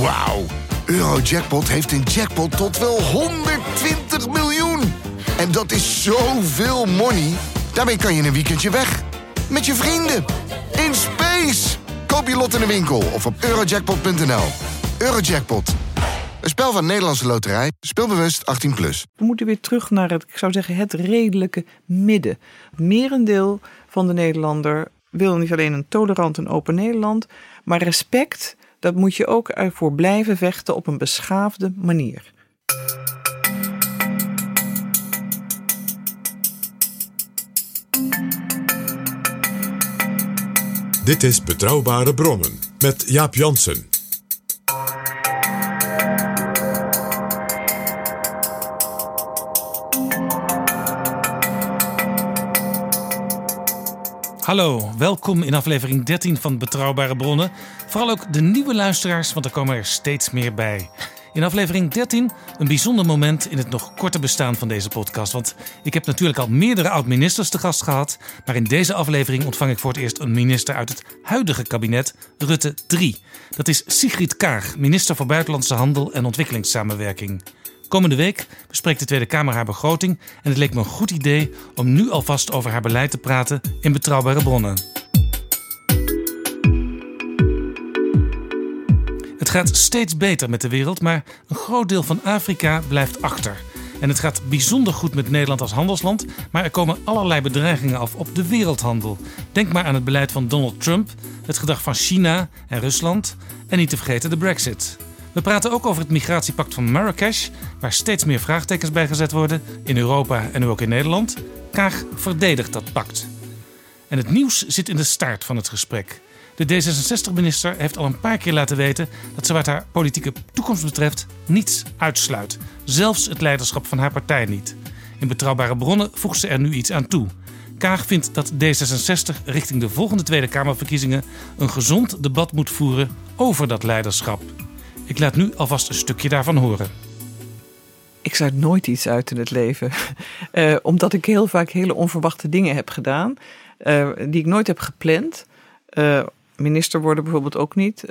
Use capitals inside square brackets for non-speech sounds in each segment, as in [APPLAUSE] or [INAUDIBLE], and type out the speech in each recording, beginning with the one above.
Wauw. Eurojackpot heeft een jackpot tot wel 120 miljoen. En dat is zoveel money. Daarmee kan je een weekendje weg. Met je vrienden. In space. Koop je lot in de winkel of op eurojackpot.nl. Eurojackpot. Een spel van Nederlandse Loterij. Speelbewust 18+. Plus. We moeten weer terug naar het, ik zou zeggen, het redelijke midden. Merendeel van de Nederlander wil niet alleen een tolerant en open Nederland, maar respect, dat moet je ook ervoor blijven vechten op een beschaafde manier. Dit is Betrouwbare Bronnen met Jaap Jansen. Hallo, welkom in aflevering 13 van Betrouwbare Bronnen. Vooral ook de nieuwe luisteraars, want er komen er steeds meer bij. In aflevering 13 een bijzonder moment in het nog korte bestaan van deze podcast. Want ik heb natuurlijk al meerdere oud-ministers te gast gehad. Maar in deze aflevering ontvang ik voor het eerst een minister uit het huidige kabinet, Rutte 3. Dat is Sigrid Kaag, minister voor Buitenlandse Handel en Ontwikkelingssamenwerking. Komende week bespreekt de Tweede Kamer haar begroting. En het leek me een goed idee om nu alvast over haar beleid te praten in betrouwbare bronnen. Het gaat steeds beter met de wereld, maar een groot deel van Afrika blijft achter. En het gaat bijzonder goed met Nederland als handelsland, maar er komen allerlei bedreigingen af op de wereldhandel. Denk maar aan het beleid van Donald Trump, het gedrag van China en Rusland en niet te vergeten de Brexit. We praten ook over het migratiepact van Marrakesh, waar steeds meer vraagtekens bij gezet worden in Europa en nu ook in Nederland. Kaag verdedigt dat pact. En het nieuws zit in de staart van het gesprek. De D66-minister heeft al een paar keer laten weten dat ze wat haar politieke toekomst betreft niets uitsluit. Zelfs het leiderschap van haar partij niet. In betrouwbare bronnen voegt ze er nu iets aan toe. Kaag vindt dat D66 richting de volgende Tweede Kamerverkiezingen een gezond debat moet voeren over dat leiderschap. Ik laat nu alvast een stukje daarvan horen. Ik sluit nooit iets uit in het leven, uh, [LAUGHS] omdat ik heel vaak hele onverwachte dingen heb gedaan, uh, die ik nooit heb gepland. Uh, minister worden bijvoorbeeld ook niet,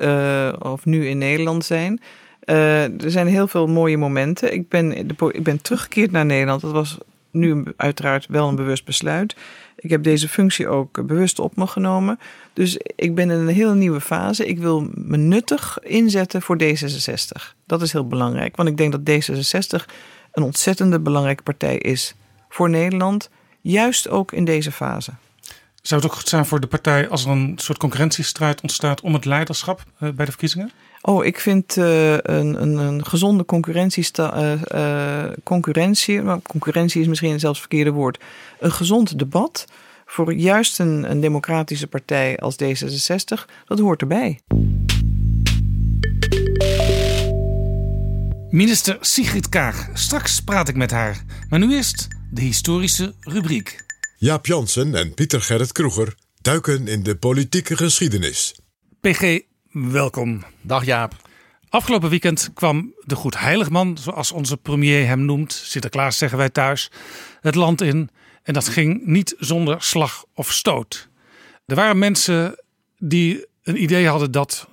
of nu in Nederland zijn. er zijn heel veel mooie momenten. Ik ben, de, ik ben teruggekeerd naar Nederland. Dat was nu uiteraard wel een bewust besluit. Ik heb deze functie ook bewust op me genomen. Dus ik ben in een heel nieuwe fase. Ik wil me nuttig inzetten voor D66. Dat is heel belangrijk, want ik denk dat D66 een ontzettende belangrijke partij is voor Nederland, juist ook in deze fase. Zou het ook goed zijn voor de partij als er een soort concurrentiestrijd ontstaat om het leiderschap bij de verkiezingen? Oh, ik vind uh, een, een, een, gezonde concurrentie, uh, uh, concurrentie, maar concurrentie is misschien zelfs het verkeerde woord, een gezond debat voor juist een, een democratische partij als D66, dat hoort erbij. Minister Sigrid Kaag, straks praat ik met haar. Maar nu eerst de historische rubriek. Jaap Jansen en Pieter Gerrit Kroeger duiken in de politieke geschiedenis. PG, welkom. Dag Jaap. Afgelopen weekend kwam de Goed Heiligman, zoals onze premier hem noemt, Sinterklaas zeggen wij thuis, het land in. En dat ging niet zonder slag of stoot. Er waren mensen die een idee hadden dat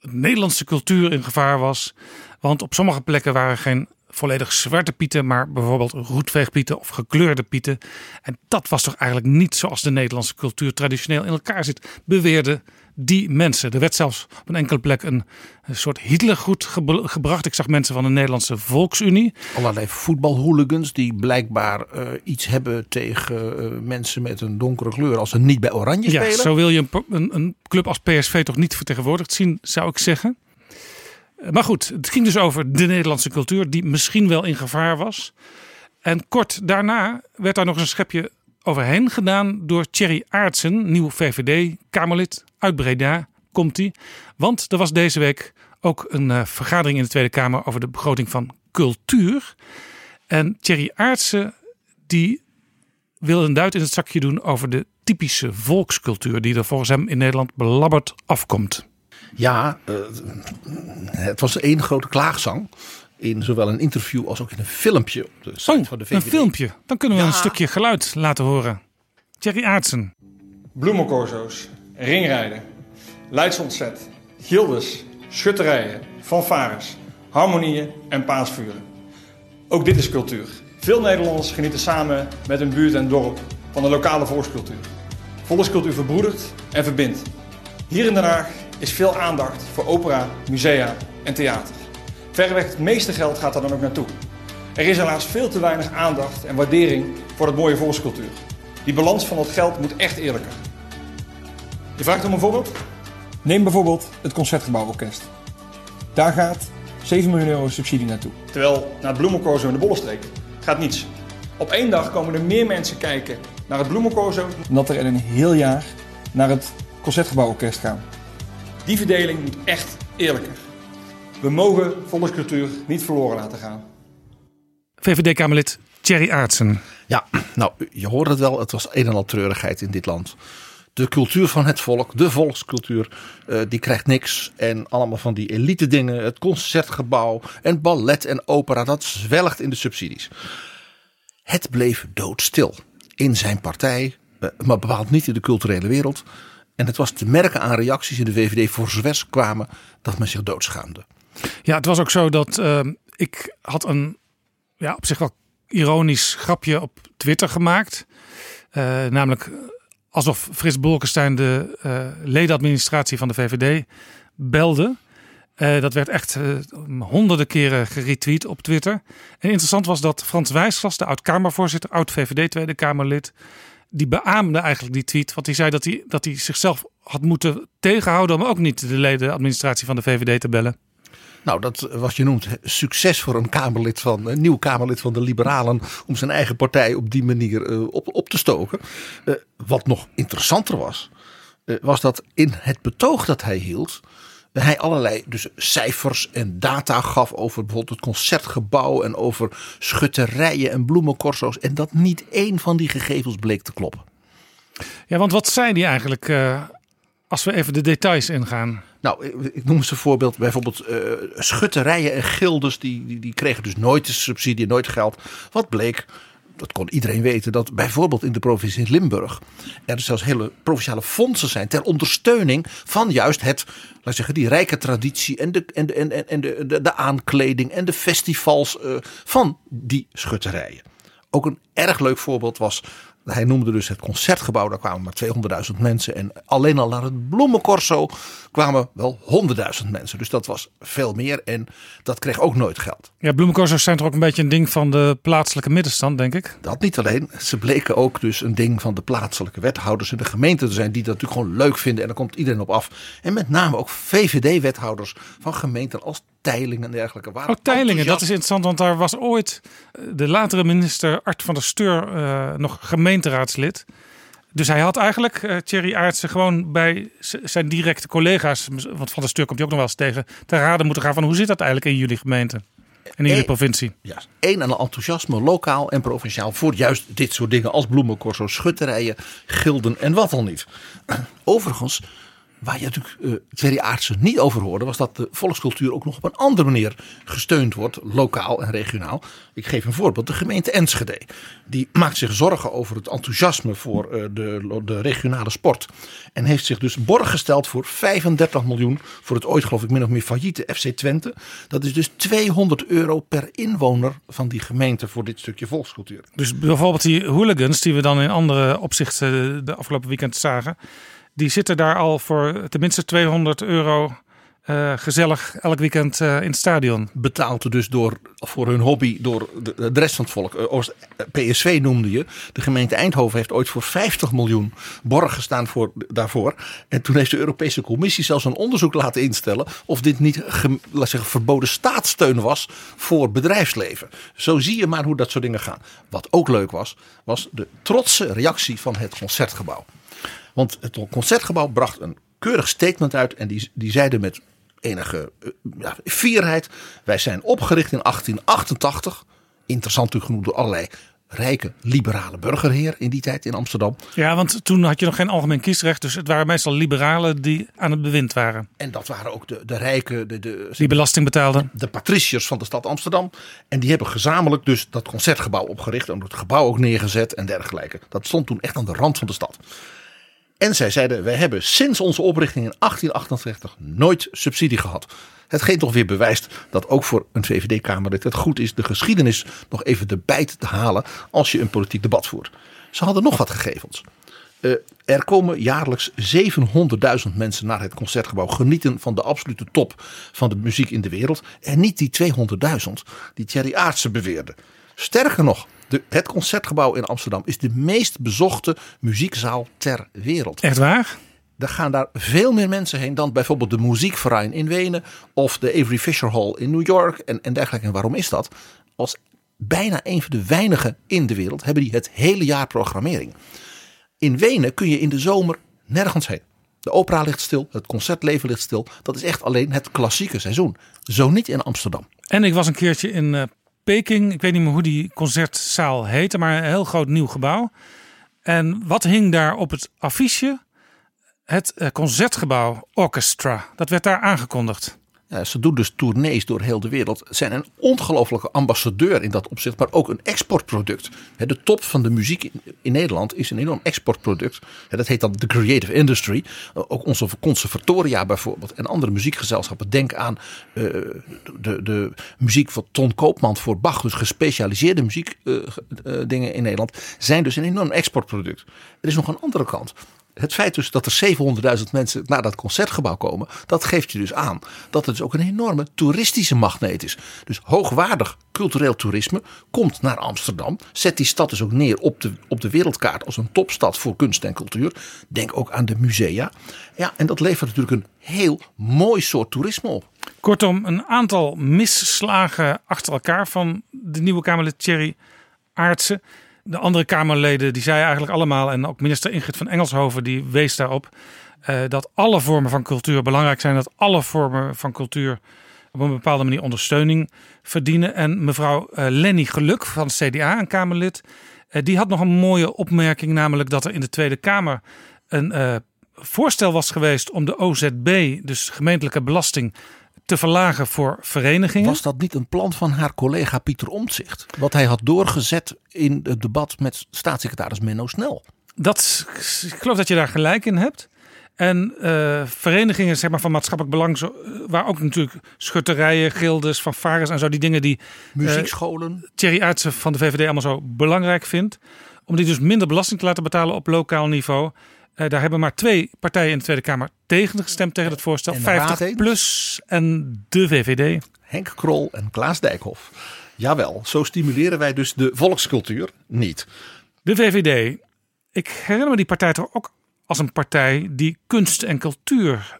de Nederlandse cultuur in gevaar was. Want op sommige plekken waren geen volledig zwarte pieten, maar bijvoorbeeld roetveegpieten of gekleurde pieten. En dat was toch eigenlijk niet zoals de Nederlandse cultuur traditioneel in elkaar zit, beweerde die mensen. Er werd zelfs op een enkele plek een, een soort Hitlergroet gebracht. Ik zag mensen van de Nederlandse Volksunie. Allerlei voetbalhooligans die blijkbaar uh, iets hebben tegen uh, mensen met een donkere kleur als ze niet bij Oranje ja, spelen. Zo wil je een, een, een club als PSV toch niet vertegenwoordigd zien, zou ik zeggen. Maar goed, het ging dus over de Nederlandse cultuur, die misschien wel in gevaar was. En kort daarna werd daar nog een schepje overheen gedaan door Thierry Aartsen, nieuw VVD-Kamerlid uit Breda. Komt hij? Want er was deze week ook een uh, vergadering in de Tweede Kamer over de begroting van cultuur. En Thierry Aartsen die wil een duit in het zakje doen over de typische volkscultuur die er volgens hem in Nederland belabberd afkomt. Ja, uh, het was één grote klaagzang. In zowel een interview als ook in een filmpje op de site oh, van de VVD. Een filmpje. Dan kunnen we ja. een stukje geluid laten horen. Thierry Aartsen. Bloemencorso's, ringrijden, Leids ontzet, gildes, schutterijen, fanfares, harmonieën en paasvuren. Ook dit is cultuur. Veel Nederlanders genieten samen met hun buurt en dorp van de lokale volkscultuur. Volkscultuur verbroedert en verbindt. Hier in Den Haag is veel aandacht voor opera, musea en theater. Verreweg het meeste geld gaat daar dan ook naartoe. Er is helaas veel te weinig aandacht en waardering voor het mooie volkscultuur. Die balans van dat geld moet echt eerlijker. Je vraagt om een voorbeeld? Neem bijvoorbeeld het Concertgebouworkest. Daar gaat 7 miljoen euro subsidie naartoe. Terwijl naar het Bloemencorso in de Bollenstreek gaat niets. Op één dag komen er meer mensen kijken naar het Bloemencorso dan dat er in een heel jaar naar het Concertgebouworkest gaan. Die verdeling moet echt eerlijker. We mogen volkscultuur niet verloren laten gaan. VVD-Kamerlid Thierry Aartsen. Ja, nou, je hoort het wel. Het was een en al treurigheid in dit land. De cultuur van het volk, de volkscultuur, eh, die krijgt niks. En allemaal van die elite dingen, het concertgebouw en ballet en opera, dat zwelgt in de subsidies. Het bleef doodstil in zijn partij, eh, maar bepaald niet in de culturele wereld. En het was te merken aan reacties in de VVD voor zover kwamen dat men zich doodschaamde. Ja, het was ook zo dat uh, ik had een ja, op zich wel ironisch grapje op Twitter gemaakt. Uh, namelijk alsof Frits Bolkestein de uh, ledenadministratie van de VVD belde. Dat werd echt honderden keren geretweet op Twitter. En interessant was dat Frans Wijsglas, de oud-Kamervoorzitter, oud-VVD Tweede Kamerlid, die beaamde eigenlijk die tweet. Want hij zei dat hij, dat hij zichzelf had moeten tegenhouden om ook niet de ledenadministratie van de VVD te bellen. Nou, dat was je noemt succes voor een Kamerlid van een nieuw Kamerlid van de Liberalen om zijn eigen partij op die manier uh, op, op te stoken. Uh, wat nog interessanter was, was dat in het betoog dat hij hield, hij allerlei dus cijfers en data gaf over bijvoorbeeld het concertgebouw en over schutterijen en bloemencorso's. En dat niet één van die gegevens bleek te kloppen. Ja, want wat zei die eigenlijk als we even de details ingaan? Nou, ik noem eens een voorbeeld. Bijvoorbeeld uh, schutterijen en gildes, die, die, die kregen dus nooit de subsidie, nooit geld. Wat bleek, dat kon iedereen weten, dat bijvoorbeeld in de provincie Limburg er zelfs hele provinciale fondsen zijn ter ondersteuning van juist het, laat zeggen, die rijke traditie en de, en de, en, en de, de, de aankleding en de festivals uh, van die schutterijen. Ook een erg leuk voorbeeld was hij noemde dus het concertgebouw, daar kwamen maar 200.000 mensen. En alleen al naar het bloemencorso kwamen wel 100.000 mensen. Dus dat was veel meer en dat kreeg ook nooit geld. Ja, bloemencorso's zijn toch ook een beetje een ding van de plaatselijke middenstand, denk ik? Dat niet alleen. Ze bleken ook dus een ding van de plaatselijke wethouders in de gemeente te zijn. Die dat natuurlijk gewoon leuk vinden en daar komt iedereen op af. En met name ook VVD-wethouders van gemeenten als Teilingen en dergelijke. Waren oh, Teilingen, dat is interessant, want daar was ooit de latere minister Art van der Steur uh, nog gemeenteraadslid. Dus hij had eigenlijk, uh, Thierry Aartsen, gewoon bij zijn directe collega's, want Van der Steur komt hij ook nog wel eens tegen, te raden moeten gaan van hoe zit dat eigenlijk in jullie gemeente? En in jullie provincie. Ja, één aan enthousiasme, lokaal en provinciaal, voor juist dit soort dingen als bloemencorso, schutterijen, gilden en wat al niet. [CLEARS THROAT] Overigens, Waar je natuurlijk uh, Thierry Aartsen niet over hoorde, was dat de volkscultuur ook nog op een andere manier gesteund wordt, lokaal en regionaal. Ik geef een voorbeeld, de gemeente Enschede. Die maakt zich zorgen over het enthousiasme voor uh, de, de regionale sport. En heeft zich dus borg gesteld voor 35 miljoen voor het ooit geloof ik min of meer failliete FC Twente. Dat is dus 200 euro per inwoner van die gemeente voor dit stukje volkscultuur. Dus bijvoorbeeld die hooligans die we dan in andere opzichten de afgelopen weekend zagen die zitten daar al voor tenminste 200 euro uh, gezellig elk weekend uh, in het stadion. Betaald dus door, voor hun hobby door de, rest van het volk. Uh, PSV noemde je. De gemeente Eindhoven heeft ooit voor 50 miljoen borg gestaan voor, daarvoor. En toen heeft de Europese Commissie zelfs een onderzoek laten instellen. of dit niet laat zeggen, verboden staatssteun was voor bedrijfsleven. Zo zie je maar hoe dat soort dingen gaan. Wat ook leuk was, was de trotse reactie van het concertgebouw. Want het concertgebouw bracht een keurig statement uit. En die, die zeiden met enige uh, ja, fierheid. Wij zijn opgericht in 1888. Interessant natuurlijk genoemd door allerlei rijke liberale burgerheer in die tijd in Amsterdam. Ja, want toen had je nog geen algemeen kiesrecht. Dus het waren meestal liberalen die aan het bewind waren. En dat waren ook de, de rijke... De, de, die belasting betaalden. De, de patriciërs van de stad Amsterdam. En die hebben gezamenlijk dus dat concertgebouw opgericht. En het gebouw ook neergezet en dergelijke. Dat stond toen echt aan de rand van de stad. En zij zeiden, wij hebben sinds onze oprichting in 1888 nooit subsidie gehad. Hetgeen toch weer bewijst dat ook voor een VVD-Kamerlid het goed is de geschiedenis nog even de bijt te halen als je een politiek debat voert. Ze hadden nog wat gegevens. Uh, er komen jaarlijks 700.000 mensen naar het concertgebouw genieten van de absolute top van de muziek in de wereld. En niet die 200.000 die Thierry Aartsen beweerde. Sterker nog, de, het concertgebouw in Amsterdam is de meest bezochte muziekzaal ter wereld. Echt waar? Er gaan daar veel meer mensen heen dan bijvoorbeeld de Muziekverein in Wenen of de Avery Fisher Hall in New York en, en dergelijke. En waarom is dat? Als bijna een van de weinigen in de wereld hebben die het hele jaar programmering. In Wenen kun je in de zomer nergens heen. De opera ligt stil, het concertleven ligt stil. Dat is echt alleen het klassieke seizoen. Zo niet in Amsterdam. En ik was een keertje in uh, Peking. Ik weet niet meer hoe die concertzaal heette, maar een heel groot nieuw gebouw. En wat hing daar op het affiche? Het uh, Concertgebouw Orchestra. Dat werd daar aangekondigd. Ja, ze doen dus tournees door heel de wereld. Zijn een ongelofelijke ambassadeur in dat opzicht, maar ook een exportproduct. De top van de muziek in Nederland is een enorm exportproduct. Dat heet dan de creative industry. Ook onze conservatoria bijvoorbeeld en andere muziekgezelschappen. Denk aan uh, de, de muziek van Ton Koopman voor Bach. Dus gespecialiseerde muziekdingen in Nederland. Zijn dus een enorm exportproduct. Er is nog een andere kant het feit dus dat er 700.000 mensen naar dat concertgebouw komen, dat geeft je dus aan dat het dus ook een enorme toeristische magneet is. Dus hoogwaardig cultureel toerisme komt naar Amsterdam, zet die stad dus ook neer op de, op de wereldkaart als een topstad voor kunst en cultuur. Denk ook aan de musea. Ja, en dat levert natuurlijk een heel mooi soort toerisme op. Kortom, een aantal misslagen achter elkaar van de nieuwe Kamerlid Thierry Aartsen. De andere Kamerleden die zeiden eigenlijk allemaal, en ook minister Ingrid van Engelshoven die wees daarop, uh, dat alle vormen van cultuur belangrijk zijn. Dat alle vormen van cultuur op een bepaalde manier ondersteuning verdienen. En mevrouw uh, Lenny Geluk van CDA, een Kamerlid, uh, die had nog een mooie opmerking, namelijk dat er in de Tweede Kamer een voorstel was geweest om de OZB, dus gemeentelijke belasting, te verlagen voor verenigingen. Was dat niet een plan van haar collega Pieter Omtzigt? Wat hij had doorgezet in het debat met staatssecretaris Menno Snel. Dat, ik geloof dat je daar gelijk in hebt. En uh, verenigingen zeg maar, van maatschappelijk belang, zo, waar ook natuurlijk schutterijen, gildes, fanfares en zo, die dingen die muziekscholen. Uh, Thierry Aartsen van de VVD allemaal zo belangrijk vindt. Om die dus minder belasting te laten betalen op lokaal niveau. Uh, daar hebben maar twee partijen in de Tweede Kamer tegen gestemd tegen het voorstel. 50 plus en de VVD. Henk Krol en Klaas Dijkhoff. Jawel, zo stimuleren wij dus de volkscultuur niet. De VVD. Ik herinner me die partij toch ook als een partij die kunst en cultuur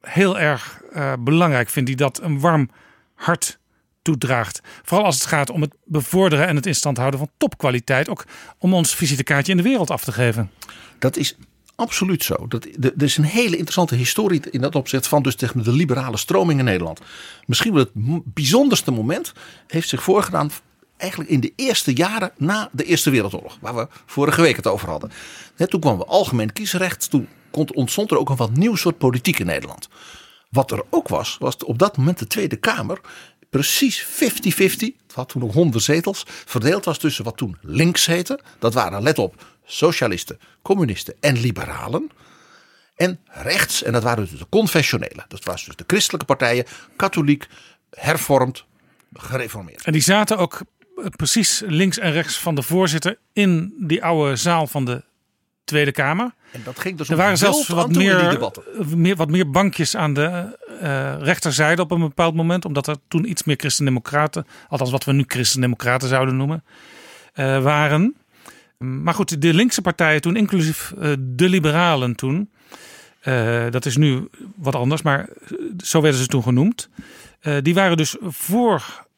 heel erg uh, belangrijk vindt. Die dat een warm hart toedraagt. Vooral als het gaat om het bevorderen en het in stand houden van topkwaliteit. Ook om ons visitekaartje in de wereld af te geven. Dat is absoluut zo. Dat, er is een hele interessante historie in dat opzicht van dus tegen de liberale stroming in Nederland. Misschien wel het bijzonderste moment heeft zich voorgedaan eigenlijk in de eerste jaren na de Eerste Wereldoorlog. Waar we vorige week het over hadden. Toen kwam we algemeen kiesrecht. Toen ontstond er ook een wat nieuw soort politiek in Nederland. Wat er ook was, was op dat moment de Tweede Kamer precies 50-50, het had toen nog 100 zetels, verdeeld was tussen wat toen links heette. Dat waren, let op, socialisten, communisten en liberalen. En rechts, en dat waren dus de confessionelen. Dat was dus de christelijke partijen, katholiek, hervormd, gereformeerd. En die zaten ook precies links en rechts van de voorzitter in die oude zaal van de Tweede Kamer. En dat ging dus er waren zelfs wat meer, meer, wat meer bankjes aan de uh, rechterzijde op een bepaald moment. Omdat er toen iets meer christendemocraten, althans wat we nu christendemocraten zouden noemen, uh, waren. Maar goed, de linkse partijen toen, inclusief uh, de liberalen toen. dat is nu wat anders, maar zo werden ze toen genoemd. die waren dus voor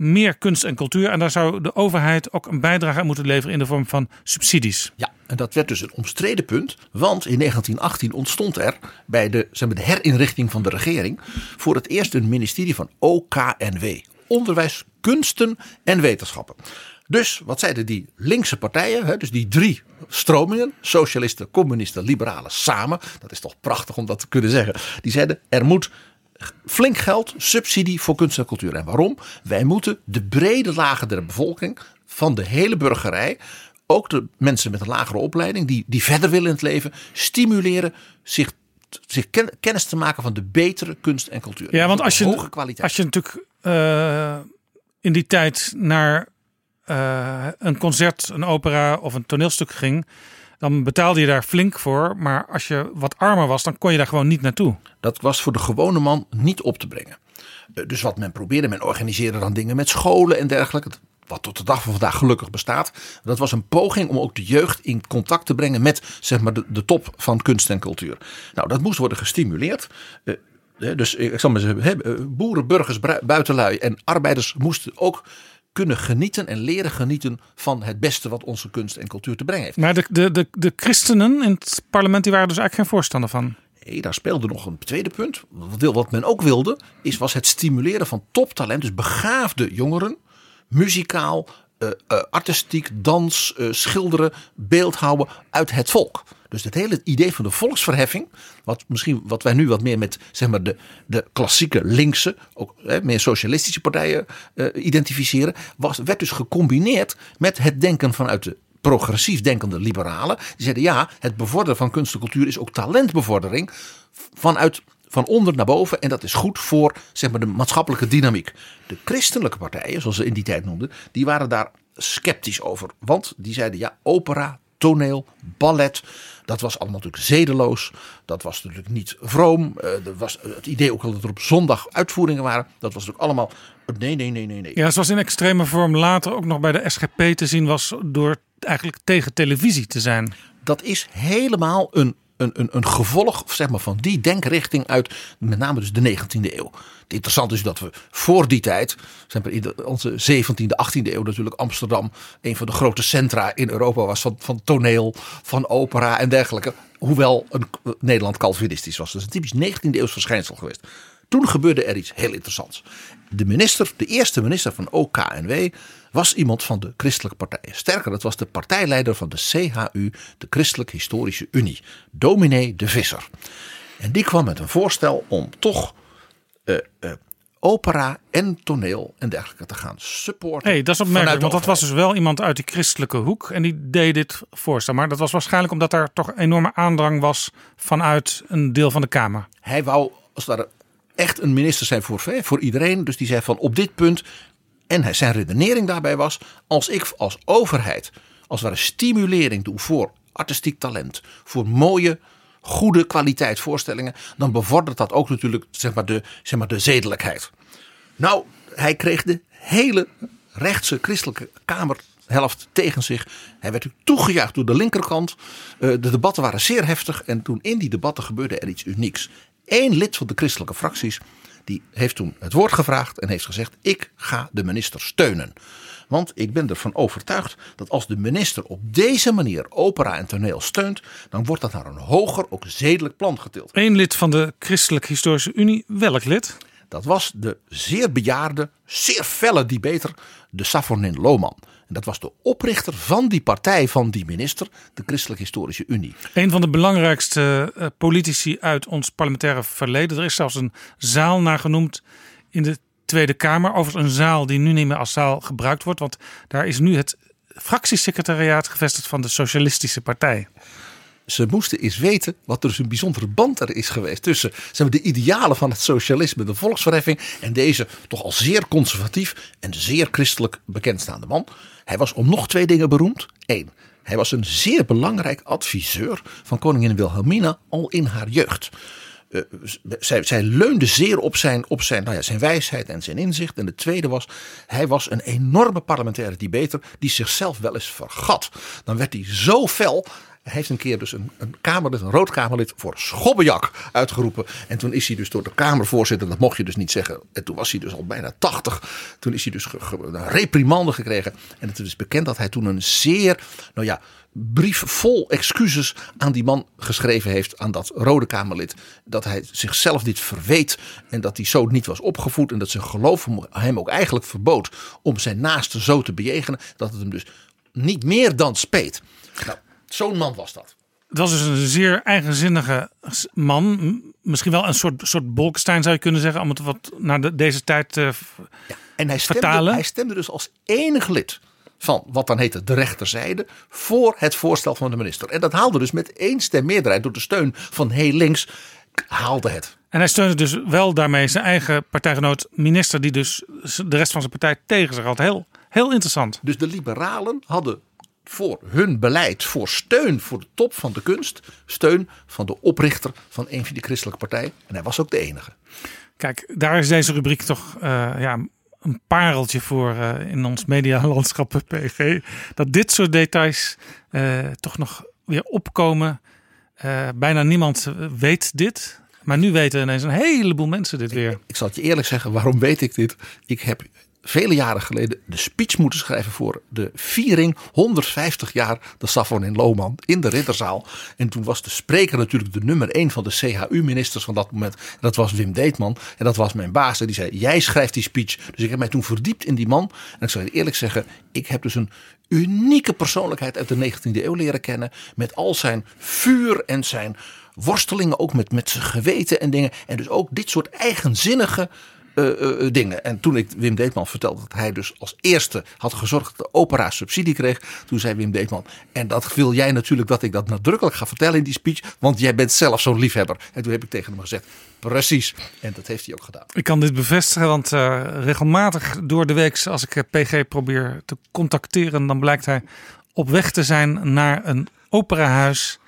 meer kunst en cultuur. En daar zou de overheid ook een bijdrage aan moeten leveren in de vorm van subsidies. Ja, en dat werd dus een omstreden punt. Want in 1918 ontstond er bij de, zeg maar, de herinrichting van de regering voor het eerst een ministerie van OKNW. Onderwijs, kunsten en wetenschappen. Dus wat zeiden die linkse partijen, dus die drie stromingen, socialisten, communisten, liberalen samen, dat is toch prachtig om dat te kunnen zeggen, die zeiden er moet flink geld, subsidie voor kunst en cultuur. En waarom? Wij moeten de brede lagen der bevolking, van de hele burgerij, ook de mensen met een lagere opleiding, die, die verder willen in het leven, stimuleren zich, zich ken- kennis te maken van de betere kunst en cultuur. Ja, want Van als je, hoge kwaliteit. als je natuurlijk eh, in die tijd naar eh, een concert, een opera of een toneelstuk ging, dan betaalde je daar flink voor. Maar als je wat armer was, dan kon je daar gewoon niet naartoe. Dat was voor de gewone man niet op te brengen. Eh, Dus wat men probeerde, men organiseerde dan dingen met scholen en dergelijke. Wat tot de dag van vandaag gelukkig bestaat. Dat was een poging om ook de jeugd in contact te brengen met zeg maar, de, top van kunst en cultuur. Nou, dat moest worden gestimuleerd. Eh, Dus ik zal maar zeggen, boeren, burgers, buitenlui en arbeiders moesten ook kunnen genieten en leren genieten van het beste wat onze kunst en cultuur te brengen heeft. Maar de, de, de, de christenen in het parlement die waren dus eigenlijk geen voorstander van. Nee, daar speelde nog een tweede punt. Wat, wil- wat men ook wilde, is, was het stimuleren van toptalent. Dus begaafde jongeren, muzikaal, artistiek, dans, eh, schilderen, beeldhouden uit het volk. Dus het hele idee van de volksverheffing, wat misschien wat wij nu wat meer met zeg maar, de, de klassieke linkse, ook hè, meer socialistische partijen eh, identificeren, was, werd dus gecombineerd met het denken vanuit de progressief denkende liberalen. Die zeiden ja, het bevorderen van kunst en cultuur is ook talentbevordering vanuit van onder naar boven. En dat is goed voor zeg maar, de maatschappelijke dynamiek. De christelijke partijen, zoals ze in die tijd noemden, die waren daar sceptisch over. Want die zeiden ja, opera, toneel, ballet. Dat was allemaal natuurlijk zedeloos. Dat was natuurlijk niet vroom. Eh, er was het idee ook dat er op zondag uitvoeringen waren. Dat was natuurlijk allemaal. Nee, nee, nee, nee, nee. Ja, zoals in extreme vorm later ook nog bij de SGP te zien was door eigenlijk tegen televisie te zijn. dat is helemaal een, een, een, een gevolg zeg maar, van die denkrichting uit met name dus de 19e eeuw. Het interessante is dat we voor die tijd, zeg in onze 17e, 18e eeuw natuurlijk Amsterdam een van de grote centra in Europa was van, van toneel, van opera en dergelijke. Hoewel een, Nederland Calvinistisch was. Dat is een typisch 19e eeuws verschijnsel geweest. Toen gebeurde er iets heel interessants. De minister, de eerste minister van OKNW, was iemand van de christelijke partijen. Sterker, dat was de partijleider van de CHU, de Christelijk Historische Unie, dominee de Visser. En die kwam met een voorstel om toch eh, eh, opera en toneel en dergelijke te gaan supporten. hey, dat is opmerkelijk, want dat was dus wel iemand uit die christelijke hoek en die deed dit voorstel. Maar dat was waarschijnlijk omdat er toch enorme aandrang was vanuit een deel van de Kamer. Hij wou als ware echt een minister zijn voor, voor iedereen. Dus die zei van op dit punt. En zijn redenering daarbij was. Als ik als overheid als ware stimulering doe voor artistiek talent. Voor mooie, goede kwaliteit voorstellingen. Dan bevordert dat ook natuurlijk zeg maar, de, zeg maar, de zedelijkheid. Nou, hij kreeg de hele rechtse christelijke kamerhelft tegen zich. Hij werd toegejuicht door de linkerkant. Eh, De debatten waren zeer heftig. En toen in die debatten gebeurde er iets unieks. Eén lid van de christelijke fracties die heeft toen het woord gevraagd en heeft gezegd: Ik ga de minister steunen. Want ik ben ervan overtuigd dat als de minister op deze manier opera en toneel steunt, dan wordt dat naar een hoger, ook zedelijk plan getild. Eén lid van de Christelijke Historische Unie, welk lid? Dat was de zeer bejaarde, zeer felle debater, de Savornin Lohman. En dat was de oprichter van die partij van die minister, de Christelijk Historische Unie. Een van de belangrijkste eh, politici uit ons parlementaire verleden. Er is zelfs een zaal naar genoemd in de Tweede Kamer. Overigens een zaal die nu niet meer als zaal gebruikt wordt. Want daar is nu het fractiesecretariaat gevestigd van de Socialistische Partij. Ze moesten eens weten wat er dus een bijzondere band er is geweest tussen zeg de idealen van het socialisme, de volksverheffing en deze toch al zeer conservatief en zeer christelijk bekendstaande man. Hij was om nog twee dingen beroemd. Eén, hij was een zeer belangrijk adviseur van koningin Wilhelmina al in haar jeugd. Eh, zij, zij leunde zeer op zijn, op zijn, nou ja, zijn wijsheid en zijn inzicht. En de tweede was, hij was een enorme parlementaire debater die zichzelf wel eens vergat. Dan werd hij zo fel. Hij heeft een keer dus een, kamerlid, een rood kamerlid voor schobbejak uitgeroepen. En toen is hij dus door de kamervoorzitter, dat mocht je dus niet zeggen. En toen was hij dus al bijna 80. Toen is hij dus ge- een reprimande gekregen. En het is bekend dat hij toen een zeer, nou ja, brief vol excuses aan die man geschreven heeft, aan dat Rode Kamerlid. Dat hij zichzelf dit verweet en dat hij zo niet was opgevoed. En dat zijn geloof hem- hem ook eigenlijk verbood om zijn naaste zo te bejegenen. Dat het hem dus niet meer dan speet. Nou, zo'n man was dat. Het was dus een zeer eigenzinnige man. Misschien wel een soort, soort Bolkestein zou je kunnen zeggen. Om het wat naar de, deze tijd te En hij stemde, Vertalen? hij stemde dus als enig lid van wat dan heette de rechterzijde voor het voorstel van de minister. En dat haalde dus met één stem meerderheid door de steun van heel links haalde het. En hij steunde dus wel daarmee zijn eigen partijgenoot minister, die dus de rest van zijn partij tegen zich had. Heel, heel interessant. Dus de liberalen hadden voor hun beleid, voor steun voor de top van de kunst, steun van de oprichter van een van die christelijke partijen. En hij was ook de enige. Kijk, daar is deze rubriek toch uh, ja, een pareltje voor uh, in ons medialandschap [LAUGHS] PG. Dat dit soort details uh, toch nog weer opkomen. bijna niemand weet dit. Maar nu weten ineens een heleboel mensen dit weer. Ik, ik zal het je eerlijk zeggen, waarom weet ik dit? Ik heb vele jaren geleden de speech moeten schrijven voor de viering 150 jaar de Safon in Lohman in de Ridderzaal. En toen was de spreker natuurlijk de nummer 1 van de CHU-ministers van dat moment. En dat was Wim Deetman. En dat was mijn baas. En die zei: Jij schrijft die speech. Dus ik heb mij toen verdiept in die man. En ik zal je eerlijk zeggen: ik heb dus een unieke persoonlijkheid uit de 19e eeuw leren kennen. Met al zijn vuur en zijn worstelingen, ook met, met zijn geweten en dingen. En dus ook dit soort eigenzinnige uh, uh, dingen. En toen ik Wim Deetman vertelde dat hij dus als eerste had gezorgd dat de opera subsidie kreeg. Toen zei Wim Deetman, en dat wil jij natuurlijk dat ik dat nadrukkelijk ga vertellen in die speech. Want jij bent zelf zo'n liefhebber. En toen heb ik tegen hem gezegd, precies. En dat heeft hij ook gedaan. Ik kan dit bevestigen, want regelmatig door de week als ik PG probeer te contacteren. Dan blijkt hij op weg te zijn naar een operahuis.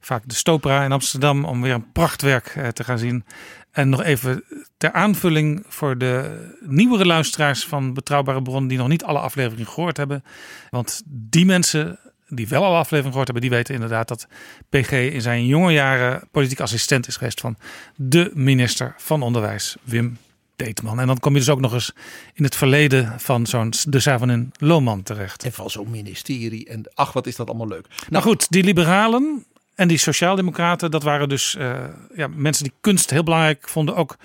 Vaak de Stopera in Amsterdam om weer een prachtwerk te gaan zien. En nog even ter aanvulling voor de nieuwere luisteraars van Betrouwbare Bronnen die nog niet alle afleveringen gehoord hebben. Want die mensen die wel alle afleveringen gehoord hebben, die weten inderdaad dat PG in zijn jonge jaren politiek assistent is geweest van de minister van Onderwijs, Wim Deetman. En dan kom je dus ook nog eens in het verleden van zo'n de Savonin Lohman terecht. En van zo'n ministerie. En ach, wat is dat allemaal leuk. Nou, nou goed, die liberalen, en die sociaaldemocraten, dat waren dus uh, ja, mensen die kunst heel belangrijk vonden. Ook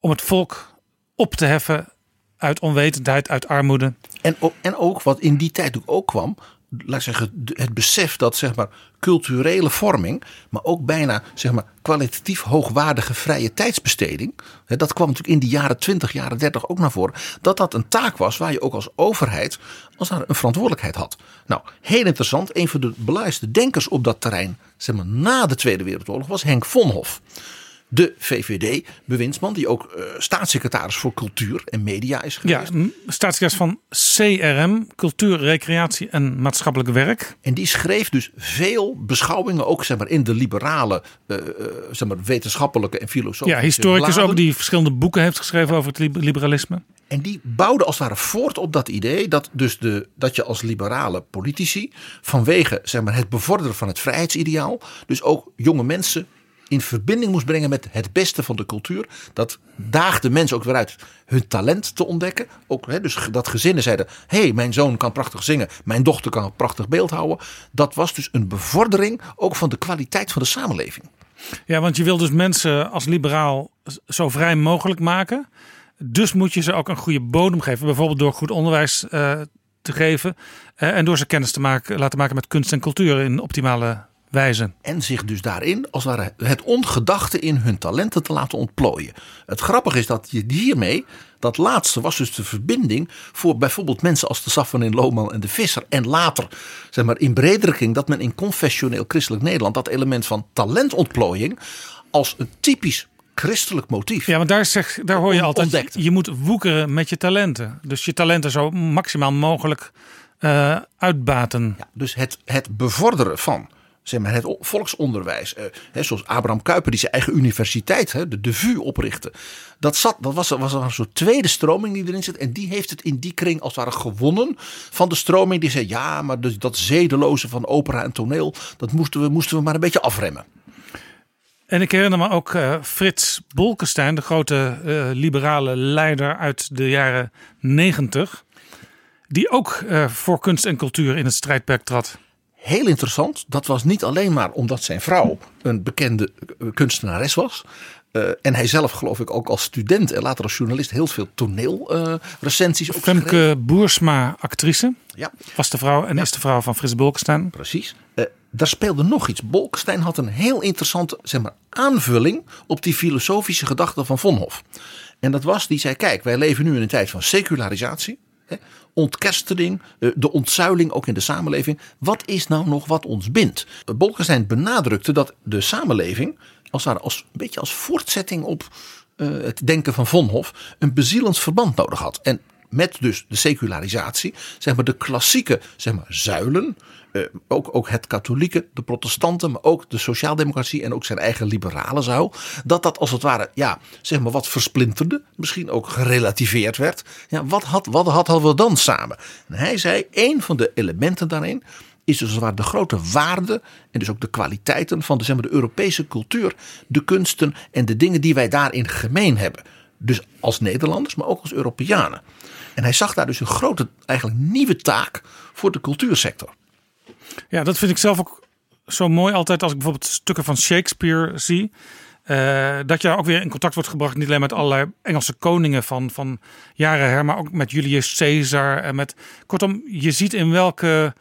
om het volk op te heffen uit onwetendheid, uit armoede. En, en ook wat in die tijd ook kwam, laat zeggen, het besef dat zeg maar, culturele vorming, maar ook bijna zeg maar, kwalitatief hoogwaardige vrije tijdsbesteding, dat kwam natuurlijk in die jaren 20, jaren 30 ook naar voren, dat dat een taak was waar je ook als overheid als een verantwoordelijkheid had. Nou, heel interessant, een van de belangrijkste denkers op dat terrein, zeg maar, na de Tweede Wereldoorlog, was Henk Vonhoff de VVD-bewindsman, die ook uh, staatssecretaris voor cultuur en media is geweest. Ja, staatssecretaris van CRM, cultuur, recreatie en maatschappelijk werk. En die schreef dus veel beschouwingen, ook zeg maar, in de liberale uh, zeg maar, wetenschappelijke en filosofische Ja, historicus bladen. ook die verschillende boeken heeft geschreven over het liberalisme. En die bouwde als het ware voort op dat idee dat, dus de, dat je als liberale politici vanwege zeg maar, het bevorderen van het vrijheidsideaal, dus ook jonge mensen in verbinding moest brengen met het beste van de cultuur. Dat daagde mensen ook weer uit hun talent te ontdekken. Ook, hè, dus dat gezinnen zeiden: hey, mijn zoon kan prachtig zingen, mijn dochter kan prachtig beeld houden. Dat was dus een bevordering ook van de kwaliteit van de samenleving. Ja, want je wil dus mensen als liberaal zo vrij mogelijk maken. Dus moet je ze ook een goede bodem geven. Bijvoorbeeld door goed onderwijs uh, te geven. Uh, en door ze kennis te maken, laten maken met kunst en cultuur in optimale wijze. En zich dus daarin, als het ware, het ongedachte in hun talenten te laten ontplooien. Het grappige is dat je hiermee, dat laatste was dus de verbinding voor bijvoorbeeld mensen als de Safvan in Lohman en de Visser. En later, zeg maar in bredere kring, dat men in confessioneel christelijk Nederland dat element van talentontplooiing als een typisch christelijk motief. Ja, want daar, zeg, daar hoor je altijd, je moet woekeren met je talenten. Dus je talenten zo maximaal mogelijk uh, uitbaten. Ja, dus het, het bevorderen van zeg maar, het volksonderwijs. Eh, hè, zoals Abraham Kuyper die zijn eigen universiteit, hè, de, de VU oprichtte. Dat, zat, dat was, was een soort tweede stroming die erin zit. En die heeft het in die kring als het ware gewonnen van de stroming die zei... ja, maar dus dat zedeloze van opera en toneel, dat moesten we, moesten we maar een beetje afremmen. En ik herinner me ook uh, Frits Bolkestein, de grote uh, liberale leider uit de jaren negentig. Die ook voor kunst en cultuur in het strijdperk trad heel interessant. Dat was niet alleen maar omdat zijn vrouw een bekende eh, kunstenares was. Uh, en hij zelf geloof ik ook als student en later als journalist heel veel toneelrecensies uh, Femke Boersma, actrice. Ja. Was de vrouw en ja. is de vrouw van Frits Bolkestein. Precies. Uh, daar speelde nog iets. Bolkestein had een heel interessante zeg maar, aanvulling op die filosofische gedachten van Vonhof. En dat was, die zei, kijk, wij leven nu in een tijd van secularisatie. Hè? Ontkerstering, eh, de ontzuiling ook in de samenleving. Wat is nou nog wat ons bindt? Bolkestein benadrukte dat de samenleving, als, als een beetje als voortzetting op eh, het denken van Vonhof, een bezielend verband nodig had. En met dus de secularisatie, zeg maar de klassieke zeg maar, zuilen, ook, ook het katholieke, de protestanten, maar ook de sociaaldemocratie en ook zijn eigen liberale zuil, dat dat als het ware, ja, zeg maar wat versplinterde, misschien ook gerelativeerd werd. Ja, wat, had, wat had, hadden we dan samen? En hij zei, een van de elementen daarin is dus ware de grote waarde en dus ook de kwaliteiten van de, zeg maar, de Europese cultuur, de kunsten en de dingen die wij daarin gemeen hebben. Dus als Nederlanders, maar ook als Europeanen. En hij zag daar dus een grote, eigenlijk nieuwe taak voor de cultuursector. Ja, dat vind ik zelf ook zo mooi altijd als ik bijvoorbeeld stukken van Shakespeare zie. Uh, dat je ook weer in contact wordt gebracht, niet alleen met allerlei Engelse koningen van, van jaren her, maar ook met Julius Caesar. En met, kortom, je ziet in welke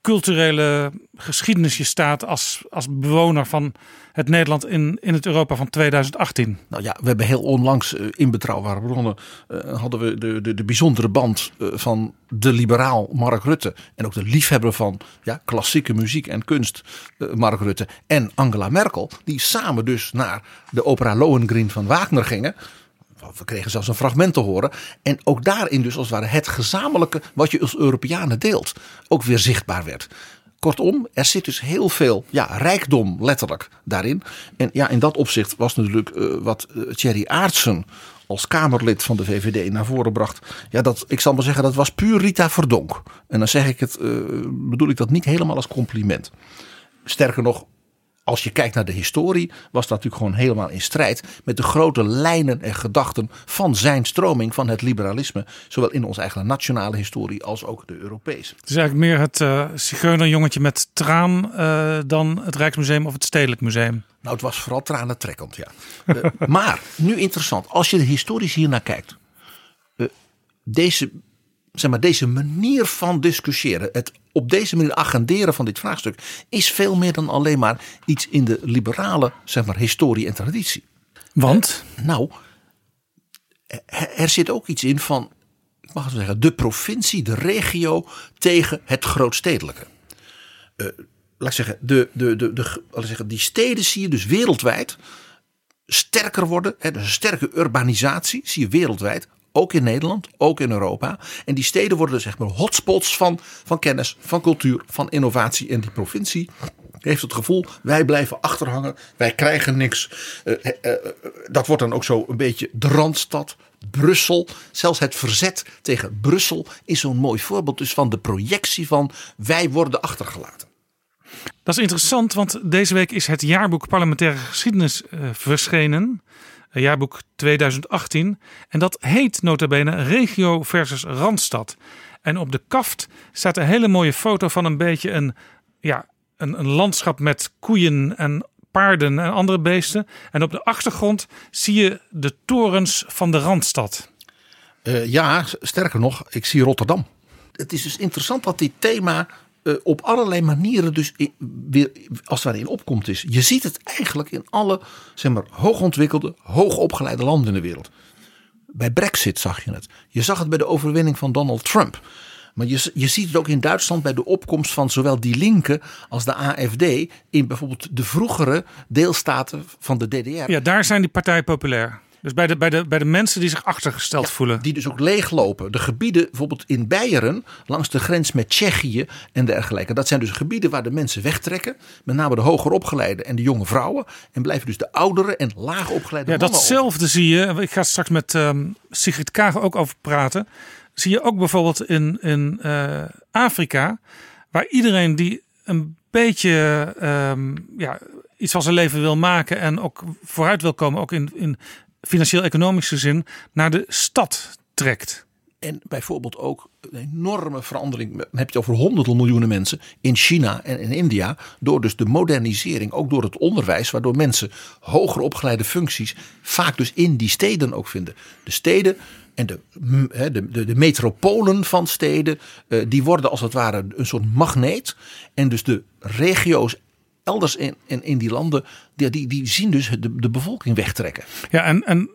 culturele geschiedenis je staat als, als bewoner van het Nederland in, in het Europa van 2018? Nou ja, we hebben heel onlangs uh, in Betrouwbare Bronnen uh, hadden we de, de, de bijzondere band uh, van de liberaal Mark Rutte en ook de liefhebber van ja, klassieke muziek en kunst Mark Rutte en Angela Merkel, die samen dus naar de opera Lohengrin van Wagner gingen. We kregen zelfs een fragment te horen. En ook daarin dus als het ware het gezamenlijke wat je als Europeanen deelt ook weer zichtbaar werd. Kortom, er zit dus heel veel ja, rijkdom letterlijk daarin. En ja, in dat opzicht was natuurlijk uh, wat uh, Thierry Aartsen als Kamerlid van de VVD naar voren bracht. Ja, dat, ik zal maar zeggen, dat was puur Rita Verdonk. En dan zeg ik het, uh, bedoel ik dat niet helemaal als compliment. Sterker nog, als je kijkt naar de historie, was dat natuurlijk gewoon helemaal in strijd met de grote lijnen en gedachten van zijn stroming van het liberalisme, zowel in onze eigen nationale historie als ook de Europese. Het is eigenlijk meer het uh, zigeunerjongetje met traan uh, dan het Rijksmuseum of het Stedelijk Museum. Nou, het was vooral tranentrekkend, ja. uh, [LAUGHS] maar nu interessant, als je de historisch hier naar kijkt, deze zeg maar, deze manier van discussiëren, het op deze manier agenderen van dit vraagstuk, is veel meer dan alleen maar iets in de liberale zeg maar, historie en traditie. Want? Uh, nou, er zit ook iets in van, ik mag het zeggen, de provincie, de regio tegen het grootstedelijke. Uh, laat ik zeggen, de, de, de, de, laat ik zeggen, die steden zie je dus wereldwijd sterker worden. Hè, dus een sterke urbanisatie zie je wereldwijd ook in Nederland, ook in Europa. En die steden worden dus maar hotspots van, van kennis, van cultuur, van innovatie. En die provincie heeft het gevoel, wij blijven achterhangen, wij krijgen niks. Uh, uh, uh, dat wordt dan ook zo een beetje de Randstad, Brussel. Zelfs het verzet tegen Brussel is zo'n mooi voorbeeld dus van de projectie van wij worden achtergelaten. Dat is interessant, want deze week is het jaarboek Parlementaire Geschiedenis verschenen jaarboek 2018. En dat heet nota bene Regio versus Randstad. En op de kaft staat een hele mooie foto van een beetje een, ja, een, een landschap met koeien en paarden en andere beesten. En op de achtergrond zie je de torens van de Randstad. Uh, ja, sterker nog, ik zie Rotterdam. Het is dus interessant dat dit thema uh, op allerlei manieren dus weer als het ware in opkomt is. Je ziet het eigenlijk in alle zeg maar, hoogontwikkelde, hoogopgeleide landen in de wereld. Bij Brexit zag je het. Je zag het bij de overwinning van Donald Trump. Maar je, je ziet het ook in Duitsland bij de opkomst van zowel die linken als de AFD in bijvoorbeeld de vroegere deelstaten van de DDR. Ja, daar zijn die partijen populair. Dus bij de, bij, de, bij de mensen die zich achtergesteld ja, voelen. Die dus ook leeglopen. De gebieden bijvoorbeeld in Beieren, langs de grens met Tsjechië en dergelijke. Dat zijn dus gebieden waar de mensen wegtrekken. Met name de hoger opgeleide en de jonge vrouwen. En blijven dus de oudere en laag opgeleide ja, mannen Datzelfde zie je, ik ga straks met um, Sigrid Kaag ook over praten. Zie je ook bijvoorbeeld in, in uh, Afrika. Waar iedereen die een beetje um, ja, iets van zijn leven wil maken. En ook vooruit wil komen, ook in, in financieel-economische zin naar de stad trekt. En bijvoorbeeld ook een enorme verandering, dan heb je over honderden miljoenen mensen in China en in India. Door dus de modernisering, ook door het onderwijs, waardoor mensen hoger opgeleide functies vaak dus in die steden ook vinden. De steden en de, de, de, de metropolen van steden, die worden als het ware een soort magneet. En dus de regio's elders in, in, in die landen, die, die, die zien dus de, de bevolking wegtrekken. Ja, en, en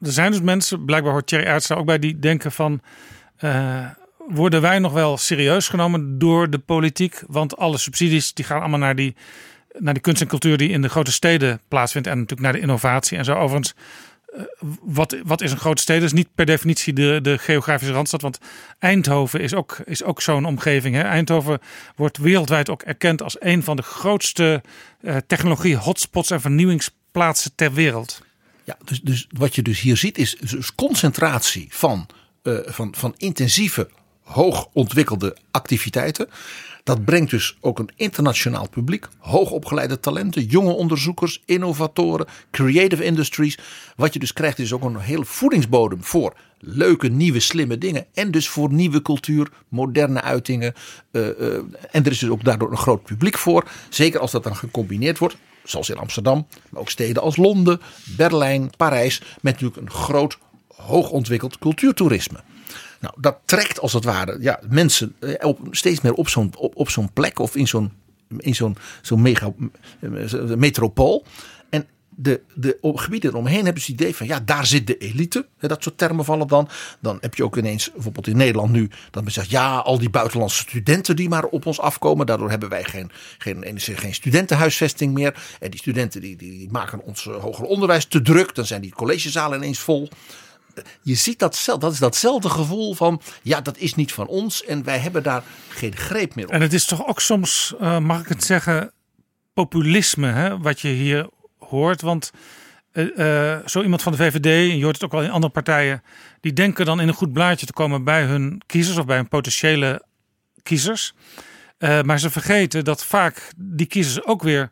er zijn dus mensen, blijkbaar hoort Thierry Aertstra ook bij, die denken van... eh, worden wij nog wel serieus genomen door de politiek. Want alle subsidies die gaan allemaal naar die, naar die kunst en cultuur die in de grote steden plaatsvindt. En natuurlijk naar de innovatie en zo. Overigens, wat, wat is een grote? Dat is niet per definitie de, de geografische randstad. Want Eindhoven is ook, is ook zo'n omgeving. Hè? Eindhoven wordt wereldwijd ook erkend als een van de grootste eh, technologie hotspots en vernieuwingsplaatsen ter wereld. Ja, dus, dus wat je dus hier ziet is dus concentratie van, eh, van, van intensieve, hoog ontwikkelde activiteiten. Dat brengt dus ook een internationaal publiek, hoogopgeleide talenten, jonge onderzoekers, innovatoren, creative industries. Wat je dus krijgt is ook een hele voedingsbodem voor leuke, nieuwe, slimme dingen. En dus voor nieuwe cultuur, moderne uitingen. Uh, uh, en er is dus ook daardoor een groot publiek voor. Zeker als dat dan gecombineerd wordt zoals in Amsterdam, maar ook steden als Londen, Berlijn, Parijs, met natuurlijk een groot, hoogontwikkeld cultuurtoerisme. Nou, dat trekt als het ware ja, mensen eh, steeds meer op zo'n op, op zo'n plek of in zo'n in zo'n zo'n mega metropool. En de, de gebieden eromheen hebben ze het idee van ja, daar zit de elite. Dat soort termen vallen dan. Dan heb je ook ineens, bijvoorbeeld in Nederland nu, dat men zegt ja, al die buitenlandse studenten die maar op ons afkomen. Daardoor hebben wij geen, geen, geen studentenhuisvesting meer. En die studenten die, die maken ons hoger onderwijs te druk. Dan zijn die collegezalen ineens vol je ziet dat, dat is datzelfde gevoel van ja, dat is niet van ons en wij hebben daar geen greep meer op. En het is toch ook soms, uh, mag ik het zeggen, populisme hè, wat je hier hoort. Want uh, uh, zo iemand van de VVD, je hoort het ook wel in andere partijen, die denken dan in een goed blaadje te komen bij hun kiezers of bij hun potentiële kiezers. maar ze vergeten dat vaak die kiezers ook weer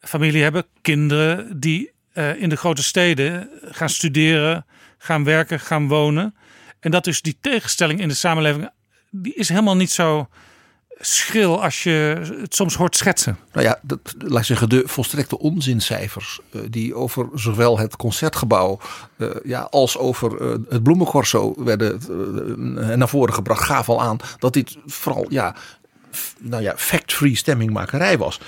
familie hebben, kinderen die in de grote steden gaan studeren, gaan werken, gaan wonen. En dat is die tegenstelling in de samenleving, die is helemaal niet zo schril als je het soms hoort schetsen. Nou ja, dat, laat ik zeggen, de volstrekte onzincijfers uh, die over zowel het concertgebouw uh, ja, als over uh, het bloemencorso werden naar voren gebracht, gaf al aan dat dit vooral ja, nou ja, fact-free stemmingmakerij was.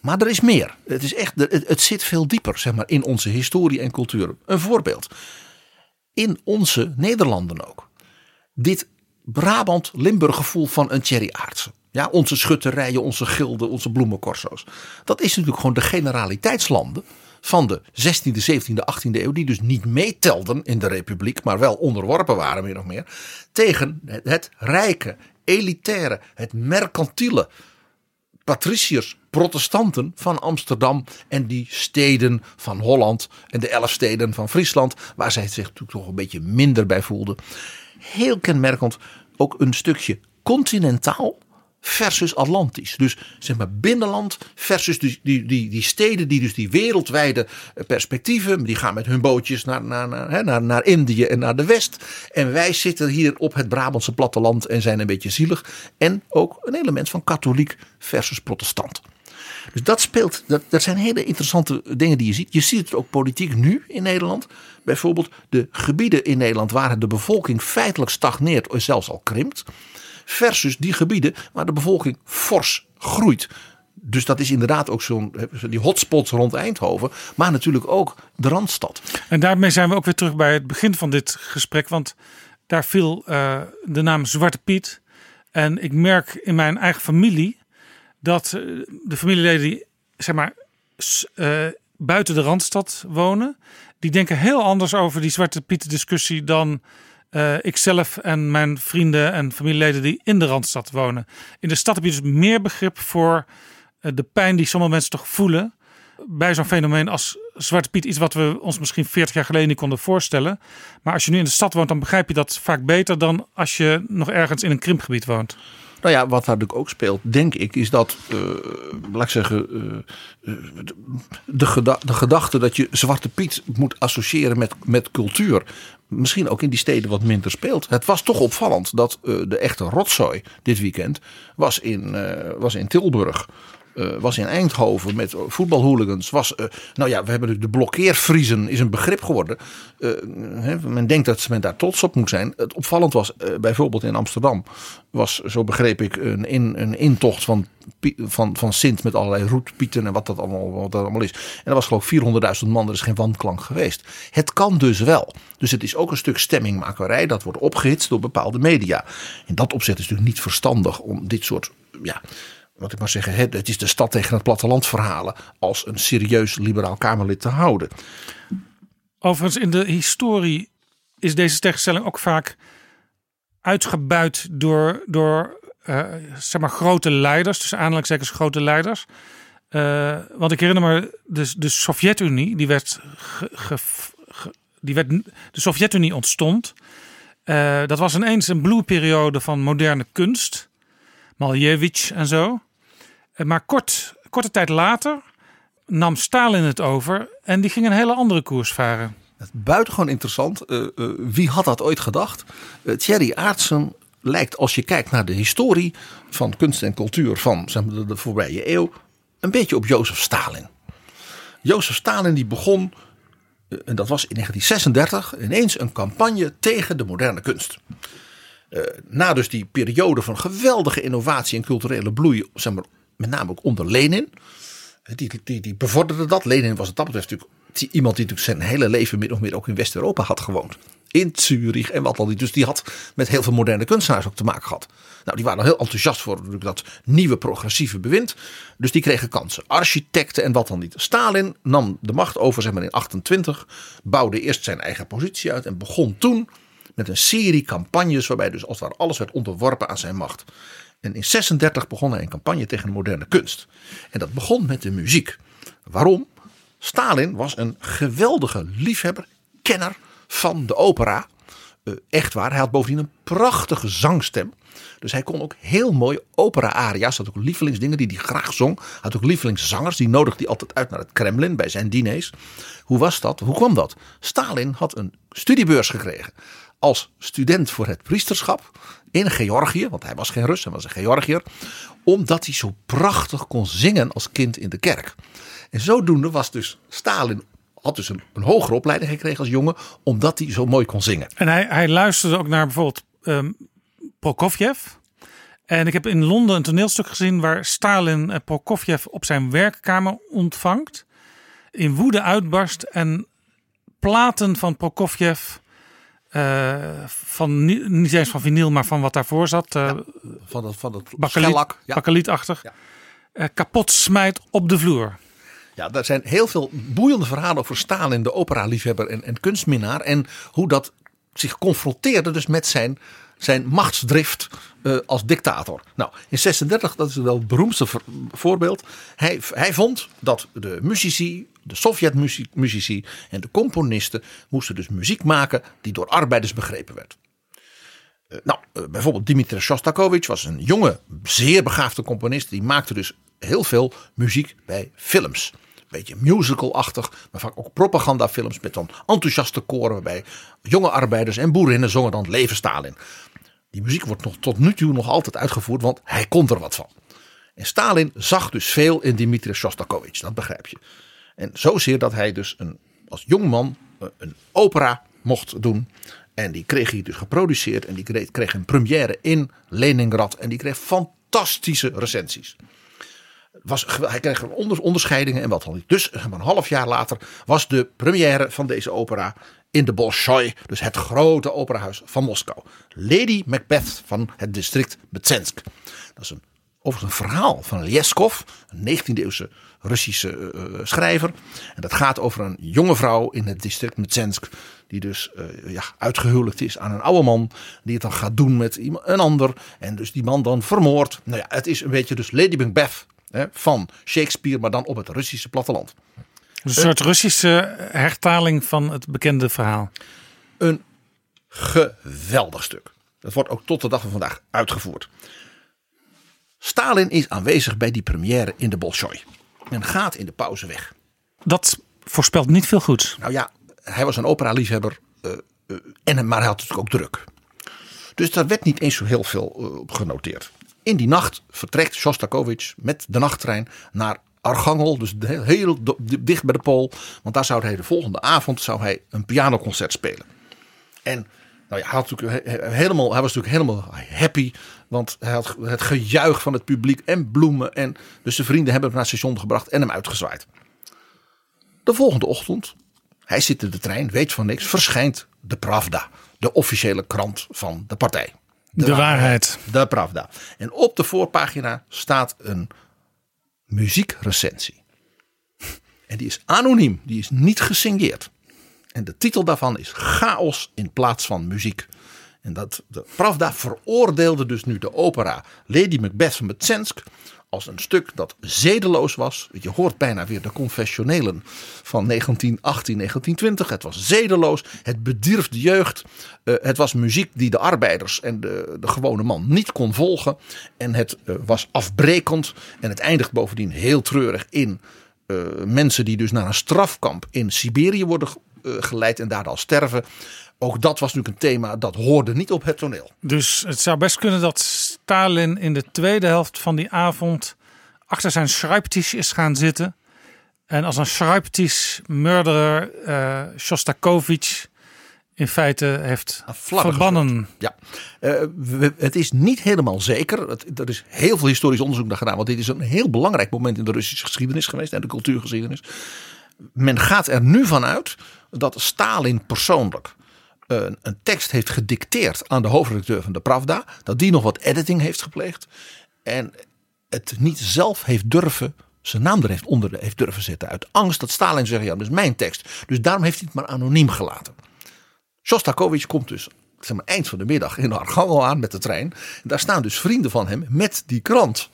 Maar er is meer. Het, is echt, het zit veel dieper zeg maar, in onze historie en cultuur. Een voorbeeld in onze Nederlanden ook. Dit Brabant-Limburg gevoel van een Thierry Aartsen. Ja, onze schutterijen, onze gilden, onze bloemencorso's. Dat is natuurlijk gewoon de generaliteitslanden van de 16e, 17e, 18e eeuw. Die dus niet meetelden in de republiek, maar wel onderworpen waren meer of meer. Tegen het rijke, elitaire, het mercantiele patriciërs, protestanten van Amsterdam en die steden van Holland en de elf steden van Friesland, waar zij zich natuurlijk toch een beetje minder bij voelden. Heel kenmerkend ook een stukje continentaal versus Atlantisch. Dus zeg maar binnenland versus die, die, die, steden die dus die wereldwijde perspectieven. Die gaan met hun bootjes naar, naar, naar, naar, naar Indië en naar de West. En wij zitten hier op het Brabantse platteland en zijn een beetje zielig. En ook een element van katholiek versus protestant. Dus dat speelt, dat, dat zijn hele interessante dingen die je ziet. Je ziet het ook politiek nu in Nederland. Bijvoorbeeld de gebieden in Nederland waar de bevolking feitelijk stagneert of zelfs al krimpt. Versus die gebieden waar de bevolking fors groeit. Dus dat is inderdaad ook zo'n die hotspots rond Eindhoven, maar natuurlijk ook de Randstad. En daarmee zijn we ook weer terug bij het begin van dit gesprek, want daar viel uh, de naam Zwarte Piet. En ik merk in mijn eigen familie dat uh, de familieleden die zeg maar uh, buiten de Randstad wonen, die denken heel anders over die Zwarte Piet discussie dan uh, ikzelf en mijn vrienden en familieleden die in de Randstad wonen. In de stad heb je dus meer begrip voor de pijn die sommige mensen toch voelen bij zo'n fenomeen als Zwarte Piet. Iets wat we ons misschien 40 jaar geleden niet konden voorstellen. Maar als je nu in de stad woont, dan begrijp je dat vaak beter dan als je nog ergens in een krimpgebied woont. Nou ja, wat daar natuurlijk ook speelt, denk ik, is dat, uh, laat ik zeggen, uh, de, geda de gedachte dat je Zwarte Piet moet associëren met, met cultuur, misschien ook in die steden wat minder speelt. Het was toch opvallend dat de echte rotzooi dit weekend was in, was in Tilburg. Eh, was in Eindhoven met voetbalhooligans. Was, eh, nou ja, we hebben de blokkeervriezen is een begrip geworden. Eh, men denkt dat men daar trots op moet zijn. Het opvallend was bijvoorbeeld in Amsterdam. Was, zo begreep ik, een, in, een intocht van, van, van Sint met allerlei roetpieten en wat dat allemaal, wat dat allemaal is. En dat was geloof ik 400.000 man. Er is geen wanklank geweest. Het kan dus wel. Dus het is ook een stuk stemmingmakerij. Dat wordt opgehitst door bepaalde media. In dat opzicht is het natuurlijk niet verstandig om dit soort, ja, wat ik maar zeggen, het is de stad tegen het platteland verhalen als een serieus liberaal Kamerlid te houden. Overigens, in de historie is deze tegenstelling ook vaak uitgebuit door, door eh, zeg maar grote leiders, dus aanhalingstekens grote leiders. Eh, want ik herinner me, de, de Sovjet-Unie, die werd, ge- die werd, de Sovjet-Unie ontstond. Eh, dat was ineens een bloeiperiode van moderne kunst, Malevich en zo. Eh, maar kort, korte tijd later nam Stalin het over en die ging een hele andere koers varen. Buitengewoon interessant. Eh, eh, wie had dat ooit gedacht? Eh, Thierry Aartsen lijkt, als je kijkt naar de historie van kunst en cultuur van zeg maar, de, voorbije eeuw, een beetje op Jozef Stalin. Jozef Stalin die begon, en dat was in 1936, ineens een campagne tegen de moderne kunst. Na dus die periode van geweldige innovatie en culturele bloei, zeg maar, met name ook onder Lenin. Die, die, die bevorderde dat. Lenin was het dat betreft natuurlijk iemand die natuurlijk zijn hele leven min of meer ook in West-Europa had gewoond. In Zurich en wat dan niet. Dus die had met heel veel moderne kunstenaars ook te maken gehad. Nou, die waren heel enthousiast voor dat nieuwe progressieve bewind. Dus die kregen kansen. Architecten en wat dan niet. Stalin nam de macht over zeg maar in 28. Bouwde eerst zijn eigen positie uit. En begon toen met een serie campagnes waarbij dus als het ware alles werd onderworpen aan zijn macht. En in 36 begon hij een campagne tegen de moderne kunst. En dat begon met de muziek. Waarom? Stalin was een geweldige liefhebber, kenner van de opera. Eh, echt waar, hij had bovendien een prachtige zangstem. Dus hij kon ook heel mooi opera-aria's. Had ook lievelingsdingen die hij graag zong. Had ook lievelingszangers. Die nodigde hij altijd uit naar het Kremlin bij zijn diners. Hoe was dat? Hoe kwam dat? Stalin had een studiebeurs gekregen. Als student voor het priesterschap in Georgië. Want hij was geen Rus, hij was een Georgiër. Omdat hij zo prachtig kon zingen als kind in de kerk. En zodoende was dus Stalin had dus een, een hogere opleiding gekregen als jongen. Omdat hij zo mooi kon zingen. En hij, hij luisterde ook naar bijvoorbeeld ehm Prokofjev. En ik heb in Londen een toneelstuk gezien waar Stalin eh, Prokofjev op zijn werkkamer ontvangt. In woede uitbarst en platen van Prokofjev. Eh, van, ni- niet eens van vinyl, maar van wat daarvoor zat. eh Van dat, van dat bakkeliet. Ja. bakkelietachtig. Ja. eh, kapot smijt op de vloer. Ja, er zijn heel veel boeiende verhalen over Stalin, de opera-liefhebber en, en kunstminnaar. En hoe dat zich confronteerde dus met zijn, zijn machtsdrift als dictator. Nou, in 36, dat is wel het beroemdste voor- voorbeeld. Hij, hij vond dat de muzici, de Sovjet-muzici en de componisten moesten dus muziek maken die door arbeiders begrepen werd. Eh, nou, eh, bijvoorbeeld Dimitri Shostakovich was een jonge, zeer begaafde componist. Die maakte dus heel veel muziek bij films. Beetje musical-achtig, maar vaak ook propagandafilms met dan enthousiaste koren. Waarbij jonge arbeiders en boerinnen zongen dan Leven Stalin. Die muziek wordt nog tot nu toe nog altijd uitgevoerd, want hij kon er wat van. En Stalin zag dus veel in Dimitri Shostakovich, dat begrijp je. En zozeer dat hij dus een, als jongman eh, een opera mocht doen. En die kreeg hij dus geproduceerd. En die kreeg, een première in Leningrad. En die kreeg fantastische recensies. Was, hij kreeg onder, onderscheidingen en wat dan niet. Dus een half jaar later was de première van deze opera in de Bolshoi. Dus het grote operahuis van Moskou. Lady Macbeth van het district Betsensk. Dat is een, overigens een verhaal van Lyeskov. Een 19e eeuwse Russische eh, eh, schrijver. En dat gaat over een jonge vrouw in het district Betsensk. Die dus eh, ja, uitgehuwelijkd is aan een oude man. Die het dan gaat doen met iemand, een ander. En dus die man dan vermoord. Nou ja, het is een beetje dus Lady Macbeth hè, van Shakespeare. Maar dan op het Russische platteland. Dus een soort Russische hertaling van het bekende verhaal. Een geweldig stuk. Dat wordt ook tot de dag van vandaag uitgevoerd. Stalin is aanwezig bij die première in de Bolshoi. En gaat in de pauze weg. Dat voorspelt niet veel goeds. Nou ja, hij was een opera-liefhebber. eh, en, maar hij had natuurlijk ook druk. Dus daar werd niet eens zo heel veel eh, op genoteerd. In die nacht vertrekt Shostakovich met de nachttrein naar Archangel, dus heel, dicht bij de Pool. Want daar zou hij de volgende avond zou hij een pianoconcert spelen. En nou ja, hij, had natuurlijk he- he- helemaal, hij was natuurlijk helemaal happy. Want hij had het gejuich van het publiek en bloemen. En dus zijn vrienden hebben hem naar het station gebracht en hem uitgezwaaid. De volgende ochtend, hij zit in de trein, weet van niks, verschijnt de Pravda. De officiële krant van de partij. De waarheid. De Pravda. En op de voorpagina staat een muziekrecensie. En die is anoniem, die is niet gesigneerd. En de titel daarvan is Chaos in plaats van muziek. En dat, de Pravda veroordeelde dus nu de opera Lady Macbeth van als een stuk dat zedeloos was. Je hoort bijna weer de confessionelen van 1918, 1920. Het was zedeloos, het bedierf de jeugd. Eh, het was muziek die de arbeiders en de, de gewone man niet kon volgen. En het eh, was afbrekend en het eindigt bovendien heel treurig in eh, mensen die dus naar een strafkamp in Siberië worden geleid en daar al sterven. Ook dat was natuurlijk een thema dat hoorde niet op het toneel. Dus het zou best kunnen dat Stalin in de tweede helft van die avond achter zijn schreibtisch is gaan zitten. En als een schreibtisch-murderer eh Shostakovich in feite heeft verbannen. Ja, Eh, we- het is niet helemaal zeker. Het, er is heel veel historisch onderzoek naar gedaan. Want dit is een heel belangrijk moment in de Russische geschiedenis geweest. En de cultuurgeschiedenis. Men gaat er nu vanuit dat Stalin persoonlijk een, een tekst heeft gedicteerd aan de hoofdredacteur van de Pravda. Dat die nog wat editing heeft gepleegd. En het niet zelf heeft durven, zijn naam er heeft onder heeft durven zetten. Uit angst dat Stalin zegt, ja dat is mijn tekst. Dus daarom heeft hij het maar anoniem gelaten. Shostakovich komt dus zeg maar, eind van de middag in Archangel aan met de trein. Daar staan dus vrienden van hem met die krant.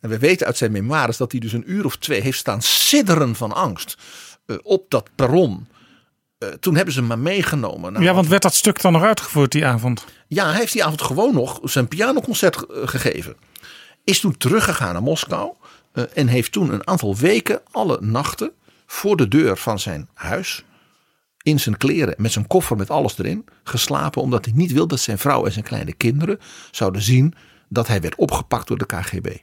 En we weten uit zijn memoires dat hij dus een uur of twee heeft staan sidderen van angst eh, op dat perron. Eh, toen hebben ze hem maar meegenomen. naar Ja, want werd dat stuk dan nog uitgevoerd die avond? ja, hij heeft die avond gewoon nog zijn pianoconcert eh, gegeven. Is toen teruggegaan naar Moskou. en heeft toen een aantal weken alle nachten voor de deur van zijn huis. In zijn kleren, met zijn koffer met alles erin, geslapen. Omdat hij niet wilde dat zijn vrouw en zijn kleine kinderen zouden zien dat hij werd opgepakt door de KGB.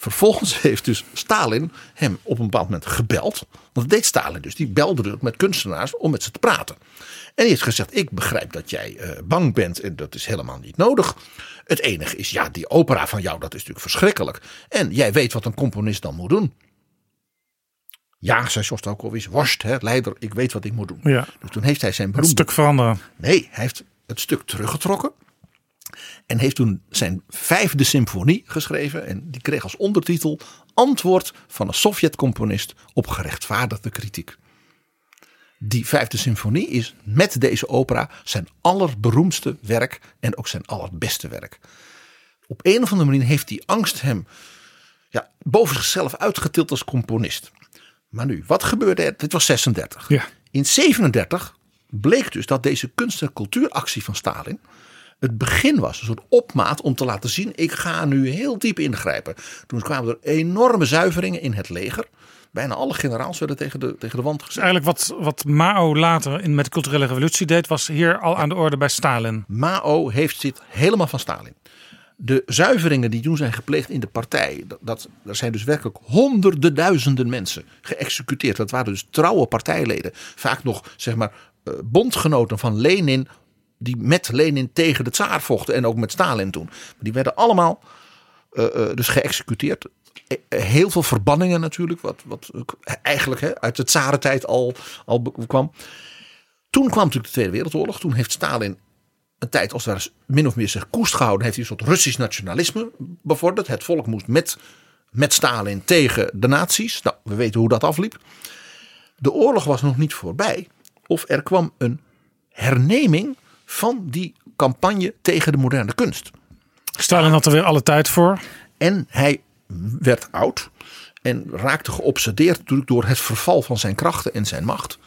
Vervolgens [LAUGHS] heeft dus Stalin hem op een bepaald moment gebeld. Want dat deed Stalin dus. Die belde met kunstenaars om met ze te praten. En die heeft gezegd: Ik begrijp dat jij eh, bang bent en dat is helemaal niet nodig. Het enige is, ja, die opera van jou, dat is natuurlijk verschrikkelijk. En jij weet wat een componist dan moet doen. Ja, zei Shostakovich, worst, hè, leider, ik weet wat ik moet doen. Ja. Dus toen heeft hij zijn Het beroemde stuk veranderen. Nee, hij heeft het stuk teruggetrokken. En heeft toen zijn vijfde symfonie geschreven. En die kreeg als ondertitel Antwoord van een Sovjet-componist op gerechtvaardigde kritiek. Die vijfde symfonie is met deze opera zijn allerberoemdste werk en ook zijn allerbeste werk. Op een of andere manier heeft die angst hem ja, boven zichzelf uitgetild als componist. Maar nu, wat gebeurde er? Dit was 36. Ja. In 37 bleek dus dat deze kunst- en cultuuractie van Stalin het begin was. Een soort opmaat om te laten zien, ik ga nu heel diep ingrijpen. Toen kwamen er enorme zuiveringen in het leger. Bijna alle generaals werden tegen de, tegen de wand Dus gezet. eigenlijk wat, wat Mao later in, met de culturele revolutie deed, was hier al aan de orde bij Stalin. Mao heeft dit helemaal van Stalin. De zuiveringen die toen zijn gepleegd in de partij, dat, dat, er zijn dus werkelijk honderden duizenden mensen geëxecuteerd. Dat waren dus trouwe partijleden. Vaak nog, zeg maar, eh, bondgenoten van Lenin, die met Lenin tegen de tsaar vochten en ook met Stalin toen. Die werden allemaal eh, eh, dus geëxecuteerd. Eh, Heel veel verbanningen natuurlijk, wat, wat eigenlijk hè, uit de tsarentijd al, al kwam. Toen kwam natuurlijk de Tweede Wereldoorlog. Toen heeft Stalin een tijd als ware min of meer zich koest gehouden. Heeft hij een soort Russisch nationalisme bevorderd. Het volk moest met, met Stalin tegen de nazi's. Nou, we weten hoe dat afliep. De oorlog was nog niet voorbij. Of er kwam een herneming van die campagne tegen de moderne kunst. Stalin had er weer alle tijd voor. En hij werd oud en raakte geobsedeerd natuurlijk door het verval van zijn krachten en zijn macht.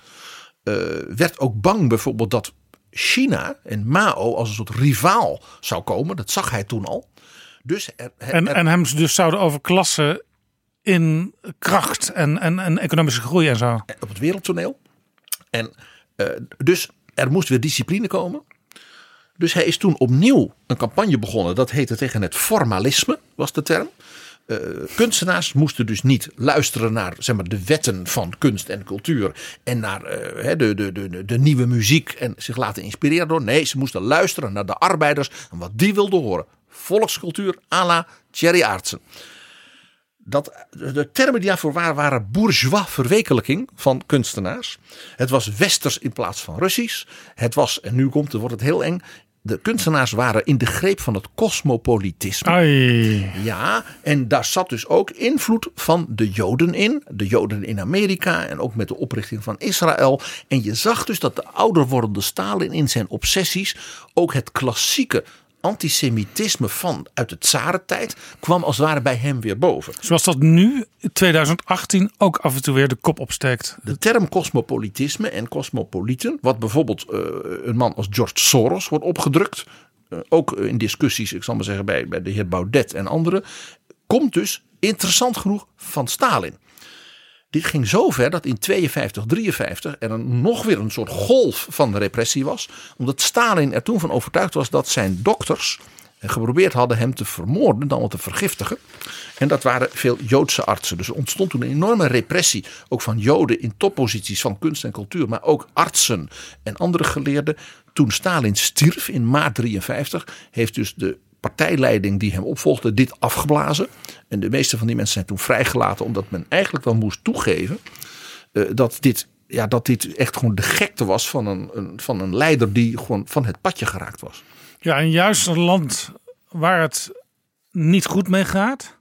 Eh, werd ook bang bijvoorbeeld dat China en Mao als een soort rivaal zou komen. Dat zag hij toen al. Dus er, er- En, er- en hem dus zouden overklassen in kracht en, en, en economische groei en zo. op het wereldtoneel. En eh, dus er moest weer discipline komen. Dus hij is toen opnieuw een campagne begonnen. Dat heette tegen het formalisme, was de term. Uh, kunstenaars moesten dus niet luisteren naar zeg maar, de wetten van kunst en cultuur. En naar uh, de, de, de, de nieuwe muziek en zich laten inspireren door. Nee, ze moesten luisteren naar de arbeiders en wat die wilden horen. Volkscultuur à la Thierry Aartsen. Dat, de termen die daarvoor waren, waren bourgeois verwekelijking van kunstenaars. Het was westers in plaats van Russisch. Het was, en nu komt het, wordt het heel eng, de kunstenaars waren in de greep van het cosmopolitisme. Ai. Ja, en daar zat dus ook invloed van de Joden in. De Joden in Amerika en ook met de oprichting van Israël. En je zag dus dat de ouder wordende Stalin in zijn obsessies ook het klassieke antisemitisme van uit de tsarentijd kwam als het ware bij hem weer boven. Zoals dat nu, in 2018, ook af en toe weer de kop opsteekt. De term cosmopolitisme en cosmopolieten, wat bijvoorbeeld uh, een man als George Soros wordt opgedrukt, uh, ook in discussies, ik zal maar zeggen bij, bij de heer Baudet en anderen, komt dus interessant genoeg van Stalin. Dit ging zo ver dat in 52, 53 er een, nog weer een soort golf van repressie was. Omdat Stalin er toen van overtuigd was dat zijn dokters geprobeerd hadden hem te vermoorden, dan wat te vergiftigen. En dat waren veel Joodse artsen. Dus er ontstond toen een enorme repressie, ook van Joden in topposities van kunst en cultuur, maar ook artsen en andere geleerden. Toen Stalin stierf in maart 53, heeft dus de partijleiding die hem opvolgde dit afgeblazen. En de meeste van die mensen zijn toen vrijgelaten omdat men eigenlijk wel moest toegeven uh, dat dit ja, dat dit echt gewoon de gekte was van een, een, van een leider die gewoon van het padje geraakt was. Ja, en juist een land waar het niet goed mee gaat,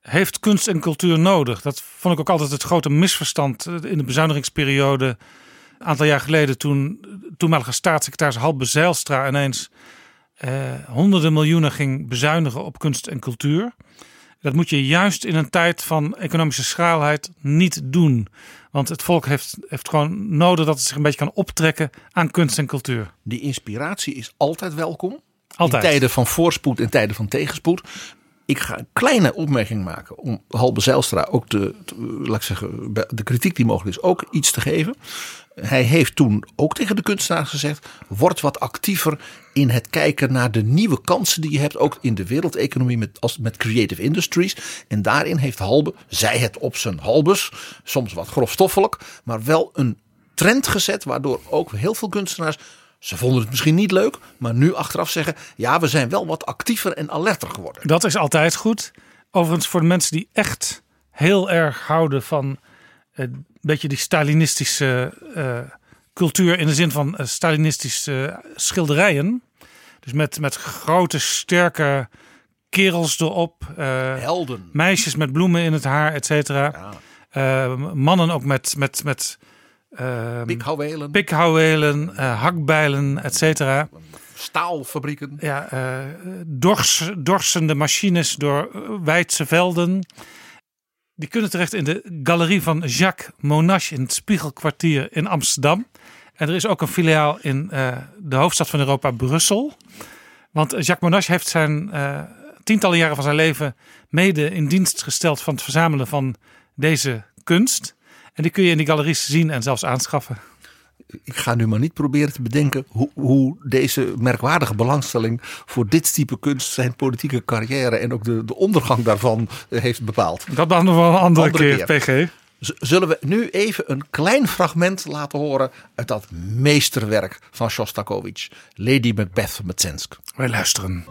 heeft kunst en cultuur nodig. Dat vond ik ook altijd het grote misverstand in de bezuinigingsperiode. Een aantal jaar geleden toen toenmalige staatssecretaris Halbe Zijlstra ineens honderden miljoenen ging bezuinigen op kunst en cultuur. Dat moet je juist in een tijd van economische schraalheid niet doen. Want het volk heeft, heeft gewoon nodig dat het zich een beetje kan optrekken aan kunst en cultuur. Die inspiratie is altijd welkom. Altijd. In tijden van voorspoed en tijden van tegenspoed. Ik ga een kleine opmerking maken om Halbe Zijlstra ook de, laat ik zeggen, de kritiek die mogelijk is ook iets te geven. Hij heeft toen ook tegen de kunstenaars gezegd: word wat actiever in het kijken naar de nieuwe kansen die je hebt, ook in de wereldeconomie met, als, met creative industries. En daarin heeft Halbe, zij het op zijn halbes, soms wat grofstoffelijk, maar wel een trend gezet, waardoor ook heel veel kunstenaars ze vonden het misschien niet leuk, maar nu achteraf zeggen: ja, we zijn wel wat actiever en alerter geworden. Dat is altijd goed. Overigens, voor de mensen die echt heel erg houden van een beetje die Stalinistische uh, cultuur in de zin van uh, Stalinistische schilderijen. Dus met, met grote, sterke kerels erop. Uh, Helden. Meisjes met bloemen in het haar, et cetera. Ja. mannen ook met, met, met uh, pikhouwelen, pikhouwelen uh, hakbijlen, et cetera. Staalfabrieken. Ja, uh, dors, dorsende machines door wijdse velden. Die kunnen terecht in de galerie van Jacques Monash in het Spiegelkwartier in Amsterdam. En er is ook een filiaal in de hoofdstad van Europa, Brussel. Want Jacques Monash heeft zijn tientallen jaren van zijn leven mede in dienst gesteld van het verzamelen van deze kunst. En die kun je in die galeries zien en zelfs aanschaffen. Ik ga nu maar niet proberen te bedenken hoe, hoe deze merkwaardige belangstelling voor dit type kunst zijn politieke carrière en ook de, de ondergang daarvan eh, heeft bepaald. Dat dan nog wel een andere, andere keer, keer, PG. Zullen we nu even een klein fragment laten horen uit dat meesterwerk van Shostakovich, Lady Macbeth van Metsensk. Wij luisteren.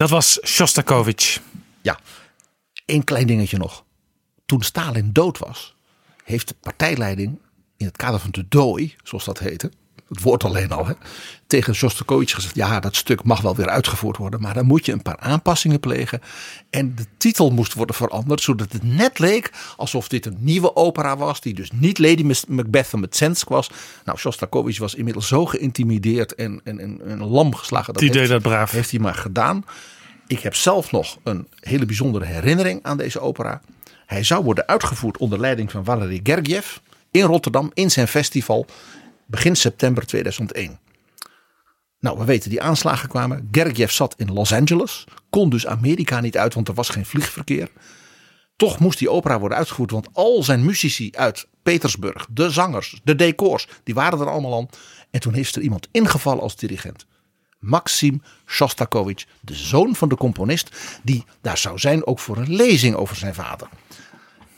Dat was Shostakovich. Ja, één klein dingetje nog. Toen Stalin dood was, heeft de partijleiding in het kader van de dooi, zoals dat heette, het woord alleen al, hè, tegen Shostakovich gezegd: ja, dat stuk mag wel weer uitgevoerd worden, maar dan moet je een paar aanpassingen plegen. En de titel moest worden veranderd, zodat het net leek alsof dit een nieuwe opera was, die dus niet Lady Macbeth van Metsensk was. Nou, Shostakovich was inmiddels zo geïntimideerd en, en, en, en lam geslagen. Dat Die deed dat braaf. Heeft hij maar gedaan. Ik heb zelf nog een hele bijzondere herinnering aan deze opera. Hij zou worden uitgevoerd onder leiding van Valery Gergiev in Rotterdam in zijn festival begin september 2001. Nou, we weten die aanslagen kwamen. Gergiev zat in Los Angeles, kon dus Amerika niet uit, want er was geen vliegverkeer. Toch moest die opera worden uitgevoerd, want al zijn muzici uit Petersburg, de zangers, de decors, die waren er allemaal aan. En toen is er iemand ingevallen als dirigent. Maxim Shostakovich, de zoon van de componist, die daar zou zijn ook voor een lezing over zijn vader.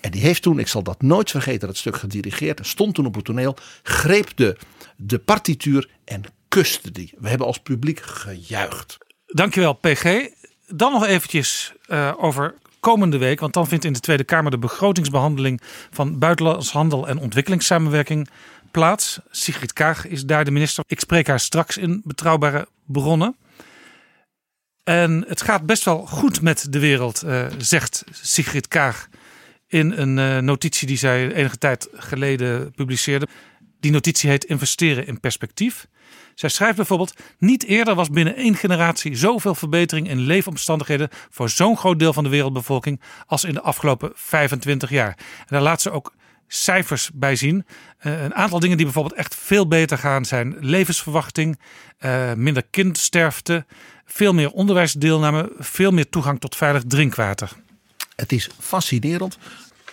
En die heeft toen, ik zal dat nooit vergeten, dat stuk gedirigeerd. Stond toen op het toneel, greep de, partituur en kuste die. We hebben als publiek gejuicht. Dankjewel, PG. Dan nog eventjes uh, over komende week. Want dan vindt in de Tweede Kamer de begrotingsbehandeling van buitenlands handel en ontwikkelingssamenwerking plaats. Sigrid Kaag is daar de minister. Ik spreek haar straks in betrouwbare bronnen. En het gaat best wel goed met de wereld, uh, zegt Sigrid Kaag in een uh, notitie die zij enige tijd geleden publiceerde. Die notitie heet Investeren in perspectief. Zij schrijft bijvoorbeeld: Niet eerder was binnen één generatie zoveel verbetering in leefomstandigheden voor zo'n groot deel van de wereldbevolking als in de afgelopen 25 jaar. En daar laat ze ook cijfers bij zien. Uh, een aantal dingen die bijvoorbeeld echt veel beter gaan zijn levensverwachting, uh, minder kindsterfte, veel meer onderwijsdeelname, veel meer toegang tot veilig drinkwater. Het is fascinerend.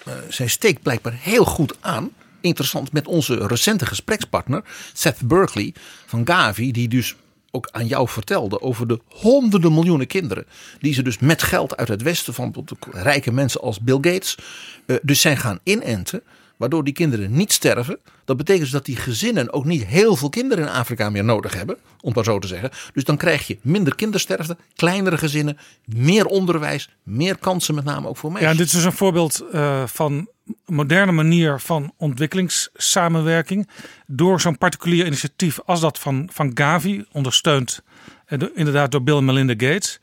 Uh, zij steekt blijkbaar heel goed aan. Interessant met onze recente gesprekspartner Seth Berkley van Gavi, die dus ook aan jou vertelde over de honderden miljoenen kinderen die ze dus met geld uit het westen van rijke mensen als Bill Gates uh, dus zijn gaan inenten waardoor die kinderen niet sterven. Dat betekent dus dat die gezinnen ook niet heel veel kinderen in Afrika meer nodig hebben, om het maar zo te zeggen. Dus dan krijg je minder kindersterfte, kleinere gezinnen, meer onderwijs, meer kansen met name ook voor meisjes. Ja, dit is dus een voorbeeld uh, van moderne manier van ontwikkelingssamenwerking. Door zo'n particulier initiatief als dat van, van Gavi, ondersteund uh, inderdaad door Bill en Melinda Gates.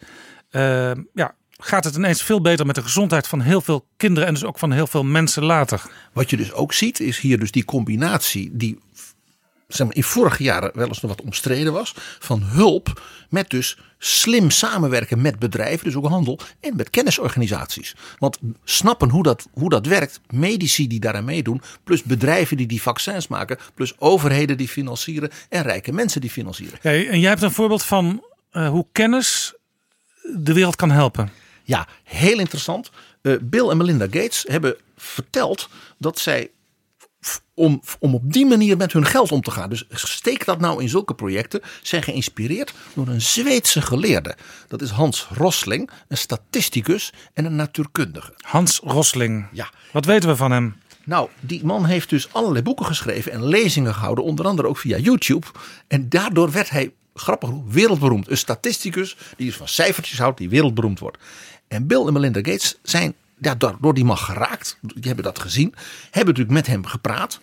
Uh, ja, gaat het ineens veel beter met de gezondheid van heel veel kinderen en dus ook van heel veel mensen later. Wat je dus ook ziet is hier dus die combinatie die zeg maar, in vorige jaren wel eens nog wat omstreden was. Van hulp met dus slim samenwerken met bedrijven, dus ook handel en met kennisorganisaties. Want snappen hoe dat, hoe dat werkt, medici die daaraan meedoen, plus bedrijven die die vaccins maken, plus overheden die financieren en rijke mensen die financieren. Ja, en jij hebt een voorbeeld van uh, hoe kennis de wereld kan helpen. Ja, heel interessant. Uh, Bill en Melinda Gates hebben verteld dat zij om, om op die manier met hun geld om te gaan. Dus steek dat nou in zulke projecten. Zijn geïnspireerd door een Zweedse geleerde. Dat is Hans Rosling, een statisticus en een natuurkundige. Hans Rosling. Ja. Wat weten we van hem? Nou, die man heeft dus allerlei boeken geschreven en lezingen gehouden. Onder andere ook via YouTube. En daardoor werd hij, grappig genoeg, wereldberoemd. Een statisticus die dus van cijfertjes houdt, die wereldberoemd wordt. En Bill en Melinda Gates zijn ja, door die man geraakt. Die hebben dat gezien. Hebben natuurlijk met hem gepraat.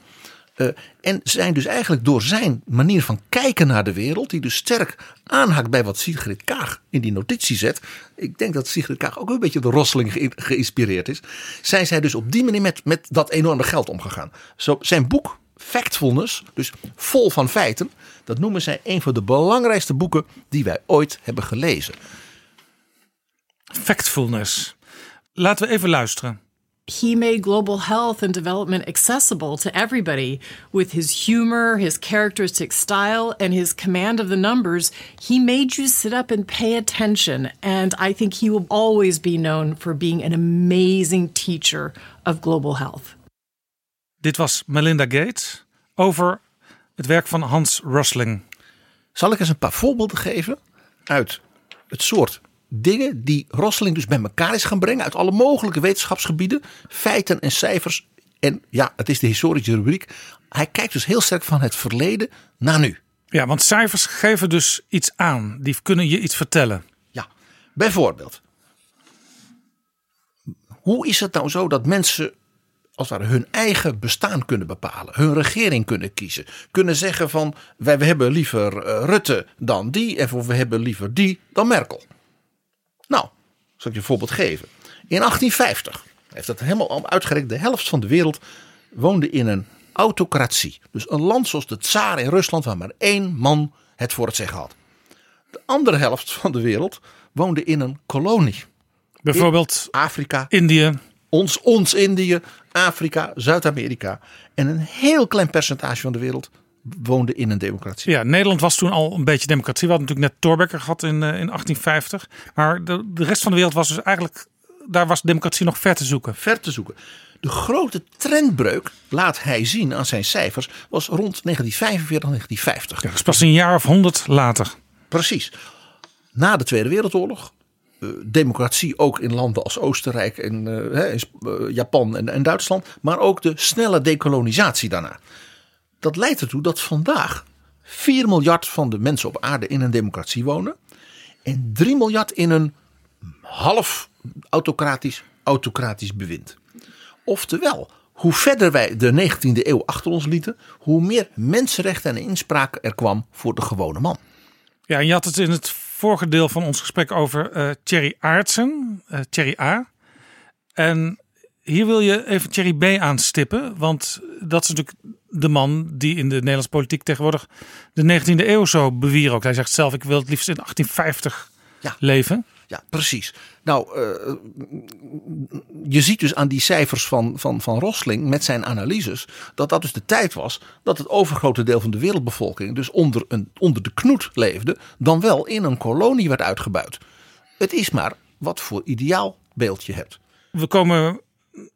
Uh, en zijn dus eigenlijk door zijn manier van kijken naar de wereld, die dus sterk aanhaakt bij wat Sigrid Kaag in die notitie zet. Ik denk dat Sigrid Kaag ook een beetje de Rosseling ge geïnspireerd is. Zijn zij dus op die manier met, met dat enorme geld omgegaan. Zo, zijn boek Factfulness, dus vol van feiten, dat noemen zij een van de belangrijkste boeken die wij ooit hebben gelezen. Factfulness. Laten we even luisteren. He made global health and development accessible to everybody with his humor, his characteristic style, and his command of the numbers. He made you sit up and pay attention. And I think he will always be known for being an amazing teacher of global health. Dit was Melinda Gates over het werk van Hans Rosling. Zal ik eens een paar voorbeelden geven uit het soort dingen die Rosling dus bij elkaar is gaan brengen uit alle mogelijke wetenschapsgebieden, feiten en cijfers. En ja, het is de historische rubriek. Hij kijkt dus heel sterk van het verleden naar nu. Ja, want cijfers geven dus iets aan. Die kunnen je iets vertellen. Ja, bijvoorbeeld. Hoe is het nou zo dat mensen als het ware hun eigen bestaan kunnen bepalen. Hun regering kunnen kiezen. Kunnen zeggen van wij we hebben liever eh, Rutte dan die. En we hebben liever die dan Merkel. Zal ik je een voorbeeld geven. In 1850 heeft dat helemaal al uitgerekend. De helft van de wereld woonde in een autocratie. Dus een land zoals de Tsaar in Rusland waar maar één man het voor het zeggen had. De andere helft van de wereld woonde in een kolonie. Bijvoorbeeld Afrika, Indië. ons, ons Indië, Afrika, Zuid-Amerika. En een heel klein percentage van de wereld woonde in een democratie. Ja, Nederland was toen al een beetje democratie. We hadden natuurlijk net Thorbecke gehad in, eh, in 1850. Maar de, de rest van de wereld was dus eigenlijk... Daar was democratie nog ver te zoeken. Ver te zoeken. De grote trendbreuk, laat hij zien aan zijn cijfers, was rond 1945, 1950. Ja, dus pas een jaar of honderd later. Precies. Na de Tweede Wereldoorlog, eh, democratie ook in landen als Oostenrijk en eh, Japan en, en Duitsland, maar ook de snelle dekolonisatie daarna. Dat leidt ertoe dat vandaag 4 miljard van de mensen op aarde in een democratie wonen en 3 miljard in een half autocratisch, autocratisch bewind. Oftewel, hoe verder wij de 19e eeuw achter ons lieten, hoe meer mensenrechten en inspraak er kwam voor de gewone man. Ja, en je had het in het vorige deel van ons gesprek over eh Thierry Aartsen, eh Thierry A. En hier wil je even Thierry B aanstippen, want dat is natuurlijk de man die in de Nederlandse politiek tegenwoordig de 19e eeuw zo bewierookt. Hij zegt zelf, ik wil het liefst in 1850 Ja. leven. Ja, precies. Nou, eh, je ziet dus aan die cijfers van, van, van Rosling met zijn analyses dat dat dus de tijd was dat het overgrote deel van de wereldbevolking dus onder, een, onder de knoet leefde, dan wel in een kolonie werd uitgebuit. Het is maar wat voor ideaalbeeld je hebt. We komen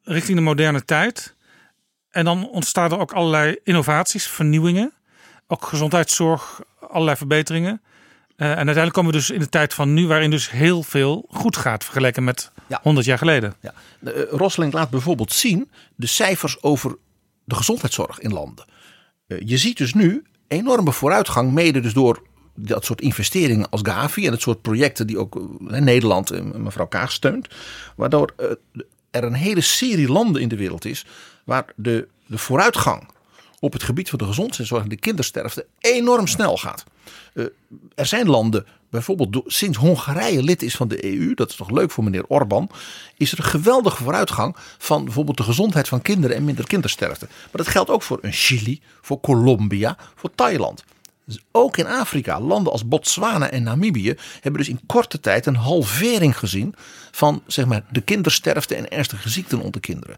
richting de moderne tijd. En dan ontstaan er ook allerlei innovaties, vernieuwingen. Ook gezondheidszorg, allerlei verbeteringen. Eh, en uiteindelijk komen we dus in de tijd van nu, waarin dus heel veel goed gaat vergeleken met Ja. 100 jaar geleden. Ja. Eh, Rosling laat bijvoorbeeld zien de cijfers over de gezondheidszorg in landen. Eh, je ziet dus nu enorme vooruitgang, mede dus door dat soort investeringen als Gavi en het soort projecten die ook Nederland mevrouw Kaag steunt. Waardoor er een hele serie landen in de wereld is waar de, de vooruitgang op het gebied van de gezondheidszorg en de kindersterfte enorm snel gaat. Eh, er zijn landen, bijvoorbeeld sinds Hongarije lid is van de EU, dat is toch leuk voor meneer Orbán, is er een geweldige vooruitgang van bijvoorbeeld de gezondheid van kinderen en minder kindersterfte. Maar dat geldt ook voor een Chili, voor Colombia, voor Thailand. Dus ook in Afrika, landen als Botswana en Namibië hebben dus in korte tijd een halvering gezien van zeg maar, de kindersterfte en ernstige ziekten onder kinderen.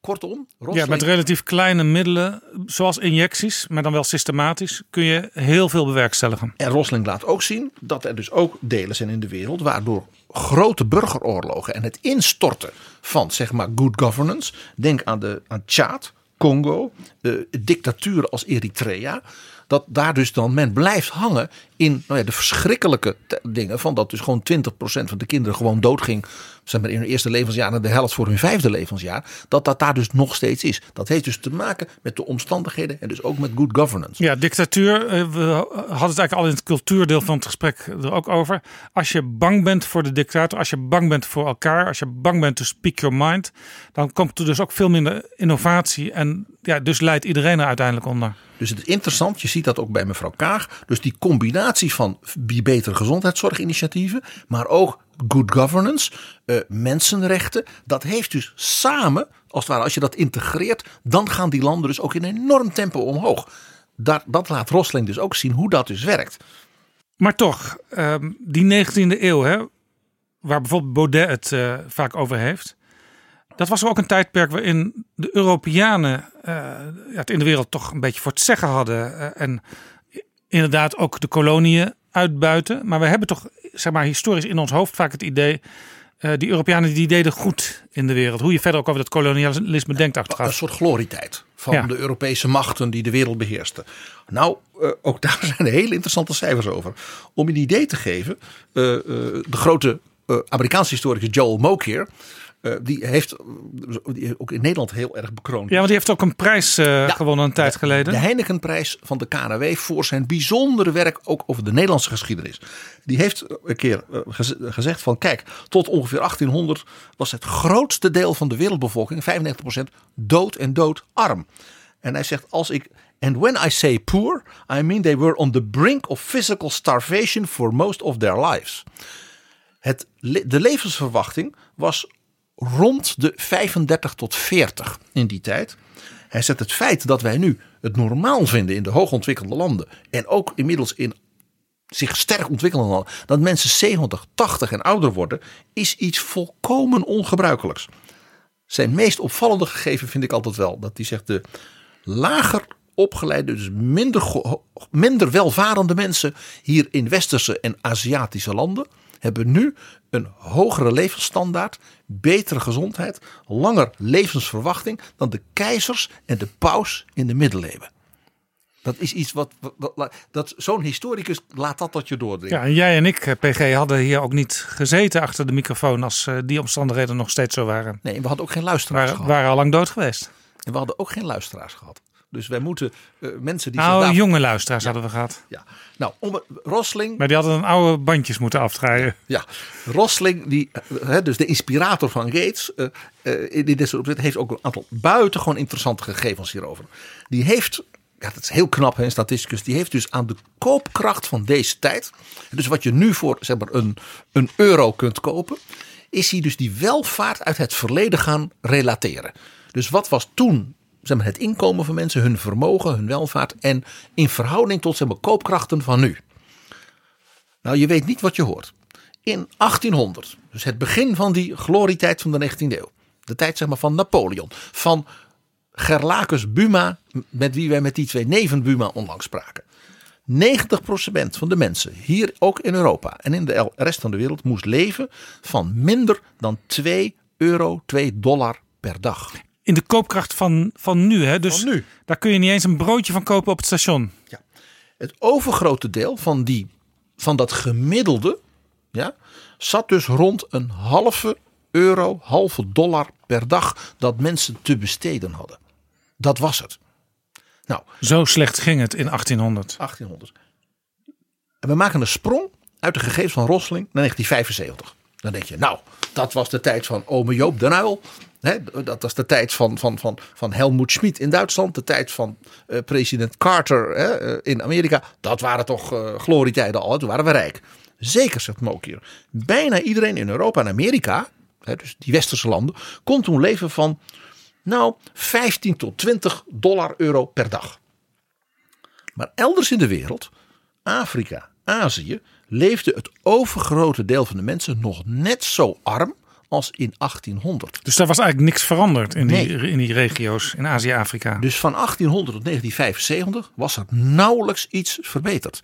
Kortom, Ja, met relatief kleine middelen, zoals injecties, maar dan wel systematisch, kun je heel veel bewerkstelligen. En Rosling laat ook zien dat er dus ook delen zijn in de wereld waardoor grote burgeroorlogen en het instorten van zeg maar good governance, denk aan de aan Tjaad, Congo, eh, dictaturen als Eritrea, dat daar dus dan men blijft hangen in nou ja, de verschrikkelijke dingen van dat dus gewoon 20% van de kinderen gewoon doodging, zeg maar in hun eerste levensjaar en de helft voor hun vijfde levensjaar, dat dat daar dus nog steeds is. Dat heeft dus te maken met de omstandigheden en dus ook met good governance. Ja, dictatuur. eh, We hadden het eigenlijk al in het cultuurdeel van het gesprek er ook over. Als je bang bent voor de dictator, als je bang bent voor elkaar, als je bang bent to speak your mind, dan komt er dus ook veel minder innovatie. En ja, dus leidt iedereen er uiteindelijk onder. Dus het is interessant, je ziet dat ook bij mevrouw Kaag. Dus die combinatie van die betere gezondheidszorginitiatieven, maar ook good governance, eh, mensenrechten. Dat heeft dus samen, als het ware, als je dat integreert, dan gaan die landen dus ook in enorm tempo omhoog. Dat laat Rosling dus ook zien hoe dat dus werkt. Maar toch, ehm, die 19e eeuw, hè, waar bijvoorbeeld Baudet het eh, vaak over heeft. Dat was ook een tijdperk waarin de Europeanen eh, het in de wereld toch een beetje voor het zeggen hadden. en inderdaad ook de koloniën uitbuiten. Maar we hebben toch, zeg maar, historisch in ons hoofd vaak het idee. eh, die Europeanen die deden goed in de wereld. Hoe je verder ook over dat kolonialisme denkt Een achteraf. soort glorietijd van Ja. de Europese machten die de wereld beheersten. Nou, eh, ook daar [LAUGHS] zijn hele interessante cijfers over. Om je een idee te geven, eh, de grote Amerikaanse historicus Joel Mokyr, eh, die heeft die ook in Nederland heel erg bekroond. Ja, want die heeft ook een prijs eh, gewonnen een tijd geleden. De Heinekenprijs van de KNW voor zijn bijzondere werk ook over de Nederlandse geschiedenis. Die heeft een keer eh, gez- gezegd van kijk, tot ongeveer 1800 was het grootste deel van de wereldbevolking, 95%, dood en doodarm. En hij zegt als ik And when I say poor, I mean they were on the brink of physical starvation for most of their lives. Het, de levensverwachting was rond de 35 tot 40 in die tijd. Hij zegt het feit dat wij nu het normaal vinden in de hoogontwikkelde landen en ook inmiddels in zich sterk ontwikkelende landen, dat mensen 70, 80 en ouder worden, is iets volkomen ongebruikelijks. Zijn meest opvallende gegeven vind ik altijd wel dat hij zegt de lager opgeleide, dus minder, minder welvarende mensen hier in westerse en Aziatische landen hebben nu een hogere levensstandaard, betere gezondheid, langer levensverwachting dan de keizers en de paus in de middeleeuwen. Dat is iets wat, wat- wat- dat, zo'n historicus laat dat tot je doordringen. Ja, en jij en ik, eh, PG, hadden hier ook niet gezeten achter de microfoon als eh, die omstandigheden nog steeds zo waren. Nee, we hadden ook geen luisteraars Waren, gehad. waren al lang dood geweest. En we hadden ook geen luisteraars gehad. Dus wij moeten eh, mensen die Nou, daar- jonge luisteraars hadden we gehad. Ja. Nou, om, Rosling, Maar die hadden een oude bandjes moeten afdraaien. ja, Rosling die, eh, hè, dus de inspirator van Gates, eh, in dit heeft ook een aantal buitengewoon interessante gegevens hierover. Die heeft, ja, dat is heel knap, hè, een statisticus, die heeft dus aan de koopkracht van deze tijd, dus wat je nu voor zeg maar, een, een euro kunt kopen, is hij dus die welvaart uit het verleden gaan relateren. Dus wat was toen zeg maar, het inkomen van mensen, hun vermogen, hun welvaart en in verhouding tot zeg maar, koopkrachten van nu. Nou, je weet niet wat je hoort. In 1800, dus het begin van die glorietijd van de 19e eeuw. De tijd zeg maar van Napoleon. Van Gerlacus Buma, met wie wij met die twee neven Buma onlangs spraken. 90% van de mensen hier ook in Europa en in de rest van de wereld moest leven van minder dan 2 euro, 2 dollar per dag. In de koopkracht van, van nu, hè? Dus Van nu. daar kun je niet eens een broodje van kopen op het station. Het overgrote deel van, die, van dat gemiddelde ja, zat dus rond een halve euro, halve dollar per dag dat mensen te besteden hadden. Dat was het. Nou, Zo slecht ging het in 1800. 1800. En we maken een sprong uit de gegevens van Rosling naar 1975. Dan denk je, nou, dat was de tijd van ome Joop den Uyl. Dat was de tijd van, van, van, van Helmoet Schmid in Duitsland. De tijd van eh, president Carter eh, in Amerika. Dat waren toch eh, glorietijden al. Toen waren we rijk. Zeker, zegt Mokier. Bijna iedereen in Europa en Amerika, dus die westerse landen, kon toen leven van nou 15 tot 20 dollar euro per dag. Maar elders in de wereld, Afrika, Azië, leefde het overgrote deel van de mensen nog net zo arm als in 1800. Dus daar was eigenlijk niks veranderd in, die, in die regio's in Azië, Afrika. Dus van 1800 tot 1975 was er nauwelijks iets verbeterd.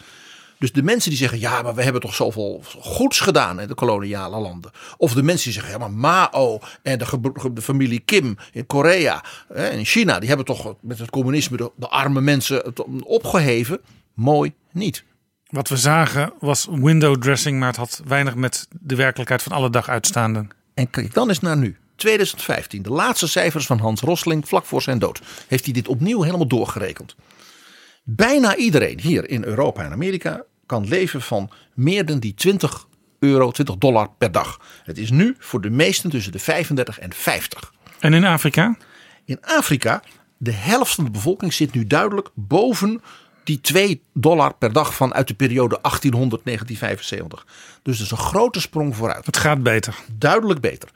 Dus de mensen die zeggen, ja, maar we hebben toch zoveel goeds gedaan in de koloniale landen. Of de mensen die zeggen, ja, maar Mao en de, de familie Kim in Korea en China, die hebben toch met het communisme de, de arme mensen het opgeheven. Mooi niet. Wat we zagen was window dressing, maar het had weinig met de werkelijkheid van alle dag uitstaande. En kijk dan eens naar nu. 2015, de laatste cijfers van Hans Rosling vlak voor zijn dood. Heeft hij dit opnieuw helemaal doorgerekend. Bijna iedereen hier in Europa en Amerika kan leven van meer dan die 20 euro, 20 dollar per dag. Het is nu voor de meesten tussen de 35 en 50. En in Afrika? In Afrika, de helft van de bevolking zit nu duidelijk boven die 2 dollar per dag van uit de periode 1800-1975. Dus dat is een grote sprong vooruit Het gaat beter. duidelijk beter.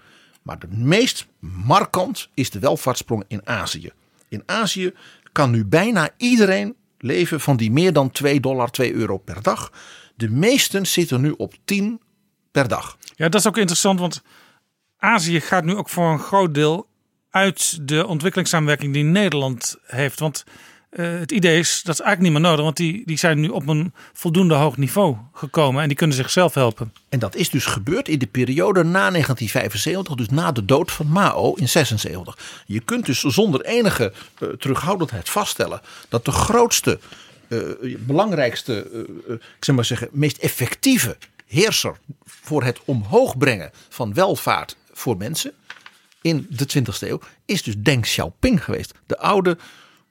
Maar de meest markant is de welvaartssprong in Azië. In Azië kan nu bijna iedereen leven van die meer dan 2 dollar, 2 euro per dag. De meesten zitten nu op 10 per dag. Ja, dat is ook interessant, want Azië gaat nu ook voor een groot deel uit de ontwikkelingssamenwerking die Nederland heeft. Want eh, het idee is, dat is eigenlijk niet meer nodig, want die, die zijn nu op een voldoende hoog niveau gekomen en die kunnen zichzelf helpen. En dat is dus gebeurd in de periode na 1975, dus na de dood van Mao in 76. Je kunt dus zonder enige eh, terughoudendheid vaststellen dat de grootste, eh, belangrijkste, ik zeg maar zeggen, meest effectieve heerser voor het omhoog brengen van welvaart voor mensen in de 20e eeuw is dus Deng Xiaoping geweest. De oude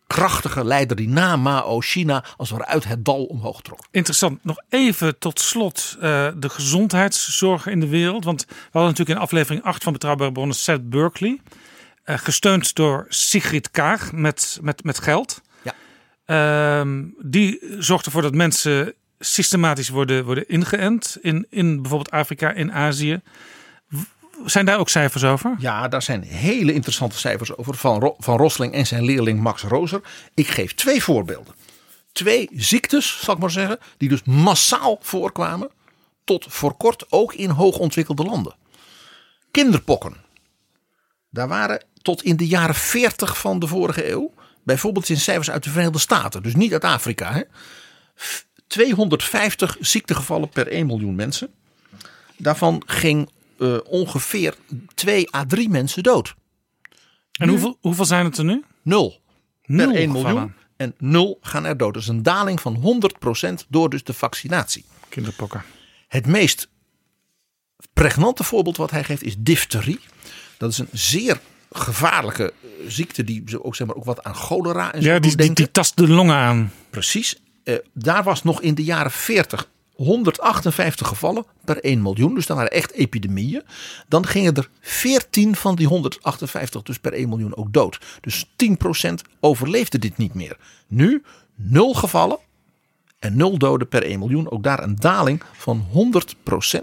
krachtige leider die na Mao China als het uit het dal omhoog trok. Interessant. Nog even tot slot eh, de gezondheidszorg in de wereld. Want we hadden natuurlijk in aflevering 8 van Betrouwbare Bronnen Seth Berkeley. eh, gesteund door Sigrid Kaag met, met, met geld. Ja. Ehm, die zorgt ervoor dat mensen systematisch worden, worden ingeënt. In, in bijvoorbeeld Afrika, in Azië. Zijn daar ook cijfers over? Ja, daar zijn hele interessante cijfers over van, van Rosling en zijn leerling Max Roser. Ik geef twee voorbeelden. Twee ziektes, zal ik maar zeggen, die dus massaal voorkwamen. Tot voor kort ook in hoogontwikkelde landen. Kinderpokken. Daar waren tot in de jaren 40 van de vorige eeuw, bijvoorbeeld in cijfers uit de Verenigde Staten, dus niet uit Afrika, hè, 250 ziektegevallen per 1 miljoen mensen. Daarvan ging eh, ongeveer 2 à 3 mensen dood. En hoeveel, hoeveel zijn het er nu? Nul per Nul 1 miljoen. gevallen. En nul gaan er dood. Dat is een daling van 100% door dus de vaccinatie. Kinderpokken. Het meest pregnante voorbeeld wat hij geeft is difterie. Dat is een zeer gevaarlijke eh, ziekte die ze ook, zeg maar, ook wat aan cholera en zo Ja, die, die, die tast de longen aan. Precies. Eh, daar was nog in de jaren 40 158 gevallen per 1 miljoen. Dus dat waren echt epidemieën. Dan gingen er 14 van die 158 dus per 1 miljoen ook dood. Dus 10% overleefde dit niet meer. Nu 0 gevallen en 0 doden per 1 miljoen. Ook daar een daling van 100%.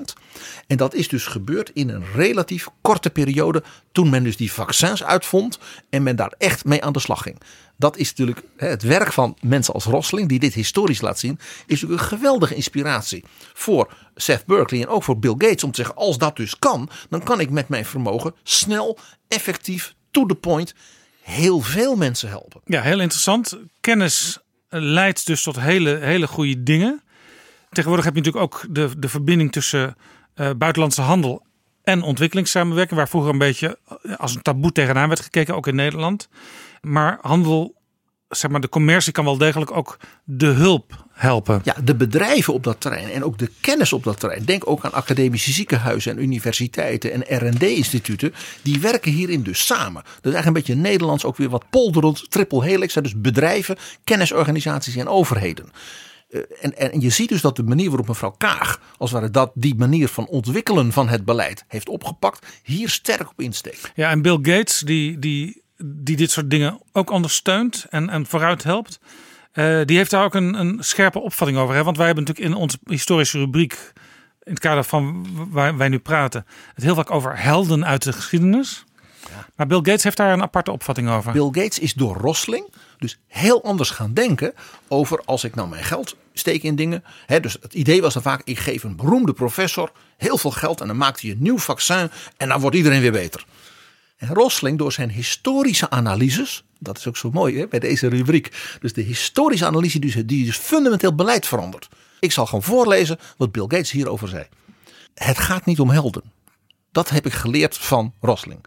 En dat is dus gebeurd in een relatief korte periode. Toen men dus die vaccins uitvond. En men daar echt mee aan de slag ging. Dat is natuurlijk het werk van mensen als Rosling. Die dit historisch laat zien. Is natuurlijk een geweldige inspiratie. Voor Seth Berkeley en ook voor Bill Gates. Om te zeggen als dat dus kan. Dan kan ik met mijn vermogen snel, effectief, to the point. Heel veel mensen helpen. Ja, heel interessant. Kennis eh, leidt dus tot hele, hele goede dingen. Tegenwoordig heb je natuurlijk ook de, de verbinding tussen eh, buitenlandse handel en ontwikkelingssamenwerking, waar vroeger een beetje eh, als een taboe tegenaan werd gekeken, ook in Nederland. Maar handel, zeg maar, de commercie kan wel degelijk ook de hulp helpen. Ja, de bedrijven op dat terrein en ook de kennis op dat terrein. Denk ook aan academische ziekenhuizen en universiteiten en R&D-instituten. Die werken hierin dus samen. Dat is eigenlijk een beetje Nederlands ook weer wat polderend. Triple helix, dus bedrijven, kennisorganisaties en overheden. Eh, En, en je ziet dus dat de manier waarop mevrouw Kaag, als het ware dat die manier van ontwikkelen van het beleid heeft opgepakt, hier sterk op insteekt. Ja, en Bill Gates, die, die, die dit soort dingen ook ondersteunt en, en vooruit helpt, eh, die heeft daar ook een, een scherpe opvatting over. Hè? Want wij hebben natuurlijk in onze historische rubriek, in het kader van waar wij nu praten, het heel vaak over helden uit de geschiedenis. Maar Bill Gates heeft daar een aparte opvatting over. Bill Gates is door Rosling dus heel anders gaan denken over als ik nou mijn geld steek in dingen. Hè, dus het idee was dan vaak, ik geef een beroemde professor heel veel geld en dan maakt hij een nieuw vaccin en dan wordt iedereen weer beter. En Rosling door zijn historische analyses, dat is ook zo mooi hè, bij deze rubriek. Dus de historische analyse die, die dus fundamenteel beleid verandert. Ik zal gewoon voorlezen wat Bill Gates hierover zei. Het gaat niet om helden. Dat heb ik geleerd van Rosling.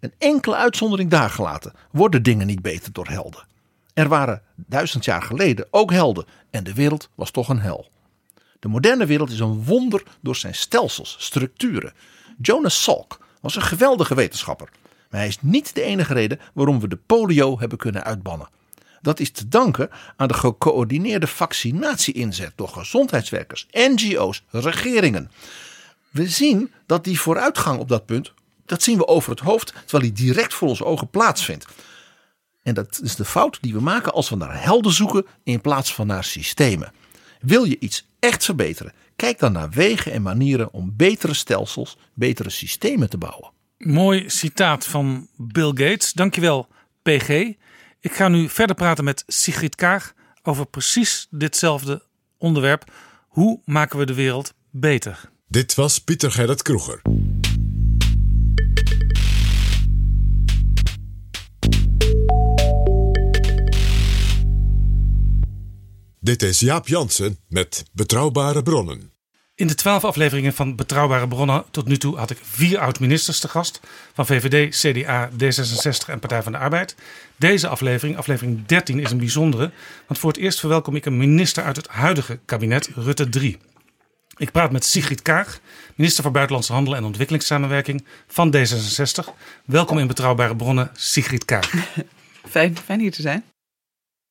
Een enkele uitzondering daar gelaten worden dingen niet beter door helden. Er waren duizend jaar geleden ook helden en de wereld was toch een hel. De moderne wereld is een wonder door zijn stelsels, structuren. Jonas Salk was een geweldige wetenschapper. Maar hij is niet de enige reden waarom we de polio hebben kunnen uitbannen. Dat is te danken aan de gecoördineerde vaccinatie-inzet door gezondheidswerkers, NGO's, regeringen. We zien dat die vooruitgang op dat punt, dat zien we over het hoofd, terwijl die direct voor onze ogen plaatsvindt. En dat is de fout die we maken als we naar helden zoeken in plaats van naar systemen. Wil je iets echt verbeteren? Kijk dan naar wegen en manieren om betere stelsels, betere systemen te bouwen. Mooi citaat van Bill Gates. Dankjewel, PG. Ik ga nu verder praten met Sigrid Kaag over precies ditzelfde onderwerp. Hoe maken we de wereld beter? Dit was Pieter Gerrit Kroeger. Dit is Jaap Jansen met Betrouwbare Bronnen. In de twaalf afleveringen van Betrouwbare Bronnen tot nu toe had ik vier oud-ministers te gast. Van VVD, CDA, D66 en Partij van de Arbeid. Deze aflevering, aflevering 13, is een bijzondere. Want voor het eerst verwelkom ik een minister uit het huidige kabinet, Rutte 3. Ik praat met Sigrid Kaag, minister voor Buitenlandse Handel en Ontwikkelingssamenwerking van D66. Welkom in Betrouwbare Bronnen, Sigrid Kaag. [LAUGHS] Fijn, fijn hier te zijn.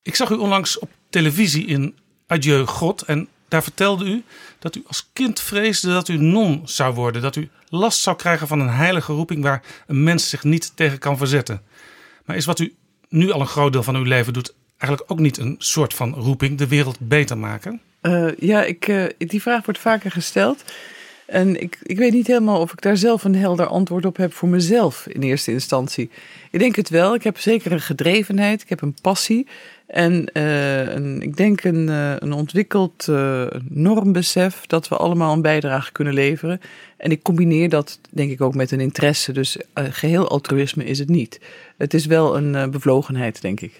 Ik zag u onlangs op televisie in Adieu God en daar vertelde u dat u als kind vreesde dat u non zou worden. Dat u last zou krijgen van een heilige roeping waar een mens zich niet tegen kan verzetten. Maar is wat u nu al een groot deel van uw leven doet eigenlijk ook niet een soort van roeping, de wereld beter maken? Uh, ja, ik, uh, die vraag wordt vaker gesteld. En ik, ik weet niet helemaal of ik daar zelf een helder antwoord op heb voor mezelf in eerste instantie. Ik denk het wel. Ik heb zeker een gedrevenheid. Ik heb een passie. En uh, een, ik denk een, een ontwikkeld normbesef dat we allemaal een bijdrage kunnen leveren. En ik combineer dat denk ik ook met een interesse. Dus geheel altruïsme is het niet. Het is wel een bevlogenheid, denk ik.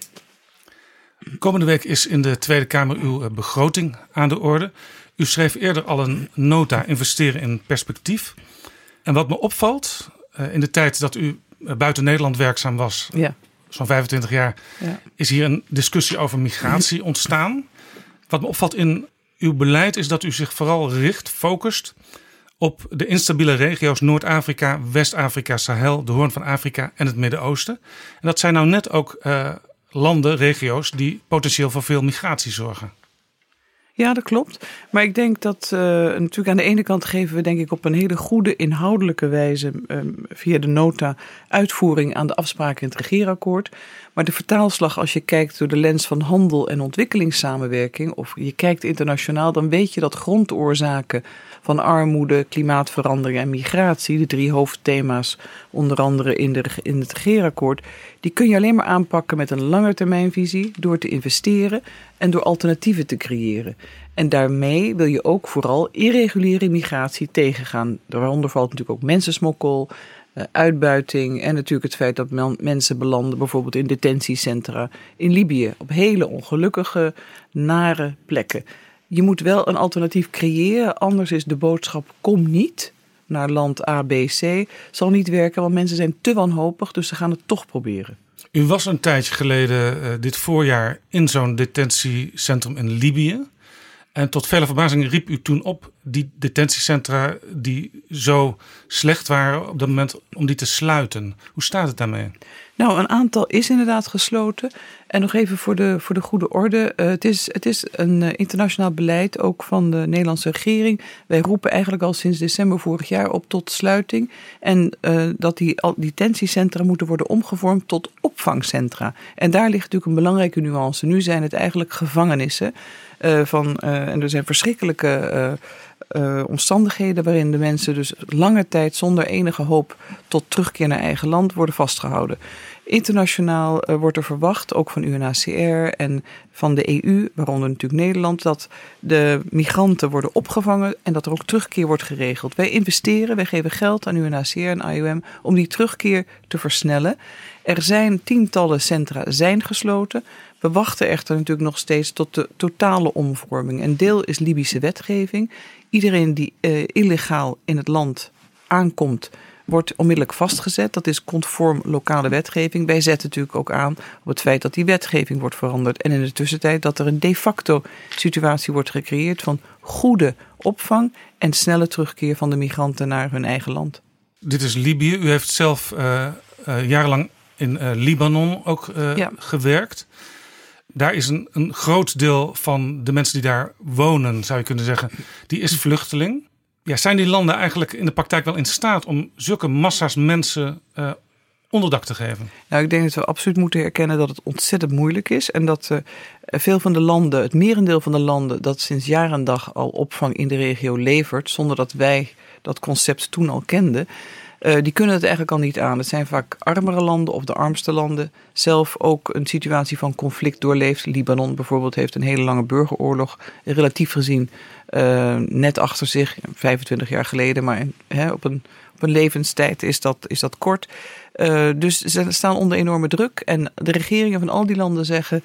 Komende week is in de Tweede Kamer uw begroting aan de orde. U schreef eerder al een nota investeren in perspectief. En wat me opvalt, in de tijd dat u buiten Nederland werkzaam was, ja. Zo'n 25 jaar, ja. is hier een discussie over migratie [LAUGHS] ontstaan. Wat me opvalt in uw beleid is dat u zich vooral richt, focust op de instabiele regio's Noord-Afrika, West-Afrika, Sahel, de Hoorn van Afrika en het Midden-Oosten. En dat zijn nou net ook uh, landen, regio's die potentieel voor veel migratie zorgen. Ja, dat klopt. Maar ik denk dat uh, natuurlijk aan de ene kant geven we denk ik op een hele goede inhoudelijke wijze um, via de nota uitvoering aan de afspraken in het regeerakkoord. Maar de vertaalslag als je kijkt door de lens van handel en ontwikkelingssamenwerking of je kijkt internationaal, dan weet je dat grondoorzaken van armoede, klimaatverandering en migratie, de drie hoofdthema's onder andere in, de, in het regeerakkoord, die kun je alleen maar aanpakken met een langetermijnvisie door te investeren en door alternatieven te creëren. En daarmee wil je ook vooral irreguliere migratie tegengaan. Daaronder valt natuurlijk ook mensensmokkel, eh, uitbuiting en natuurlijk het feit dat mensen belanden bijvoorbeeld in detentiecentra in Libië op hele ongelukkige, nare plekken. Je moet wel een alternatief creëren, anders is de boodschap kom niet naar land A, B, C, zal niet werken, want mensen zijn te wanhopig, dus ze gaan het toch proberen. U was een tijdje geleden uh, dit voorjaar in zo'n detentiecentrum in Libië. En tot vele verbazing riep u toen op die detentiecentra die zo slecht waren op dat moment om die te sluiten. Hoe staat het daarmee? Nou, een aantal is inderdaad gesloten. En nog even voor de, voor de goede orde. Uh, het, is, het is een uh, internationaal beleid, ook van de Nederlandse regering. Wij roepen eigenlijk al sinds december vorig jaar op tot sluiting. En uh, dat die detentiecentra moeten worden omgevormd tot opvangcentra. En daar ligt natuurlijk een belangrijke nuance. Nu zijn het eigenlijk gevangenissen. van, en er zijn verschrikkelijke omstandigheden waarin de mensen dus lange tijd zonder enige hoop tot terugkeer naar eigen land worden vastgehouden. Internationaal uh, wordt er verwacht, ook van UNHCR en van de EU, waaronder natuurlijk Nederland, dat de migranten worden opgevangen en dat er ook terugkeer wordt geregeld. Wij investeren, wij geven geld aan UNHCR en IOM om die terugkeer te versnellen. Er zijn tientallen centra zijn gesloten. We wachten echter natuurlijk nog steeds tot de totale omvorming. Een deel is Libische wetgeving. Iedereen die uh, illegaal in het land aankomt, wordt onmiddellijk vastgezet. Dat is conform lokale wetgeving. Wij zetten natuurlijk ook aan op het feit dat die wetgeving wordt veranderd. En in de tussentijd dat er een de facto situatie wordt gecreëerd van goede opvang en snelle terugkeer van de migranten naar hun eigen land. Dit is Libië. U heeft zelf uh, uh, jarenlang in Libanon ook ja. gewerkt daar is een, een groot deel van de mensen die daar wonen, zou je kunnen zeggen, die is vluchteling. Ja, zijn die landen eigenlijk in de praktijk wel in staat om zulke massa's mensen uh, onderdak te geven? Nou, ik denk dat we absoluut moeten herkennen dat het ontzettend moeilijk is. En dat uh, veel van de landen, het merendeel van de landen, dat sinds jaar en dag al opvang in de regio levert, zonder dat wij dat concept toen al kenden. Uh, die kunnen het eigenlijk al niet aan. Het zijn vaak armere landen of de armste landen. Zelf ook een situatie van conflict doorleeft. Libanon bijvoorbeeld heeft een hele lange burgeroorlog, relatief gezien, uh, net achter zich, 25 jaar geleden. Maar op, een, op een levenstijd is dat, is dat kort. Uh, dus ze staan onder enorme druk. En de regeringen van al die landen zeggen.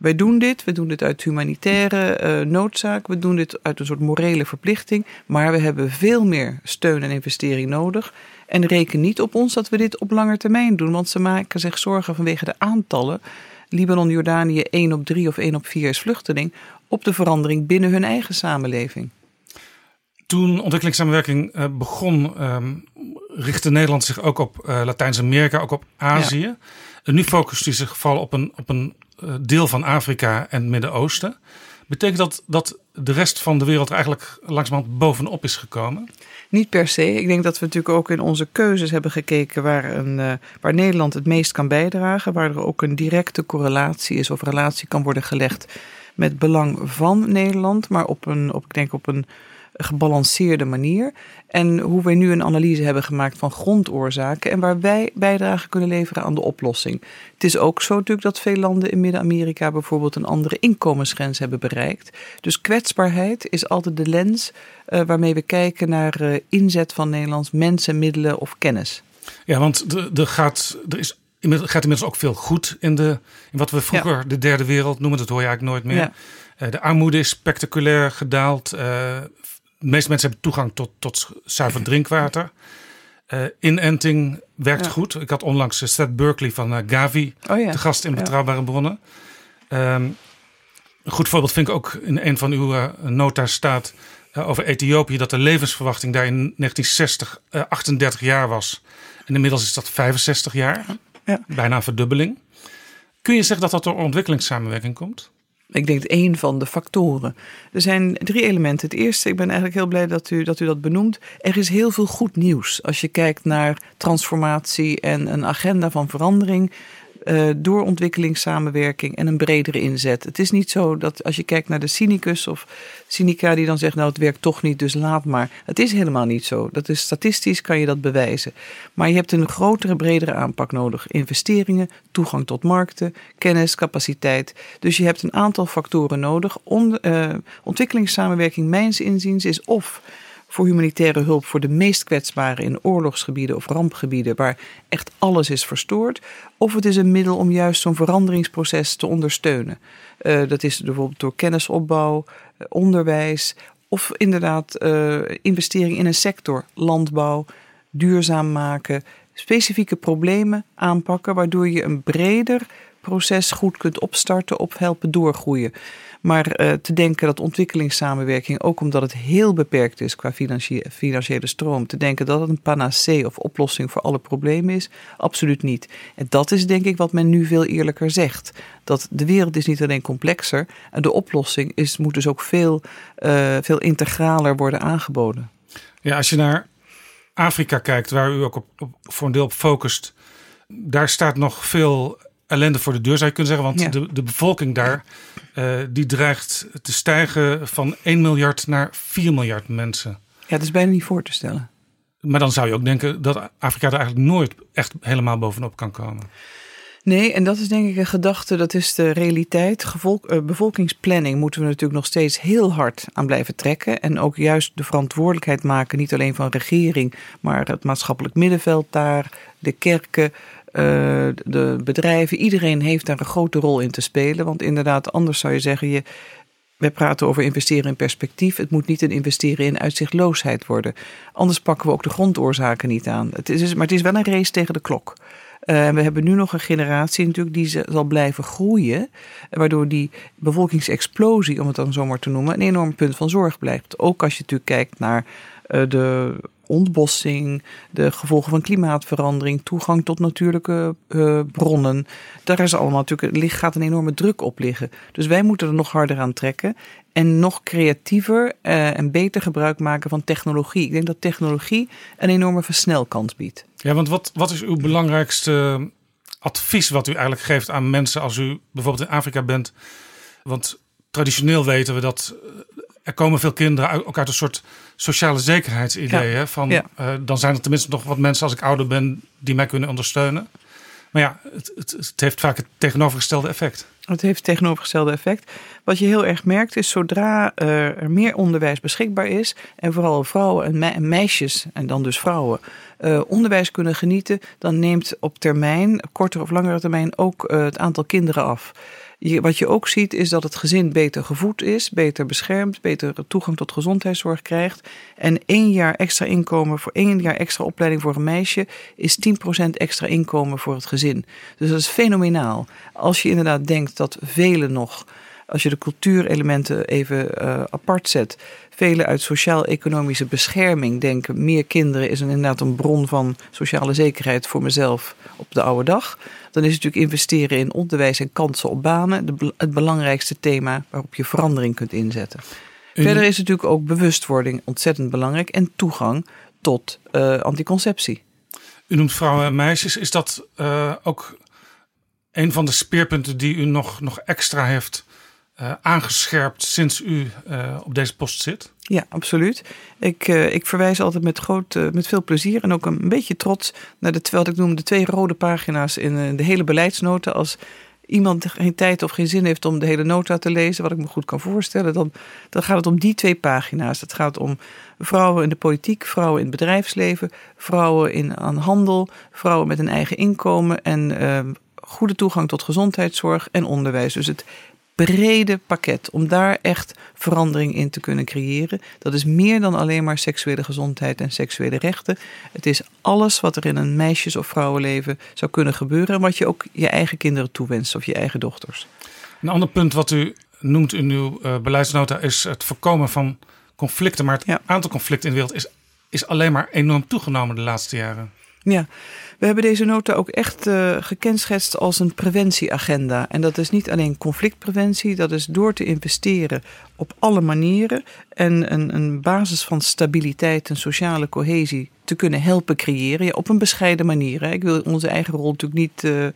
Wij doen dit, we doen dit uit humanitaire uh, noodzaak, we doen dit uit een soort morele verplichting, maar we hebben veel meer steun en investering nodig. En reken niet op ons dat we dit op lange termijn doen, want ze maken zich zorgen vanwege de aantallen. Libanon, Jordanië, 1 op 3 of 1 op 4 is vluchteling, op de verandering binnen hun eigen samenleving. Toen ontwikkelingssamenwerking uh, begon, um, richtte Nederland zich ook op uh, Latijns-Amerika, ook op Azië. Ja. En nu focust hij zich vooral op een, op een uh, deel van Afrika en het Midden-Oosten. Betekent dat dat de rest van de wereld er eigenlijk langzamerhand bovenop is gekomen? Niet per se. Ik denk dat we natuurlijk ook in onze keuzes hebben gekeken waar, een, uh, waar Nederland het meest kan bijdragen. Waar er ook een directe correlatie is of relatie kan worden gelegd met belang van Nederland. Maar op een, op, ik denk op een gebalanceerde manier. En hoe wij nu een analyse hebben gemaakt van grondoorzaken en waar wij bijdrage kunnen leveren aan de oplossing. Het is ook zo natuurlijk dat veel landen in Midden-Amerika bijvoorbeeld een andere inkomensgrens hebben bereikt. Dus kwetsbaarheid is altijd de lens uh, waarmee we kijken naar uh, inzet van Nederlands mensen, middelen of kennis. Ja, want er, gaat, er is gaat inmiddels ook veel goed in, de, in wat we vroeger ja. de derde wereld noemen. Dat hoor je eigenlijk nooit meer. Ja. Uh, de armoede is spectaculair gedaald de meeste mensen hebben toegang tot, tot zuiver drinkwater. Uh, inenting werkt ja. goed. Ik had onlangs Seth Berkeley van uh, Gavi oh ja. te gast in Betrouwbare. Bronnen. Um, een goed voorbeeld vind ik ook in een van uw uh, nota staat over Ethiopië... dat de levensverwachting daar in 1960 38 jaar was. En inmiddels is dat 65 jaar. Bijna een verdubbeling. Kun je zeggen dat dat door ontwikkelingssamenwerking komt? Ik denk één van de factoren. Er zijn drie elementen. Het eerste, ik ben eigenlijk heel blij dat u, dat u dat benoemt. Er is heel veel goed nieuws als je kijkt naar transformatie en een agenda van verandering. Uh, door ontwikkelingssamenwerking en een bredere inzet. Het is niet zo dat als je kijkt naar de cynicus of cynica die dan zegt, nou het werkt toch niet, dus laat maar. Het is helemaal niet zo. Dat is statistisch kan je dat bewijzen. Maar je hebt een grotere, bredere aanpak nodig. Investeringen, toegang tot markten, kennis, capaciteit. Dus je hebt een aantal factoren nodig. On, uh, ontwikkelingssamenwerking, mijns inziens, is of voor humanitaire hulp voor de meest kwetsbaren in oorlogsgebieden of rampgebieden waar echt alles is verstoord. Of het is een middel om juist zo'n veranderingsproces te ondersteunen. Uh, dat is bijvoorbeeld door kennisopbouw, uh, onderwijs of inderdaad uh, investering in een sector, landbouw, duurzaam maken, specifieke problemen aanpakken, waardoor je een breder proces goed kunt opstarten of helpen doorgroeien. Maar uh, te denken dat ontwikkelingssamenwerking, ook omdat het heel beperkt is qua financiële stroom, te denken dat het een panacee of oplossing voor alle problemen is, absoluut niet. En dat is denk ik wat men nu veel eerlijker zegt. Dat de wereld is niet alleen complexer en de oplossing is, moet dus ook veel, uh, veel integraler worden aangeboden. Ja, als je naar Afrika kijkt, waar u ook op, voor een deel op focust, daar staat nog veel ellende voor de deur, zou je kunnen zeggen. Want ja. de, de bevolking daar, uh, die dreigt te stijgen van 1 miljard naar 4 miljard mensen. Ja, dat is bijna niet voor te stellen. Maar dan zou je ook denken dat Afrika er eigenlijk nooit echt helemaal bovenop kan komen. Nee, en dat is denk ik een gedachte, dat is de realiteit. Gevolk, uh, bevolkingsplanning moeten we natuurlijk nog steeds heel hard aan blijven trekken. En ook juist de verantwoordelijkheid maken, niet alleen van regering, maar het maatschappelijk middenveld daar, de kerken, uh, de bedrijven. Iedereen heeft daar een grote rol in te spelen. Want inderdaad, anders zou je zeggen, je, wij praten over investeren in perspectief. Het moet niet een investeren in uitzichtloosheid worden. Anders pakken we ook de grondoorzaken niet aan. Het is, maar het is wel een race tegen de klok. Uh, we hebben nu nog een generatie natuurlijk die zal blijven groeien. Waardoor die bevolkingsexplosie, om het dan zomaar te noemen, een enorm punt van zorg blijft. Ook als je natuurlijk kijkt naar uh, de ontbossing, de gevolgen van klimaatverandering, toegang tot natuurlijke uh, bronnen. Daar is allemaal natuurlijk, gaat een enorme druk op liggen. Dus wij moeten er nog harder aan trekken en nog creatiever uh, en beter gebruik maken van technologie. Ik denk dat technologie een enorme versnelkans biedt. Ja, want wat, wat is uw belangrijkste advies wat u eigenlijk geeft aan mensen als u bijvoorbeeld in Afrika bent? Want traditioneel weten we dat er komen veel kinderen ook uit een soort sociale zekerheidsidee. Ja. Van, ja. uh, dan zijn er tenminste nog wat mensen als ik ouder ben die mij kunnen ondersteunen. Maar ja, het, het, het heeft vaak het tegenovergestelde effect. Het heeft het tegenovergestelde effect. Wat je heel erg merkt is zodra uh, er meer onderwijs beschikbaar is en vooral vrouwen en, me en meisjes en dan dus vrouwen uh, onderwijs kunnen genieten, dan neemt op termijn, kortere of langere termijn, ook uh, het aantal kinderen af. Je, wat je ook ziet is dat het gezin beter gevoed is, beter beschermd, beter toegang tot gezondheidszorg krijgt. En één jaar extra inkomen voor één jaar extra opleiding voor een meisje is 10% extra inkomen voor het gezin. Dus dat is fenomenaal. Als je inderdaad denkt dat velen nog als je de cultuurelementen even uh, apart zet, velen uit sociaal-economische bescherming denken: meer kinderen is een, inderdaad een bron van sociale zekerheid voor mezelf op de oude dag. Dan is het natuurlijk investeren in onderwijs en kansen op banen de, het belangrijkste thema waarop je verandering kunt inzetten. Verder is natuurlijk ook bewustwording ontzettend belangrijk en toegang tot uh, anticonceptie. U noemt vrouwen en meisjes. Is dat uh, ook een van de speerpunten die u nog, nog extra heeft uh, aangescherpt sinds u op deze post zit? Ja, absoluut. Ik, ik verwijs altijd met, groot, met veel plezier en ook een beetje trots naar de, wat ik noem de twee rode pagina's in de hele beleidsnota als iemand geen tijd of geen zin heeft om de hele nota te lezen, wat ik me goed kan voorstellen, dan, dan gaat het om die twee pagina's. Het gaat om vrouwen in de politiek, vrouwen in het bedrijfsleven, vrouwen in, aan handel, vrouwen met een eigen inkomen en goede toegang tot gezondheidszorg en onderwijs. Dus het brede pakket om daar echt verandering in te kunnen creëren. Dat is meer dan alleen maar seksuele gezondheid en seksuele rechten. Het is alles wat er in een meisjes- of vrouwenleven zou kunnen gebeuren en wat je ook je eigen kinderen toewenst of je eigen dochters. Een ander punt wat u noemt in uw uh, beleidsnota is het voorkomen van conflicten. Maar het aantal conflicten in de wereld is, is alleen maar enorm toegenomen de laatste jaren. Ja, we hebben deze nota ook echt uh, gekenschetst als een preventieagenda. En dat is niet alleen conflictpreventie, dat is door te investeren op alle manieren en een, een basis van stabiliteit en sociale cohesie te kunnen helpen creëren. Op een bescheiden manier. Hè. Ik wil onze eigen rol natuurlijk niet uh,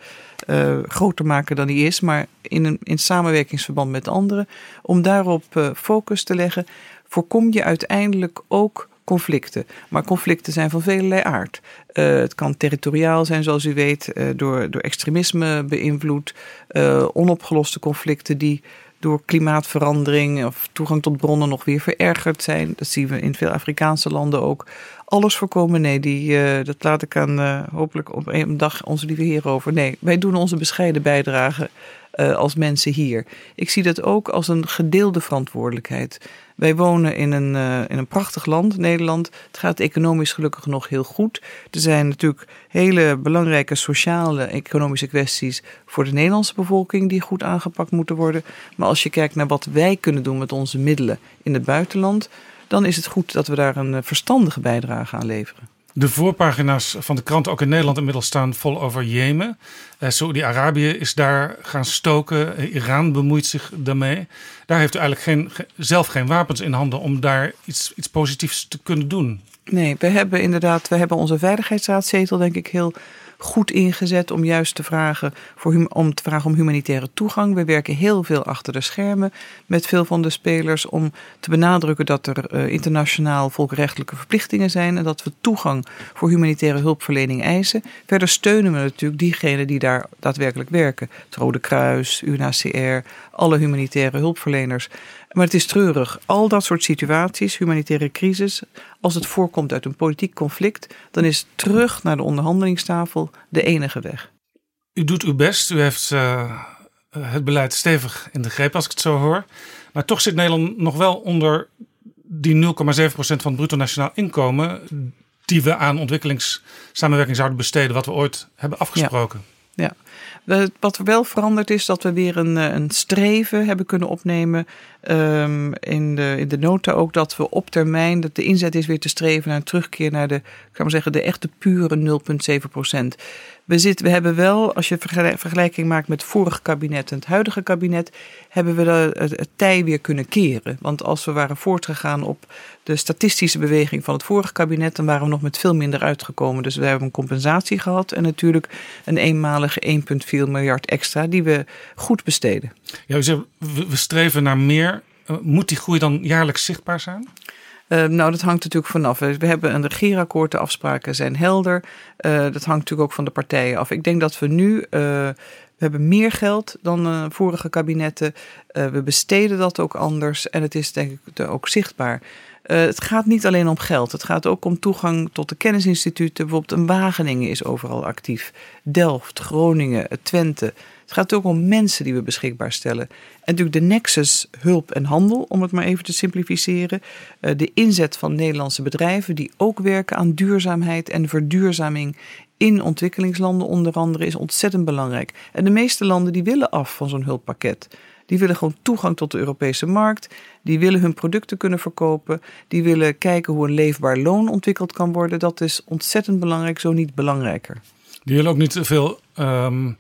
uh, groter maken dan die is, maar in, een, in samenwerkingsverband met anderen. Om daarop focus te leggen, voorkom je uiteindelijk ook conflicten. Maar conflicten zijn van velelei aard. Uh, het kan territoriaal zijn, zoals u weet, uh, door, door extremisme beïnvloed. Uh, onopgeloste conflicten die door klimaatverandering of toegang tot bronnen nog weer verergerd zijn. Dat zien we in veel Afrikaanse landen ook. Alles voorkomen, nee, die, dat laat ik aan hopelijk op een dag onze lieve heer over. Nee, wij doen onze bescheiden bijdrage als mensen hier. Ik zie dat ook als een gedeelde verantwoordelijkheid. Wij wonen in een, uh, in een prachtig land, Nederland. Het gaat economisch gelukkig nog heel goed. Er zijn natuurlijk hele belangrijke sociale, economische kwesties voor de Nederlandse bevolking die goed aangepakt moeten worden. Maar als je kijkt naar wat wij kunnen doen met onze middelen in het buitenland, dan is het goed dat we daar een verstandige bijdrage aan leveren. De voorpagina's van de kranten, ook in Nederland inmiddels, staan vol over Jemen. Uh, Saudi-Arabië is daar gaan stoken. Uh, Iran bemoeit zich daarmee. Daar heeft u eigenlijk geen, zelf geen wapens in handen om daar iets, iets positiefs te kunnen doen. Nee, we hebben inderdaad, we hebben onze veiligheidsraadzetel denk ik heel goed ingezet om juist te vragen, voor, om te vragen om humanitaire toegang. We werken heel veel achter de schermen met veel van de spelers om te benadrukken dat er uh, internationaal volkenrechtelijke verplichtingen zijn en dat we toegang voor humanitaire hulpverlening eisen. Verder steunen we natuurlijk diegenen die daar daadwerkelijk werken. Het Rode Kruis, UNHCR, alle humanitaire hulpverleners. Maar het is treurig. Al dat soort situaties, humanitaire crisis, als het voorkomt uit een politiek conflict, dan is terug naar de onderhandelingstafel de enige weg. U doet uw best. U heeft uh, het beleid stevig in de greep, als ik het zo hoor. Maar toch zit Nederland nog wel onder die 0,7% van het bruto nationaal inkomen. die we aan ontwikkelingssamenwerking zouden besteden, wat we ooit hebben afgesproken. Ja. ja. Wat wel veranderd is, dat we weer een, eh, een streven hebben kunnen opnemen. Um, in, de, in de nota ook dat we op termijn, dat de inzet is weer te streven naar een terugkeer naar de, ik maar zeggen, de echte pure 0,7 procent. We, zitten, we hebben wel, als je vergelijking maakt met het vorige kabinet en het huidige kabinet, hebben we het, tij weer kunnen keren. Want als we waren voortgegaan op de statistische beweging van het vorige kabinet, dan waren we nog met veel minder uitgekomen. Dus we hebben een compensatie gehad en natuurlijk een eenmalige 1,4 miljard extra die we goed besteden. Ja, we streven naar meer. Eh, moet die groei dan jaarlijks zichtbaar zijn? Uh, nou, dat hangt natuurlijk vanaf. We hebben een regeerakkoord, de afspraken zijn helder. Uh, dat hangt natuurlijk ook van de partijen af. Ik denk dat we nu, uh, we hebben meer geld dan vorige kabinetten. we besteden dat ook anders en het is denk ik ook zichtbaar. het gaat niet alleen om geld. Het gaat ook om toegang tot de kennisinstituten. Bijvoorbeeld een Wageningen is overal actief. Delft, Groningen, Twente. Het gaat ook om mensen die we beschikbaar stellen. En natuurlijk de nexus hulp en handel, om het maar even te simplificeren. Eh, de inzet van Nederlandse bedrijven die ook werken aan duurzaamheid en verduurzaming in ontwikkelingslanden onder andere is ontzettend belangrijk. En de meeste landen die willen af van zo'n hulppakket. Die willen gewoon toegang tot de Europese markt. Die willen hun producten kunnen verkopen. Die willen kijken hoe een leefbaar loon ontwikkeld kan worden. Dat is ontzettend belangrijk, zo niet belangrijker. Die willen ook niet te veel ehm,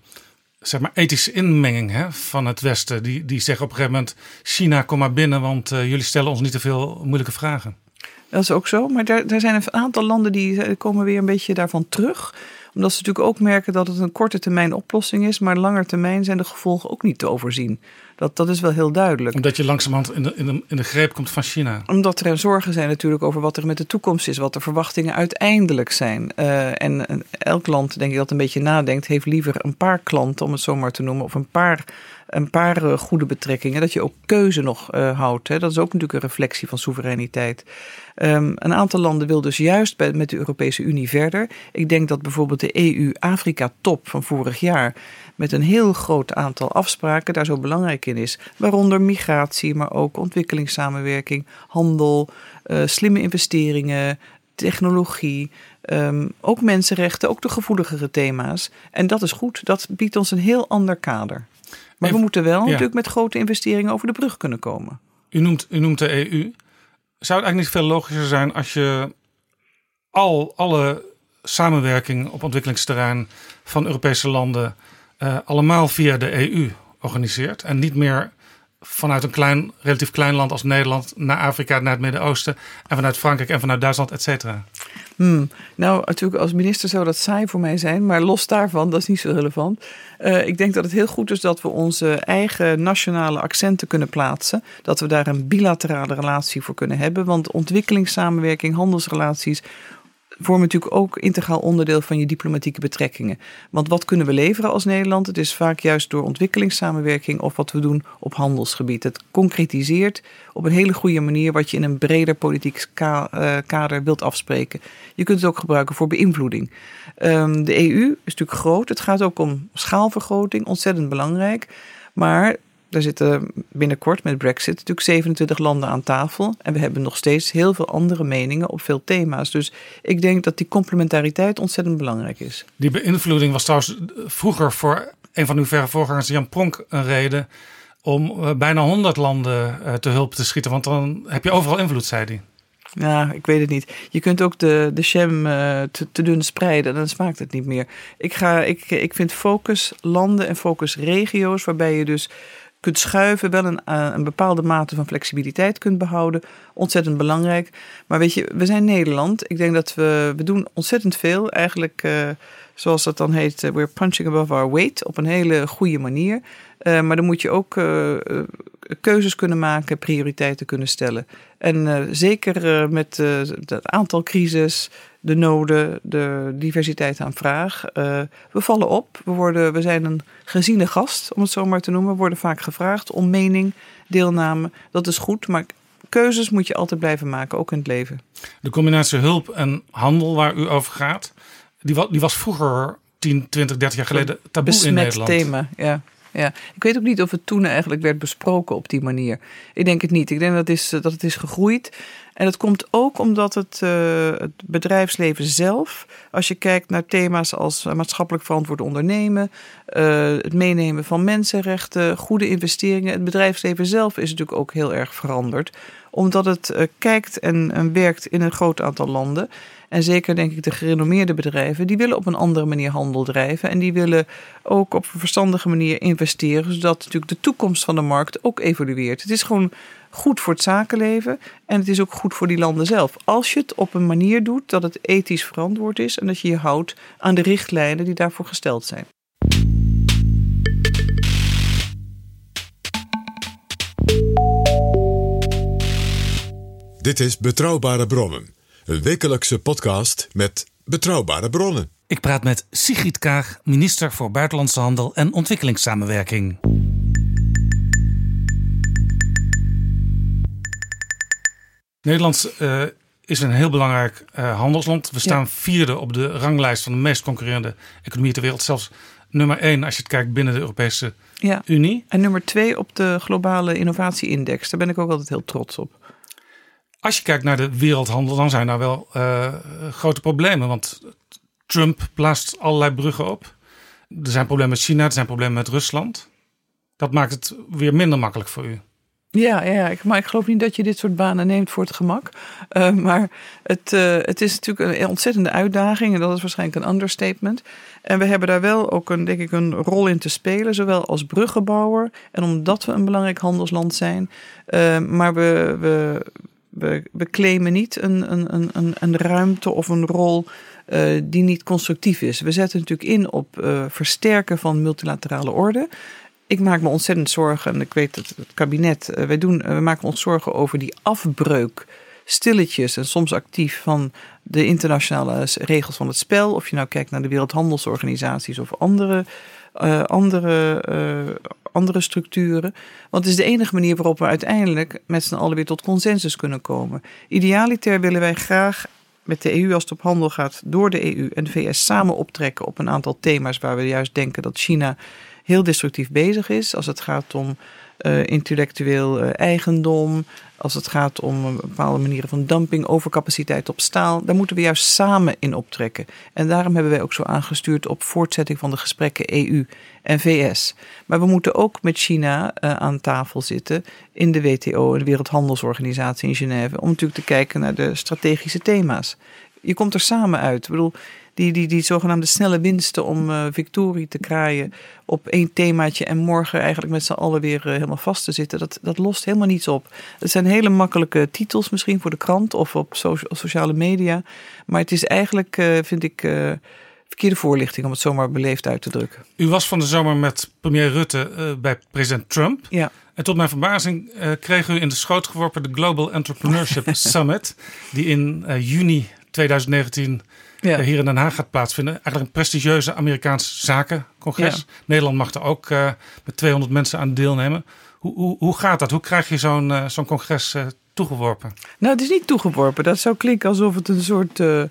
zeg maar ethische inmenging hè, van het Westen. Die, die zeggen op een gegeven moment: China, kom maar binnen, want uh, jullie stellen ons niet te veel moeilijke vragen. Dat is ook zo, maar daar, daar zijn een aantal landen die komen weer een beetje daarvan terug omdat ze natuurlijk ook merken dat het een korte termijn oplossing is, maar langer termijn zijn de gevolgen ook niet te overzien. Dat, dat is wel heel duidelijk. Omdat je langzamerhand in de, in, de, in de greep komt van China. Omdat er zorgen zijn natuurlijk over wat er met de toekomst is, wat de verwachtingen uiteindelijk zijn. Uh, en elk land, denk ik, dat een beetje nadenkt, heeft liever een paar klanten, om het zo maar te noemen, of een paar een paar uh, goede betrekkingen. Dat je ook keuze nog uh, houdt. Hè. Dat is ook natuurlijk een reflectie van soevereiniteit. Um, een aantal landen wil dus juist bij, met de Europese Unie verder. Ik denk dat bijvoorbeeld de EU-Afrika-top van vorig jaar met een heel groot aantal afspraken daar zo belangrijk in is. Waaronder migratie, maar ook ontwikkelingssamenwerking, handel, uh, slimme investeringen, technologie. Um, ook mensenrechten, ook de gevoeligere thema's. En dat is goed, dat biedt ons een heel ander kader. Maar we moeten wel ja. natuurlijk met grote investeringen over de brug kunnen komen. U noemt, u noemt de EU. Zou het eigenlijk niet veel logischer zijn als je al alle samenwerking op ontwikkelingsterrein van Europese landen uh, allemaal via de EU organiseert en niet meer vanuit een klein, relatief klein land als Nederland naar Afrika, naar het Midden-Oosten en vanuit Frankrijk en vanuit Duitsland, et cetera? Hmm. Nou, natuurlijk als minister zou dat saai voor mij zijn, maar los daarvan, dat is niet zo relevant. Uh, ik denk dat het heel goed is dat we onze eigen nationale accenten kunnen plaatsen. Dat we daar een bilaterale relatie voor kunnen hebben. Want ontwikkelingssamenwerking, handelsrelaties vormen natuurlijk ook integraal onderdeel van je diplomatieke betrekkingen. Want wat kunnen we leveren als Nederland? Het is vaak juist door ontwikkelingssamenwerking of wat we doen op handelsgebied. Het concretiseert op een hele goede manier wat je in een breder politiek kader wilt afspreken. Je kunt het ook gebruiken voor beïnvloeding. Um, de EU is natuurlijk groot. Het gaat ook om schaalvergroting, ontzettend belangrijk. Maar er zitten binnenkort met Brexit natuurlijk 27 landen aan tafel. En we hebben nog steeds heel veel andere meningen op veel thema's. Dus ik denk dat die complementariteit ontzettend belangrijk is. Die beïnvloeding was trouwens vroeger voor een van uw verre voorgangers, Jan Pronk, een reden om bijna 100 landen te hulp te schieten. Want dan heb je overal invloed, zei hij. Ja, ik weet het niet. Je kunt ook de, de jam uh, te, te dun spreiden, dan smaakt het niet meer. Ik, ga, ik, ik vind focus landen en focus regio's, waarbij je dus kunt schuiven, wel een, eh, een bepaalde mate van flexibiliteit kunt behouden. Ontzettend belangrijk. Maar weet je, we zijn Nederland. Ik denk dat we, we doen ontzettend veel. Eigenlijk, uh, zoals dat dan heet, uh, we're punching above our weight. Op een hele goede manier. Maar dan moet je ook keuzes kunnen maken, prioriteiten kunnen stellen. En zeker met het aantal crisis, de noden, de diversiteit aan vraag. Uh, we vallen op. We, worden, we zijn een geziene gast, om het zo maar te noemen. We worden vaak gevraagd om mening, deelname. Dat is goed, maar keuzes moet je altijd blijven maken, ook in het leven. De combinatie hulp en handel waar u over gaat, die was, die was vroeger 10, 20, 30 jaar geleden taboe Besmet in Nederland. thema, ja. Ja, ik weet ook niet of het toen eigenlijk werd besproken op die manier. Ik denk het niet. Ik denk dat het is, dat het is gegroeid. En dat komt ook omdat het, uh, het bedrijfsleven zelf, als je kijkt naar thema's als maatschappelijk verantwoord ondernemen, uh, het meenemen van mensenrechten, goede investeringen, het bedrijfsleven zelf is natuurlijk ook heel erg veranderd. Omdat het kijkt en, en werkt in een groot aantal landen. En zeker denk ik de gerenommeerde bedrijven, die willen op een andere manier handel drijven. En die willen ook op een verstandige manier investeren, zodat natuurlijk de toekomst van de markt ook evolueert. Het is gewoon goed voor het zakenleven en het is ook goed voor die landen zelf. Als je het op een manier doet dat het ethisch verantwoord is en dat je je houdt aan de richtlijnen die daarvoor gesteld zijn. Dit is Betrouwbare Bronnen, een wekelijkse podcast met betrouwbare bronnen. Ik praat met Sigrid Kaag, minister voor Buitenlandse Handel en Ontwikkelingssamenwerking. Nederland uh, is een heel belangrijk uh, handelsland. We staan ja. vierde op de ranglijst van de meest concurrerende economieën ter wereld. Zelfs nummer één als je het kijkt binnen de Europese ja. Unie. En nummer twee op de globale innovatieindex. Daar ben ik ook altijd heel trots op. Als je kijkt naar de wereldhandel, dan zijn daar wel uh, grote problemen. Want Trump plaatst allerlei bruggen op. Er zijn problemen met China, er zijn problemen met Rusland. Dat maakt het weer minder makkelijk voor u. Ja, ja maar ik geloof niet dat je dit soort banen neemt voor het gemak. Uh, maar het, uh, het is natuurlijk een ontzettende uitdaging en dat is waarschijnlijk een understatement. En we hebben daar wel ook een, denk ik, een rol in te spelen, zowel als bruggenbouwer en omdat we een belangrijk handelsland zijn. Uh, maar we, we, we, we claimen niet een, een, een, een ruimte of een rol die niet constructief is. We zetten natuurlijk in op versterken van multilaterale orde. Ik maak me ontzettend zorgen, en ik weet het, het kabinet, uh, wij doen, we maken ons zorgen over die afbreuk, stilletjes en soms actief van de internationale regels van het spel. Of je nou kijkt naar de Wereldhandelsorganisaties of andere, andere, andere structuren. Want het is de enige manier waarop we uiteindelijk met z'n allen weer tot consensus kunnen komen. Idealiter willen wij graag met de EU als het op handel gaat door de EU en de VS samen optrekken op een aantal thema's waar we juist denken dat China heel destructief bezig is. Als het gaat om uh, intellectueel uh, eigendom, als het gaat om een bepaalde manieren van dumping, overcapaciteit op staal. Daar moeten we juist samen in optrekken. En daarom hebben wij ook zo aangestuurd op voortzetting van de gesprekken EU en VS. Maar we moeten ook met China uh, aan tafel zitten in de WTO, de Wereldhandelsorganisatie in Genève, om natuurlijk te kijken naar de strategische thema's. Je komt er samen uit. Ik bedoel, die, die, die zogenaamde snelle winsten om uh, victorie te kraaien op één themaatje en morgen eigenlijk met z'n allen weer uh, helemaal vast te zitten, dat, dat lost helemaal niets op. Het zijn hele makkelijke titels misschien voor de krant of op so sociale media, maar het is eigenlijk, uh, vind ik, verkeerde voorlichting om het zomaar beleefd uit te drukken. U was van de zomer met premier Rutte bij president Trump. Ja. En tot mijn verbazing kreeg u in de schoot geworpen de Global Entrepreneurship [LAUGHS] Summit, die in juni 2019 ja. hier in Den Haag gaat plaatsvinden. Eigenlijk een prestigieuze Amerikaanse zakencongres. Ja. Nederland mag er ook uh, met 200 mensen aan deelnemen. Hoe, hoe, hoe gaat dat? Hoe krijg je zo'n uh, zo'n congres uh, toegeworpen? Nou, het is niet toegeworpen. Dat zou klinken alsof het een soort een,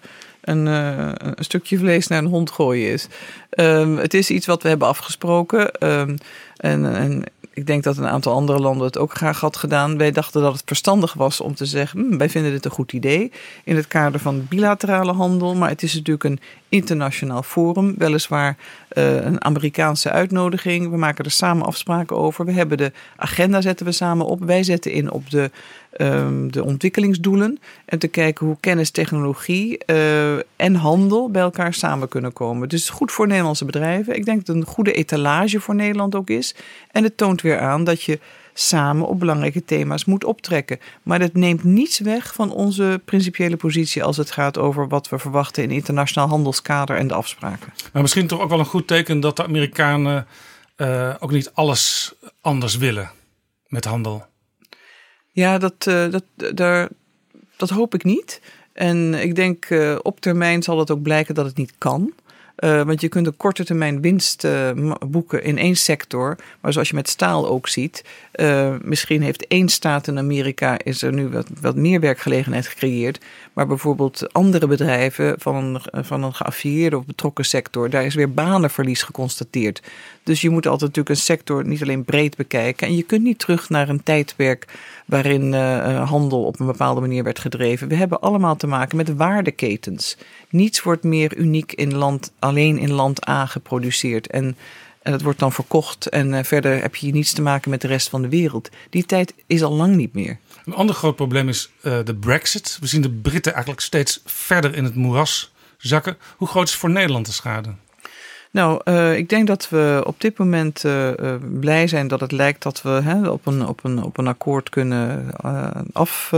een, stukje vlees naar een hond gooien is. Um, het is iets wat we hebben afgesproken. Um, en, en ik denk dat een aantal andere landen het ook graag had gedaan. Wij dachten dat het verstandig was om te zeggen: hm, wij vinden dit een goed idee in het kader van bilaterale handel. Maar het is natuurlijk een internationaal forum, weliswaar uh, een Amerikaanse uitnodiging. We maken er samen afspraken over. We hebben de agenda zetten we samen op. Wij zetten in op de, um, de ontwikkelingsdoelen en te kijken hoe kennis, technologie uh, en handel bij elkaar samen kunnen komen. Dus goed voor Nederlandse bedrijven. Ik denk dat het een goede etalage voor Nederland ook is. En het toont weer aan dat je samen op belangrijke thema's moet optrekken. Maar dat neemt niets weg van onze principiële positie als het gaat over wat we verwachten in internationaal handelskader en de afspraken. Maar misschien toch ook wel een goed teken dat de Amerikanen uh, ook niet alles anders willen met handel. Ja, dat, uh, dat, daar, dat hoop ik niet. En ik denk uh, op termijn zal het ook blijken dat het niet kan. Uh, want je kunt een korte termijn winst boeken in één sector. Maar zoals je met staal ook ziet, misschien heeft één staat in Amerika is er nu wat, wat meer werkgelegenheid gecreëerd. Maar bijvoorbeeld andere bedrijven van een, van een geaffilieerde of betrokken sector, daar is weer banenverlies geconstateerd. Dus je moet altijd natuurlijk een sector niet alleen breed bekijken. En je kunt niet terug naar een tijdperk waarin uh, handel op een bepaalde manier werd gedreven. We hebben allemaal te maken met waardeketens. Niets wordt meer uniek in land, alleen in land A geproduceerd. En en het wordt dan verkocht en verder heb je niets te maken met de rest van de wereld. Die tijd is al lang niet meer. Een ander groot probleem is de Brexit. We zien de Britten eigenlijk steeds verder in het moeras zakken. Hoe groot is voor Nederland de schade? Nou, uh, ik denk dat we op dit moment uh, uh, blij zijn dat het lijkt dat we hè, op, een, op, een, op een akkoord kunnen af.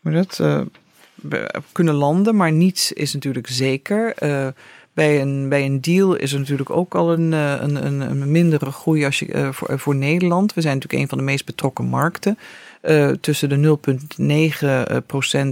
hoe dat, kunnen landen, maar niets is natuurlijk zeker. bij, een, bij een deal is er natuurlijk ook al een, een, een, een mindere groei als je, voor, voor Nederland. We zijn natuurlijk een van de meest betrokken markten. Uh, tussen de 0,9%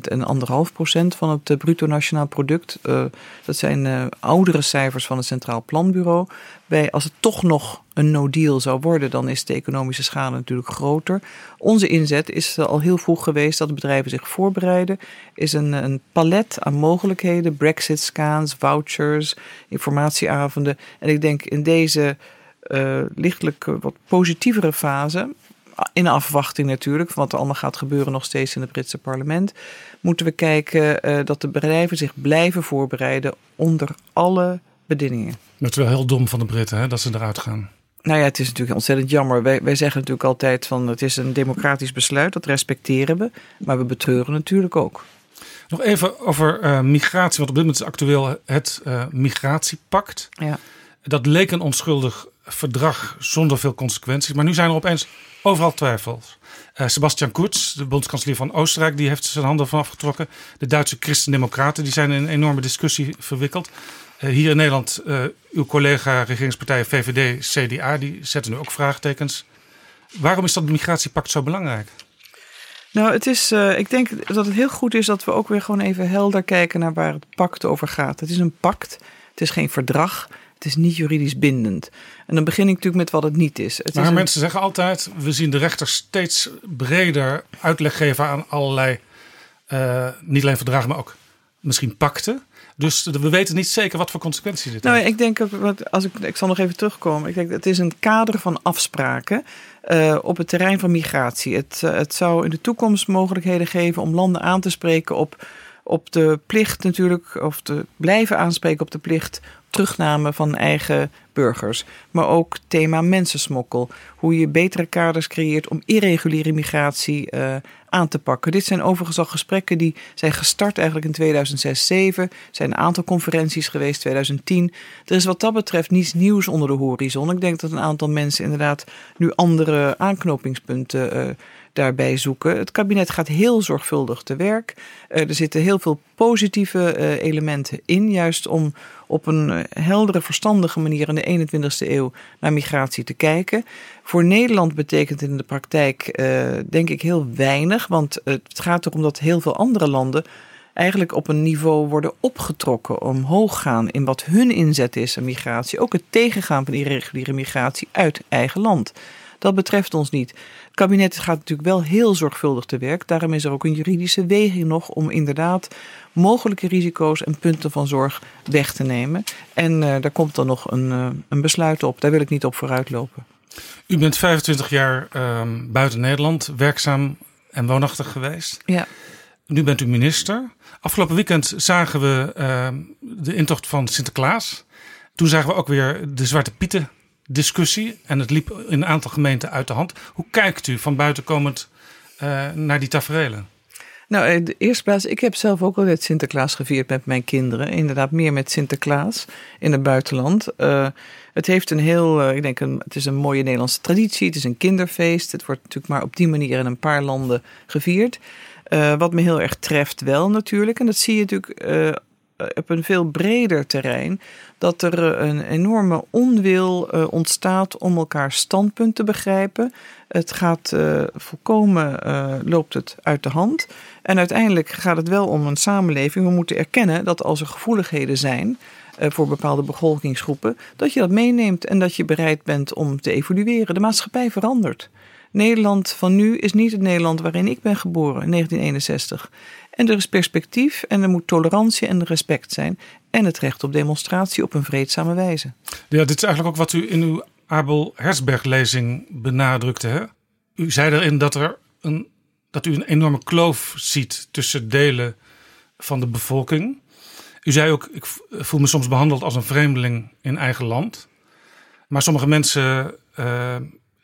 en 1,5% van het uh, bruto nationaal product. Uh, dat zijn oudere cijfers van het Centraal Planbureau. Bij, als het toch nog een no-deal zou worden, dan is de economische schade natuurlijk groter. Onze inzet is al heel vroeg geweest dat bedrijven zich voorbereiden. Is een, een palet aan mogelijkheden: Brexit-scans, vouchers, informatieavonden. En ik denk in deze lichtelijk wat positievere fase in afwachting natuurlijk van wat er allemaal gaat gebeuren nog steeds in het Britse parlement, moeten we kijken uh, dat de bedrijven zich blijven voorbereiden onder alle bedingingen. Dat is wel heel dom van de Britten hè, dat ze eruit gaan. Nou ja, het is natuurlijk ontzettend jammer. Wij, wij zeggen natuurlijk altijd van het is een democratisch besluit, dat respecteren we. Maar we betreuren natuurlijk ook. Nog even over uh, migratie, want op dit moment is actueel het uh, migratiepact. Ja. Dat leek een onschuldig verdrag zonder veel consequenties. Maar nu zijn er opeens overal twijfels. Uh, Sebastian Kurz, de bondskanselier van Oostenrijk, die heeft zijn handen van afgetrokken. De Duitse christendemocraten die zijn in een enorme discussie verwikkeld. Uh, hier in Nederland, uh, uw collega regeringspartijen VVD, CDA, die zetten nu ook vraagtekens. Waarom is dat migratiepact zo belangrijk? Nou, het is, ik denk dat het heel goed is dat we ook weer gewoon even helder kijken naar waar het pact over gaat. Het is een pact, het is geen verdrag, is niet juridisch bindend. En dan begin ik natuurlijk met wat het niet is. Het maar is mensen zeggen altijd, we zien de rechter steeds breder uitleg geven aan allerlei, uh, niet alleen verdragen, maar ook misschien pakten. Dus we weten niet zeker wat voor consequenties dit nou, heeft. Ik denk, als ik, ik zal nog even terugkomen. Ik denk, het is een kader van afspraken uh, op het terrein van migratie. Het, uh, het zou in de toekomst mogelijkheden geven om landen aan te spreken op, op de plicht natuurlijk, of te blijven aanspreken op de plicht terugname van eigen burgers. Maar ook thema mensensmokkel. Hoe je betere kaders creëert om irreguliere migratie uh, aan te pakken. Dit zijn overigens al gesprekken die zijn gestart eigenlijk in 2006, 2007. Er zijn een aantal conferenties geweest, 2010. Er is wat dat betreft niets nieuws onder de horizon. Ik denk dat een aantal mensen inderdaad nu andere aanknopingspunten uh, daarbij zoeken. Het kabinet gaat heel zorgvuldig te werk. Uh, er zitten heel veel positieve elementen in, juist om op een heldere, verstandige manier in de 21ste eeuw naar migratie te kijken. Voor Nederland betekent het in de praktijk, uh, denk ik, heel weinig. Want het gaat erom dat heel veel andere landen eigenlijk op een niveau worden opgetrokken, omhoog gaan in wat hun inzet is aan migratie. Ook het tegengaan van irreguliere migratie uit eigen land. Dat betreft ons niet. Het kabinet gaat natuurlijk wel heel zorgvuldig te werk. Daarom is er ook een juridische weging nog om inderdaad mogelijke risico's en punten van zorg weg te nemen. En uh, daar komt dan nog een, uh, een besluit op. Daar wil ik niet op vooruitlopen. U bent 25 jaar uh, buiten Nederland werkzaam en woonachtig geweest. Ja. Nu bent u minister. Afgelopen weekend zagen we uh, de intocht van Sinterklaas. Toen zagen we ook weer de Zwarte Pieten discussie. En het liep in een aantal gemeenten uit de hand. Hoe kijkt u van buiten komend uh, naar die tafereelen? Nou, in de eerste plaats, ik heb zelf ook altijd Sinterklaas gevierd met mijn kinderen. Inderdaad, meer met Sinterklaas in het buitenland. Uh, het heeft een heel, ik denk, een, het is een mooie Nederlandse traditie. Het is een kinderfeest. Het wordt natuurlijk maar op die manier in een paar landen gevierd. Wat me heel erg treft wel natuurlijk. En dat zie je natuurlijk op een veel breder terrein. Dat er een enorme onwil ontstaat om elkaar standpunt te begrijpen. Het gaat uh, volkomen, loopt het uit de hand. En uiteindelijk gaat het wel om een samenleving. We moeten erkennen dat als er gevoeligheden zijn voor bepaalde bevolkingsgroepen, dat je dat meeneemt en dat je bereid bent om te evolueren. De maatschappij verandert. Nederland van nu is niet het Nederland waarin ik ben geboren in 1961. En er is perspectief en er moet tolerantie en respect zijn. En het recht op demonstratie op een vreedzame wijze. Ja, dit is eigenlijk ook wat u in uw Abel Herzberg-lezing benadrukte. Hè? U zei erin dat, er een, dat u een enorme kloof ziet tussen delen van de bevolking. U zei ook, ik voel me soms behandeld als een vreemdeling in eigen land. Maar sommige mensen uh,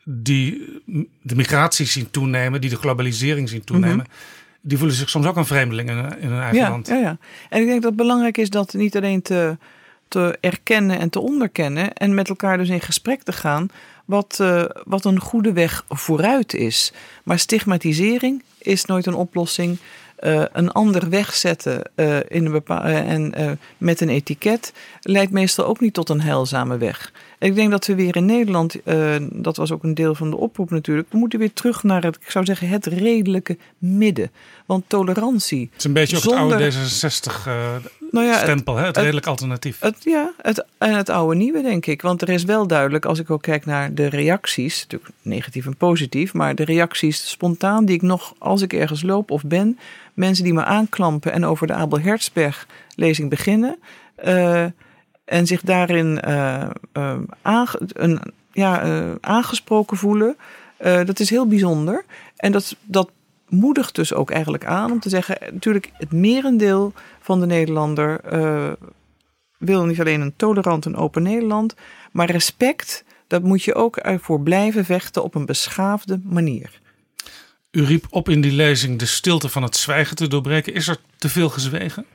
die de migratie zien toenemen, die de globalisering zien toenemen, mm -hmm. Die voelen zich soms ook een vreemdeling in, in hun eigen ja, land. Ja, ja. En ik denk dat het belangrijk is dat niet alleen te te erkennen en te onderkennen. En met elkaar dus in gesprek te gaan. Wat, uh, wat een goede weg vooruit is. Maar stigmatisering is nooit een oplossing. Uh, een ander wegzetten uh, in een bepaal, en met een etiket leidt meestal ook niet tot een heilzame weg. En ik denk dat we weer in Nederland, dat was ook een deel van de oproep natuurlijk, we moeten weer terug naar het, ik zou zeggen, het redelijke midden. Want tolerantie. Het is een beetje zonder, ook het oude D66 nou ja, stempel, het, het, het redelijk alternatief. Het, ja, het, en het oude nieuwe, denk ik. Want er is wel duidelijk, als ik ook kijk naar de reacties, natuurlijk negatief en positief, maar de reacties spontaan die ik nog, als ik ergens loop of ben, mensen die me aanklampen en over de Abel Herzberg lezing beginnen. Uh, en zich daarin uh, uh, aange, een, ja, aangesproken voelen. dat is heel bijzonder. En dat, dat moedigt dus ook eigenlijk aan om te zeggen: natuurlijk, het merendeel van de Nederlander uh, wil niet alleen een tolerant en open Nederland, maar respect daar moet je ook voor blijven vechten op een beschaafde manier. U riep op in die lezing de stilte van het zwijgen te doorbreken. Is er te veel gezwegen?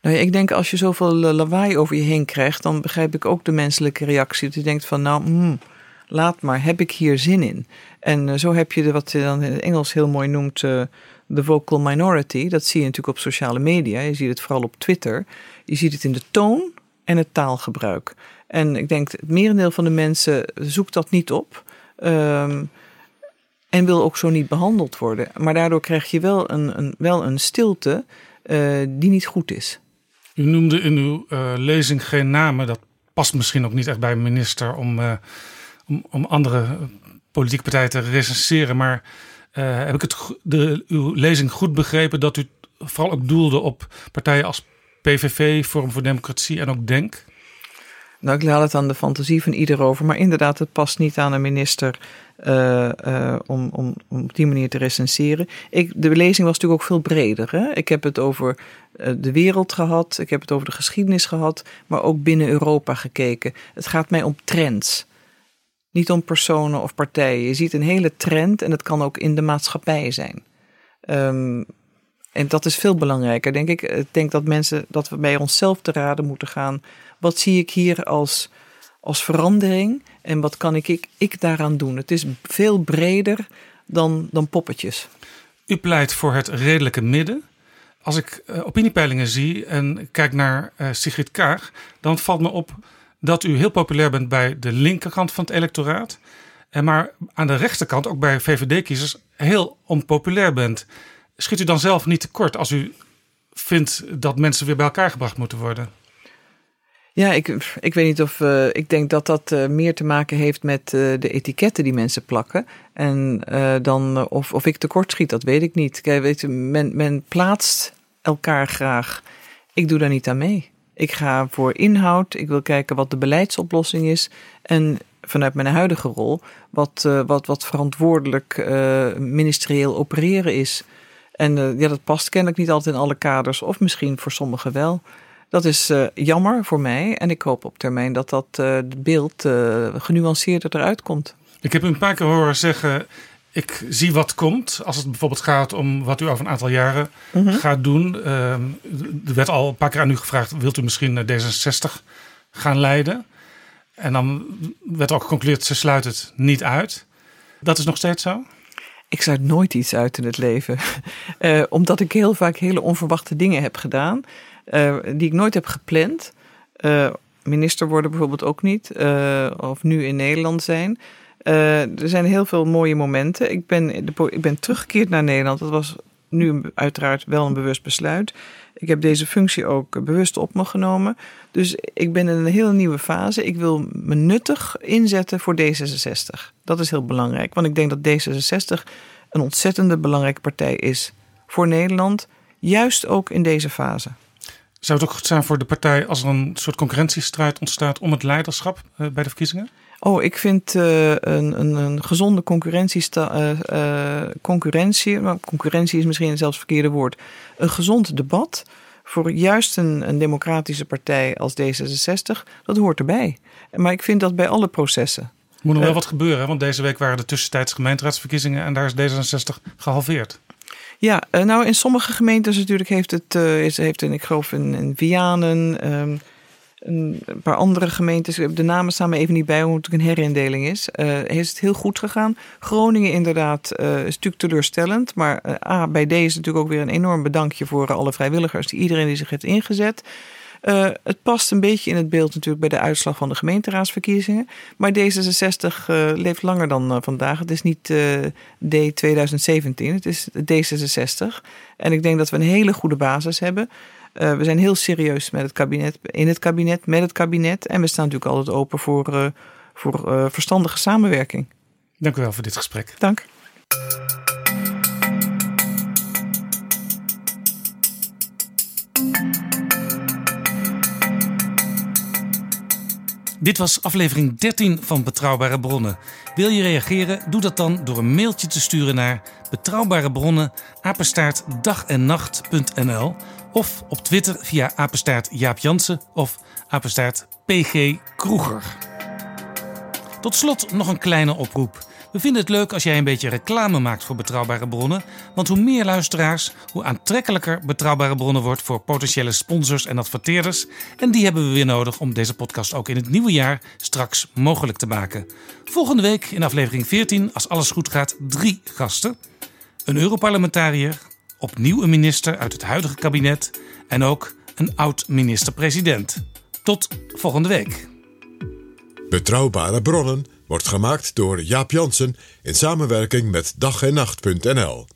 Nou ja, ik denk als je zoveel lawaai over je heen krijgt, dan begrijp ik ook de menselijke reactie. Dat je denkt van nou, mm, laat maar, heb ik hier zin in? En uh, zo heb je de, wat je dan in het Engels heel mooi noemt, uh, de vocal minority. Dat zie je natuurlijk op sociale media. Je ziet het vooral op Twitter. Je ziet het in de toon en het taalgebruik. En ik denk het merendeel van de mensen zoekt dat niet op. Um, en wil ook zo niet behandeld worden. Maar daardoor krijg je wel een, een wel een stilte uh, die niet goed is. U noemde in uw lezing geen namen. Dat past misschien ook niet echt bij een minister om, om, om, andere politieke partijen te recenseren. Maar heb ik het, de, uw lezing goed begrepen dat u vooral ook doelde op partijen als PVV, Forum voor Democratie en ook DENK? Nou, ik laat het aan de fantasie van ieder over. Maar inderdaad, het past niet aan een minister uh, uh, om, om, op die manier te recenseren. Ik, de lezing was natuurlijk ook veel breder. Hè? Ik heb het over de wereld gehad, ik heb het over de geschiedenis gehad, maar ook binnen Europa gekeken. Het gaat mij om trends. Niet om personen of partijen. Je ziet een hele trend en het kan ook in de maatschappij zijn. Um, en dat is veel belangrijker, denk ik. Ik denk dat mensen dat we bij onszelf te raden moeten gaan. Wat zie ik hier als, als verandering en wat kan ik, ik, ik daaraan doen? Het is veel breder dan, dan poppetjes. U pleit voor het redelijke midden. Als ik uh, opiniepeilingen zie en kijk naar uh, Sigrid Kaag, dan valt me op dat u heel populair bent bij de linkerkant van het electoraat. En maar aan de rechterkant, ook bij VVD-kiezers, heel onpopulair bent. Schiet u dan zelf niet tekort als u vindt dat mensen weer bij elkaar gebracht moeten worden? Ja, ik, ik weet niet of. Uh, ik denk dat dat uh, meer te maken heeft met uh, de etiketten die mensen plakken. En dan of, of ik tekort schiet, dat weet ik niet. Kijk, weet men, men plaatst elkaar graag. Ik doe daar niet aan mee. Ik ga voor inhoud. Ik wil kijken wat de beleidsoplossing is. En vanuit mijn huidige rol, wat, wat, wat verantwoordelijk ministerieel opereren is. En ja, dat past kennelijk niet altijd in alle kaders, of misschien voor sommigen wel. Dat is jammer voor mij. En ik hoop op termijn dat dat beeld genuanceerder eruit komt. Ik heb een paar keer horen zeggen. Ik zie wat komt. Als het bijvoorbeeld gaat om wat u over een aantal jaren mm -hmm. gaat doen. Uh, er werd al een paar keer aan u gevraagd. Wilt u misschien D66 gaan leiden? En dan werd ook geconcludeerd. Ze sluit het niet uit. Dat is nog steeds zo? Ik sluit nooit iets uit in het leven. [LAUGHS] omdat ik heel vaak hele onverwachte dingen heb gedaan. Uh, die ik nooit heb gepland. Uh, minister worden bijvoorbeeld ook niet. Uh, of nu in Nederland zijn. Er zijn heel veel mooie momenten. Ik ben, ik ben teruggekeerd naar Nederland. Dat was nu uiteraard wel een bewust besluit. Ik heb deze functie ook bewust op me genomen. Dus ik ben in een heel nieuwe fase. Ik wil me nuttig inzetten voor D66. Dat is heel belangrijk. Want ik denk dat D66 een ontzettende belangrijke partij is voor Nederland. Juist ook in deze fase. Zou het ook goed zijn voor de partij als er een soort concurrentiestrijd ontstaat om het leiderschap uh, bij de verkiezingen? Oh, ik vind uh, een, een, een, gezonde concurrentie, uh, concurrentie, maar concurrentie is misschien zelfs het verkeerde woord, een gezond debat voor juist een, een democratische partij als D66, dat hoort erbij. Maar ik vind dat bij alle processen. Er moet nog wel wat gebeuren, want deze week waren de tussentijds gemeenteraadsverkiezingen en daar is D66 gehalveerd. Ja, nou in sommige gemeentes natuurlijk heeft het, is, heeft en ik geloof in, in Vianen, um, een paar andere gemeentes, de namen staan me even niet bij, omdat het een herindeling is, uh, is het heel goed gegaan. Groningen inderdaad uh, is natuurlijk teleurstellend, maar A, bij deze natuurlijk ook weer een enorm bedankje voor alle vrijwilligers, iedereen die zich heeft ingezet. Uh, het past een beetje in het beeld natuurlijk bij de uitslag van de gemeenteraadsverkiezingen. Maar D66 uh, leeft langer dan uh, vandaag. Het is niet D 2017, het is D66. En ik denk dat we een hele goede basis hebben. We zijn heel serieus met het kabinet, in het kabinet, met het kabinet. En we staan natuurlijk altijd open voor, voor verstandige samenwerking. Dank u wel voor dit gesprek. Dank. Dit was aflevering 13 van Betrouwbare Bronnen. Wil je reageren? Doe dat dan door een mailtje te sturen naar betrouwbare bronnen apenstaart nacht.nl of op Twitter via apenstaart Jaap Jansen of apenstaart PG Kroeger. Tot slot nog een kleine oproep. We vinden het leuk als jij een beetje reclame maakt voor betrouwbare bronnen. Want hoe meer luisteraars, hoe aantrekkelijker betrouwbare bronnen wordt voor potentiële sponsors en adverteerders. En die hebben we weer nodig om deze podcast ook in het nieuwe jaar straks mogelijk te maken. Volgende week in aflevering 14, als alles goed gaat, drie gasten. Een Europarlementariër, opnieuw een minister uit het huidige kabinet en ook een oud minister-president. Tot volgende week. Betrouwbare bronnen wordt gemaakt door Jaap Jansen in samenwerking met dag en nacht.nl.